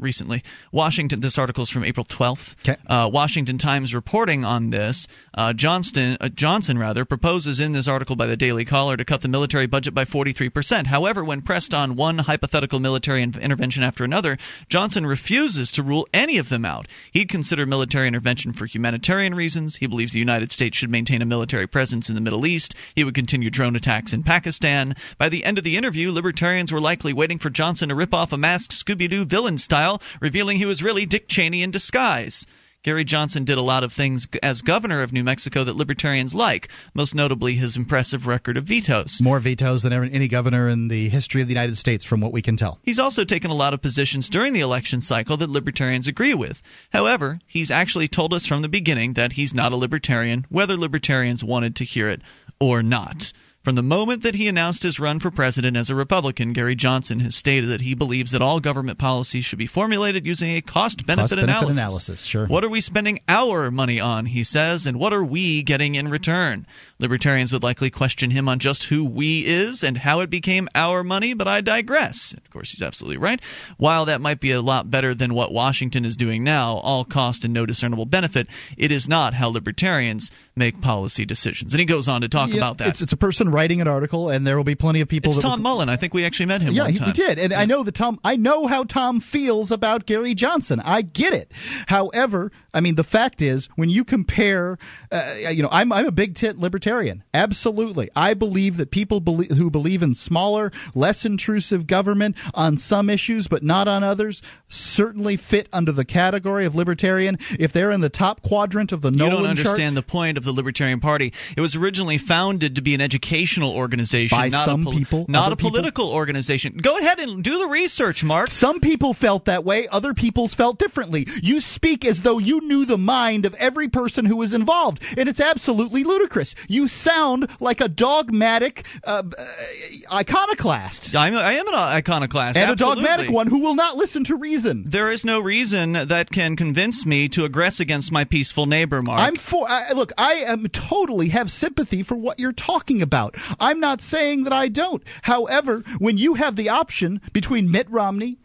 Recently. Washington. This article is from April 12th. Uh, Washington Times reporting on this. Uh, Johnston uh, Johnson rather proposes in this article by the Daily Caller to cut the military budget by 43 percent. However, when pressed on one hypothetical military in- intervention after another, Johnson refuses to rule any of them out. He'd consider military intervention for humanitarian reasons. He believes the United States should maintain a military presence in the Middle East. He would continue drone attacks in Pakistan. By the end of the interview, libertarians were likely waiting for Johnson to rip off a masked Scooby Doo villain style, revealing he was really Dick Cheney in disguise. Gary Johnson did a lot of things as governor of New Mexico that libertarians like, most notably his impressive record of vetoes. More vetoes than any governor in the history of the United States, from what we can tell. He's also taken a lot of positions during the election cycle that libertarians agree with. However, he's actually told us from the beginning that he's not a libertarian, whether libertarians wanted to hear it or not. From the moment that he announced his run for president as a Republican, Gary Johnson has stated that he believes that all government policies should be formulated using a cost benefit Cost-benefit analysis. analysis, sure. What are we spending our money on, he says, and what are we getting in return? Libertarians would likely question him on just who we is and how it became our money, but I digress. Of course, he's absolutely right. While that might be a lot better than what Washington is doing now, all cost and no discernible benefit, it is not how libertarians make policy decisions. And he goes on to talk Yeah, about that. It's, it's a person writing an article, and there will be plenty of people. It's Tom will, Mullen. I think we actually met him yeah, one he, did, and I know that Tom. I know how Tom feels about Gary Johnson. I get it. However, I mean, the fact is, when you compare, uh, you know, I'm I'm a big tit libertarian. Absolutely, I believe that people belie- who believe in smaller, less intrusive government on some issues, but not on others, certainly fit under the category of libertarian. If they're in the top quadrant of the You Nolan don't chart, understand the point of the Libertarian Party. It was originally founded to be an educational organization, By not some a pol- people, not a people- political organization. Go ahead and do the research, Mark. Some people felt that way, other people's felt differently. You speak as though you knew the mind of every person who was involved, and it's absolutely ludicrous. You sound like a dogmatic uh, uh, iconoclast. I'm, I am an iconoclast, and absolutely. a dogmatic one who will not listen to reason. There is no reason that can convince me to aggress against my peaceful neighbor, Mark. I'm for. I, look, I am totally have sympathy for what you're talking about. I'm not saying that I don't. However, when you have the option between Mitt Romney,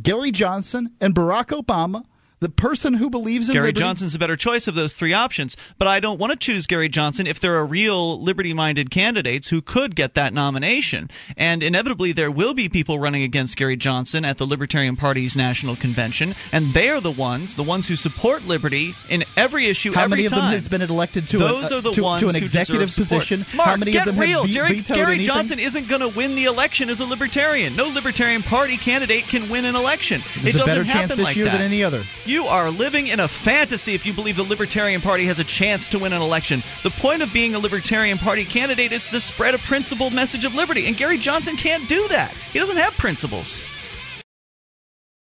Gary Johnson, and Barack Obama, the person who believes in Gary liberty, Johnson's a better choice of those three options, but I don't want to choose Gary Johnson if there are real liberty minded candidates who could get that nomination. And inevitably, there will be people running against Gary Johnson at the Libertarian Party's national convention, and they are the ones, the ones who support liberty in every issue, every time. How every many of them has been elected to Those a, are the to, ones to an executive position? Mark, How many get of them real. have vetoed Gary anything? Johnson isn't going to win the election as a libertarian. No Libertarian Party candidate can win an election. There's it a better doesn't chance happen this like year that. than any other. You are living in a fantasy if you believe the Libertarian Party has a chance to win an election. The point of being a Libertarian Party candidate is to spread a principled message of liberty, and Gary Johnson can't do that. He doesn't have principles.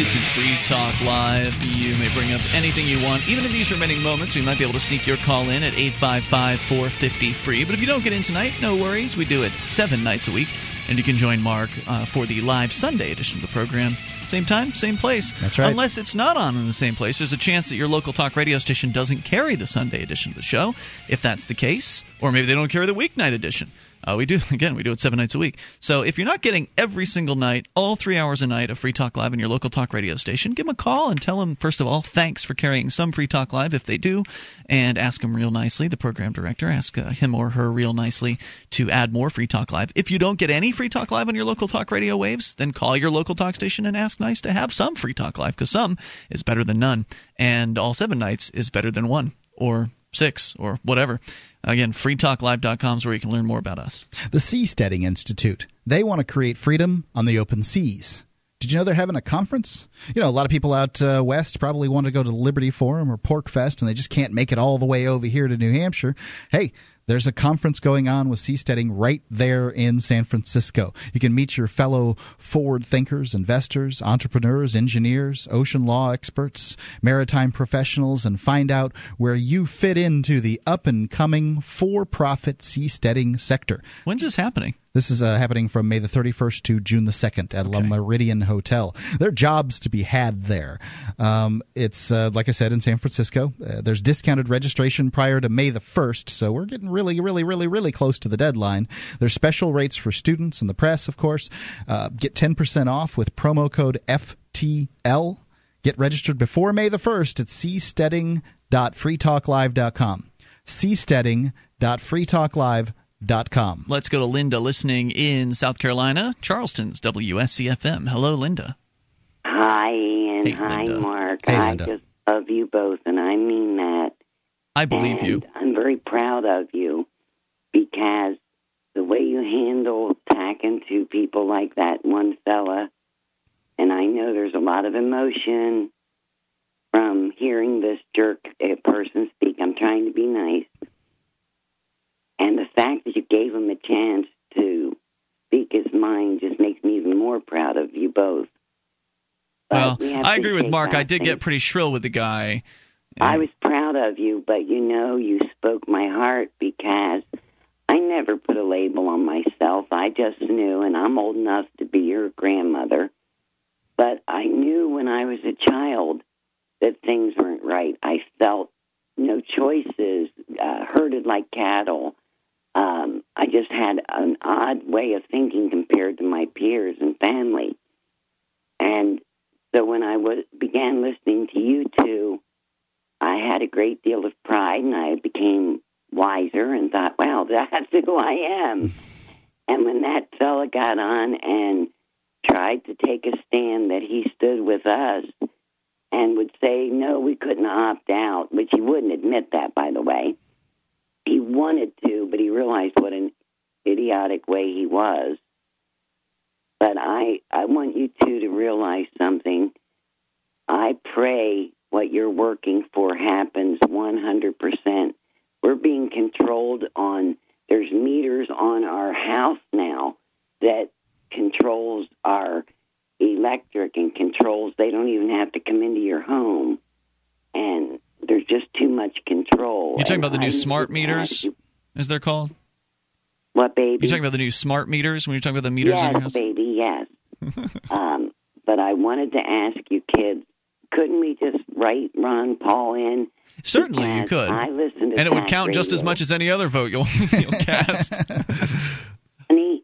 This is Free Talk Live. You may bring up anything you want. Even in these remaining moments, we might be able to sneak your call in at 855 450 free. But if you don't get in tonight, no worries. We do it seven nights a week. And you can join Mark uh, for the live Sunday edition of the program Same time, same place. That's right. Unless it's not on in the same place, there's a chance that your local talk radio station doesn't carry the Sunday edition of the show. If that's the case, or maybe they don't carry the weeknight edition. Uh, we do *laughs* again. We do it seven nights a week. So if you're not getting every single night, all three hours a night of Free Talk Live in your local talk radio station, give them a call and tell them first of all thanks for carrying some Free Talk Live if they do, and ask them real nicely. The program director ask uh, him or her real nicely to add more Free Talk Live. If you don't get any Free Talk Live on your local talk radio waves, then call your local talk station and ask nice to have some Free Talk Live because some is better than none, and all seven nights is better than one or six or whatever. Again, freetalklive.com is where you can learn more about us. The Seasteading Institute. They want to create freedom on the open seas. Did you know they're having a conference? You know, a lot of people out uh, west probably want to go to Liberty Forum or PorcFest, and they just can't make it all the way over here to New Hampshire. Hey, there's a conference going on with Seasteading right there in San Francisco. You can meet your fellow forward thinkers, investors, entrepreneurs, engineers, ocean law experts, maritime professionals, and find out where you fit into the up and coming for profit seasteading sector. When's this happening? This is uh, happening from May the 31st to June the 2nd at Le Meridien Hotel. There are jobs to be had there. Um, it's, uh, like I said, in San Francisco. Uh, there's discounted registration prior to May the 1st, so we're getting really, really, really, really close to the deadline. There's special rates for students and the press, of course. Uh, get 10% off with promo code FTL. Get registered before May the 1st at seasteading.freetalklive.com. seasteading.freetalklive.com com. Let's go to Linda listening in South Carolina, Charleston's WSCFM. Hello, Linda. Hi, Ian. Hey, Hi, Linda. Mark. Hey, I just love you both, and I mean that. I believe And you. I'm very proud of you because the way you handle talking to people like that one fella, and I know there's a lot of emotion from hearing this jerk person speak. I'm trying to be nice. And the fact that you gave him a chance to speak his mind just makes me even more proud of you both. Well, we I agree with Mark. I did things. get pretty shrill with the guy. I was proud of you, but you know, you spoke my heart because I never put a label on myself. I just knew, and I'm old enough to be your grandmother, but I knew when I was a child that things weren't right. I felt no choices, uh, herded like cattle. Um, I just had an odd way of thinking compared to my peers and family. And so when I was, began listening to you two, I had a great deal of pride and I became wiser and thought, wow, *laughs* that's who I am. And when that fella got on and tried to take a stand that he stood with us and would say, no, we couldn't opt out, which he wouldn't admit that, by the way. He wanted to, but he realized what an idiotic way he was. But I, I want you two to realize something. I pray what you're working for happens 100%. We're being controlled on, there's meters on our house now that controls our electric and controls, they don't even have to come into your home. And there's just too much control. You talking about the new smart meters, as they're called? What, baby? You talking about the new smart meters when you're talking about the meters yes, in your house? baby, yes. *laughs* um, but I wanted to ask you kids, couldn't we just write Ron Paul in? Certainly, you could. I listen to and it would count just as much as any other vote you'll, *laughs* you'll cast. *laughs* Honey,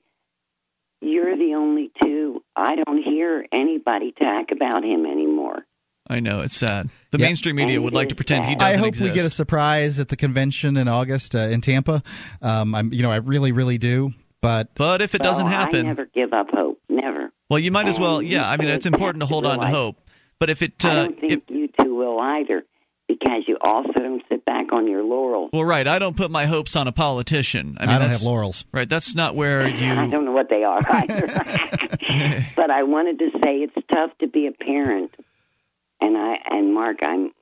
you're the only two. I don't hear anybody talk about him anymore. I know it's sad. The Yeah. mainstream media would like to pretend he doesn't I hope exist. we get a surprise at the convention in August uh, in Tampa. Um, I'm, you know, I really, really do. But but if it doesn't Well, I happen, never give up hope. Never. well, you might as well. Yeah, I mean, it's important to have to hold on to hope. But if it, I uh, don't think you two will either, because you also don't sit back on your laurels. well, right, I don't put my hopes on a politician. I, mean, I don't have laurels. Right, that's not where *laughs* you. I don't know what they are either. *laughs* but I wanted to say it's tough to be a parent, and I and Mark, I'm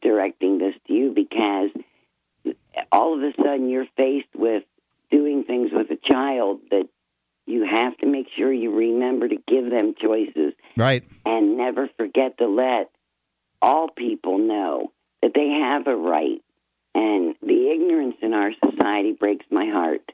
directing this to you because all of a sudden you're faced with doing things with a child that you have to make sure you remember to give them choices right, and never forget to let all people know that they have a right. And the ignorance in our society breaks my heart.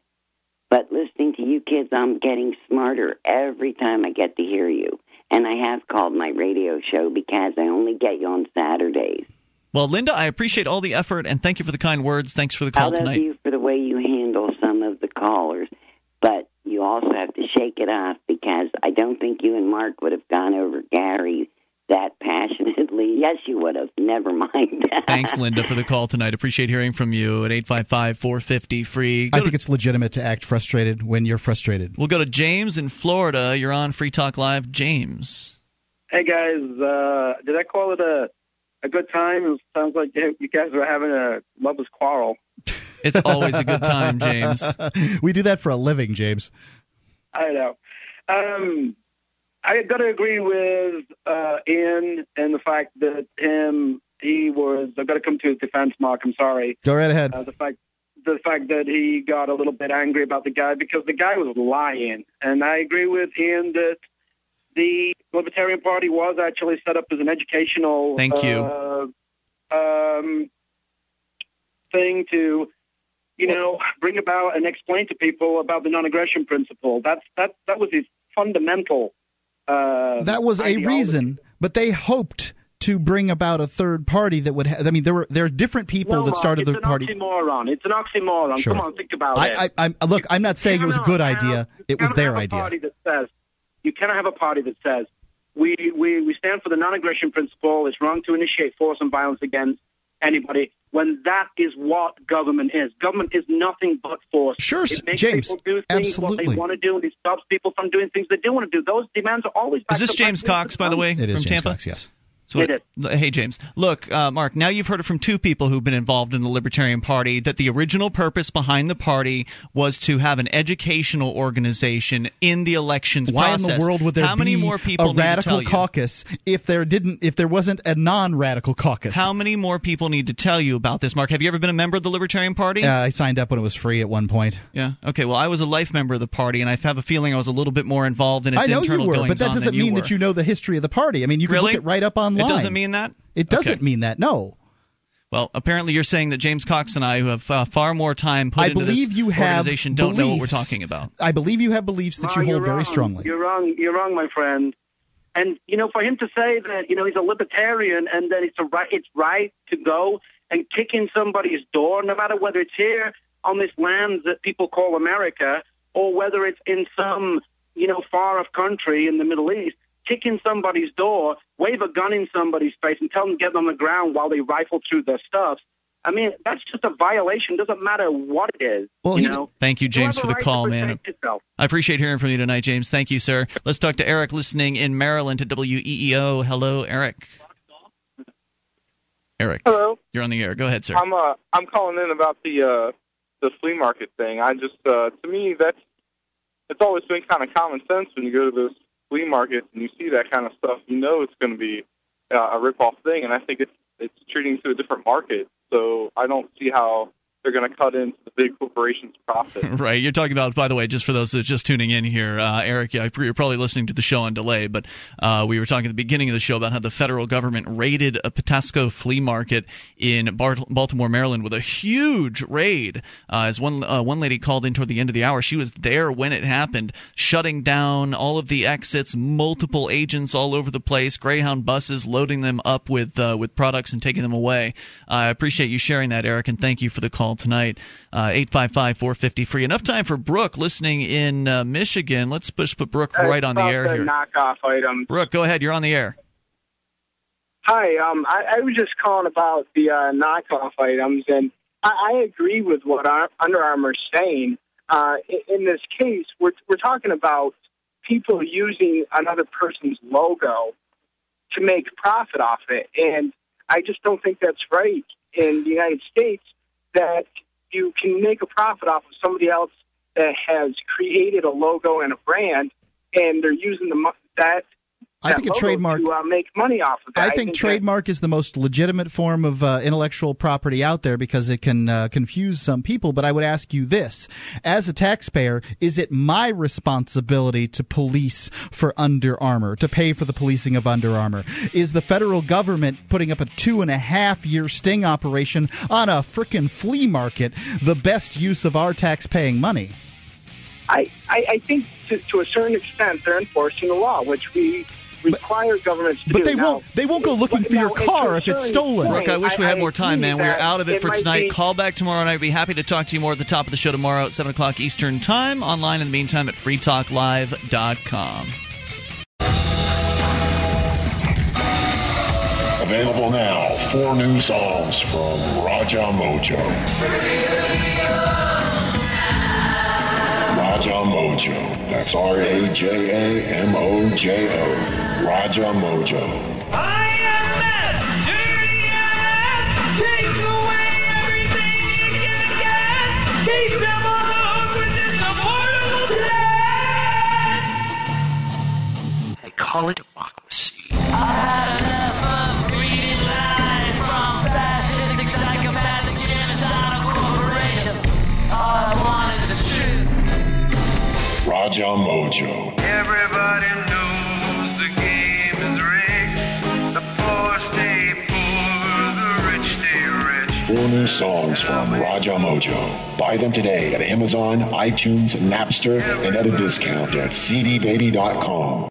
But listening to you kids, I'm getting smarter every time I get to hear you. And I have called my radio show because I only get you on Saturdays. Well, Linda, I appreciate all the effort and thank you for the kind words. Thanks for the call Proud of tonight. you for the way you handle some of the callers, but you also have to shake it off because I don't think you and Mark would have gone over Gary that passionately. *laughs* Yes, you would have. Never mind. *laughs* Thanks, Linda, for the call tonight. Appreciate hearing from you at 855 450 free. I think it's legitimate to act frustrated when you're frustrated. We'll go to James in Florida. You're on Free Talk Live. James. Hey guys, uh, did I call it a a good time? It sounds like you you guys were having a lover's quarrel. *laughs* It's always a good time, James. we do that for a living, James. I know. Um, I got to agree with uh, Ian and the fact that him he was. I've got to come to his defense, Mark. I'm sorry. Go right ahead. Uh, the fact the fact that he got a little bit angry about the guy because the guy was lying, and I agree with Ian that the Libertarian Party was actually set up as an educational. Thank you. Uh, um, thing to, you know, bring about and explain to people about the non-aggression principle. That's that that was his fundamental. Uh, that was a reason, but they hoped to bring about a third party that would. Ha- I mean, there were there are different people No, that started it's the an party. Oxymoron. It's an oxymoron. Sure. Come on, think about it. I, I, I look. I'm not saying it was a good cannot idea. It was their have a idea. Party that says you cannot have a party that says we, we we stand for the non-aggression principle. It's wrong to initiate force and violence against anybody. When that is what government is, government is nothing but force. Sure, it makes James, people do things what they want to do, and it stops people from doing things they do want to do. Those demands are always. Is this James Cox, by the way, It is from James Tampa? Cox, yes. So It Hey, James. Look, uh, Mark, now you've heard it from two people who've been involved in the Libertarian Party that the original purpose behind the party was to have an educational organization in the elections Why process. in the world would there How many be more people a radical tell you? caucus if there didn't if there wasn't a non-radical caucus? How many more people need to tell you about this, Mark? Have you ever been a member of the Libertarian Party? Uh, I signed up when it was free at one point. Yeah. Okay. Well, I was a life member of the party, and I have a feeling I was a little bit more involved in its I know internal you were, but that doesn't mean were. that you know the history of the party. I mean, you can Really? look it right up online. It doesn't mean that. It doesn't Okay. mean that. No. Well, apparently you're saying that James Cox and I, who have uh, far more time put I into believe this you have organization, don't know what we're talking about. I believe you have beliefs that No, you hold very strongly. You're wrong. You're wrong, my friend. And you know, for him to say that you know he's a libertarian and that it's a right, it's right to go and kick in somebody's door, no matter whether it's here on this land that people call America, or whether it's in some you know far off country in the Middle East. Kick in somebody's door, wave a gun in somebody's face, and tell them to get on the ground while they rifle through their stuff. I mean, that's just a violation. Doesn't matter what it is. Well, you know, Thank you, James, have for the right call, man. yourself. I appreciate hearing from you tonight, James. Thank you, sir. Let's talk to Eric listening in Maryland to WEEO. Hello, Eric. Eric, Hello. you're on the air. Go ahead, sir. I'm uh I'm calling in about the uh the flea market thing. I just uh to me that's it's always been kind of common sense when you go to those flea markets and you see that kind of stuff. You know it's going to be uh, a rip off thing, and I think it's it's treating to a different market. So I don't see how they're going to cut into the big corporations' profit. *laughs* Right. You're talking about, by the way, just for those that are just tuning in here, uh, Eric, you're probably listening to the show on delay, but uh, we were talking at the beginning of the show about how the federal government raided a Patapsco flea market in Baltimore, Maryland, with a huge raid. Uh, as one uh, one lady called in toward the end of the hour, she was there when it happened, shutting down all of the exits, multiple agents all over the place, Greyhound buses loading them up with uh, with products and taking them away. I appreciate you sharing that, Eric, and thank you for the call tonight. Uh, Eight five five four fifty free. Enough time for Brooke listening in uh, Michigan. Let's push put Brooke right on the air the here. knockoff items. Brooke, go ahead. You're on the air. Hi, um, I, I was just calling about the uh, knockoff items, and I, I agree with what Ar- Under Armour's saying. Uh, in, in this case, we're we're talking about people using another person's logo to make profit off it, and I just don't think that's right in the United States that you can make a profit off of somebody else that has created a logo and a brand, and they're using the that. I think a trademark- to uh, make money off of that. I think that- trademark is the most legitimate form of uh, intellectual property out there because it can uh, confuse some people. But I would ask you this: as a taxpayer, is it my responsibility to police for Under Armour, to pay for the policing of Under Armour? Is the federal government putting up a two and a half year sting operation on a frickin' flea market the best use of our tax-paying money? I, I, I think to, to a certain extent they're enforcing the law, which we require governments to But do. they Now, won't. They won't go looking for your car if it's stolen. point, Brooke, I wish we had more time, man. We're out of it, for tonight. be- Call back tomorrow night. I'd be happy to talk to you more at the top of the show tomorrow at 7 o'clock Eastern Time. Online in the meantime at freetalklive.com. Available now, four new songs from Raja Mojo. Raja Mojo. That's R A J A M O J O. Raja Mojo. I am as dirty as takes away everything you can get. Keep them alone with this affordable debt. They call it democracy. I've had enough of reading lines from fascistic, psychopathic, genocidal corporations. All I want is the truth. Raja Mojo. Everybody new songs from Raja Mojo. Buy them today at Amazon, iTunes, Napster, and at a discount at cdbaby.com.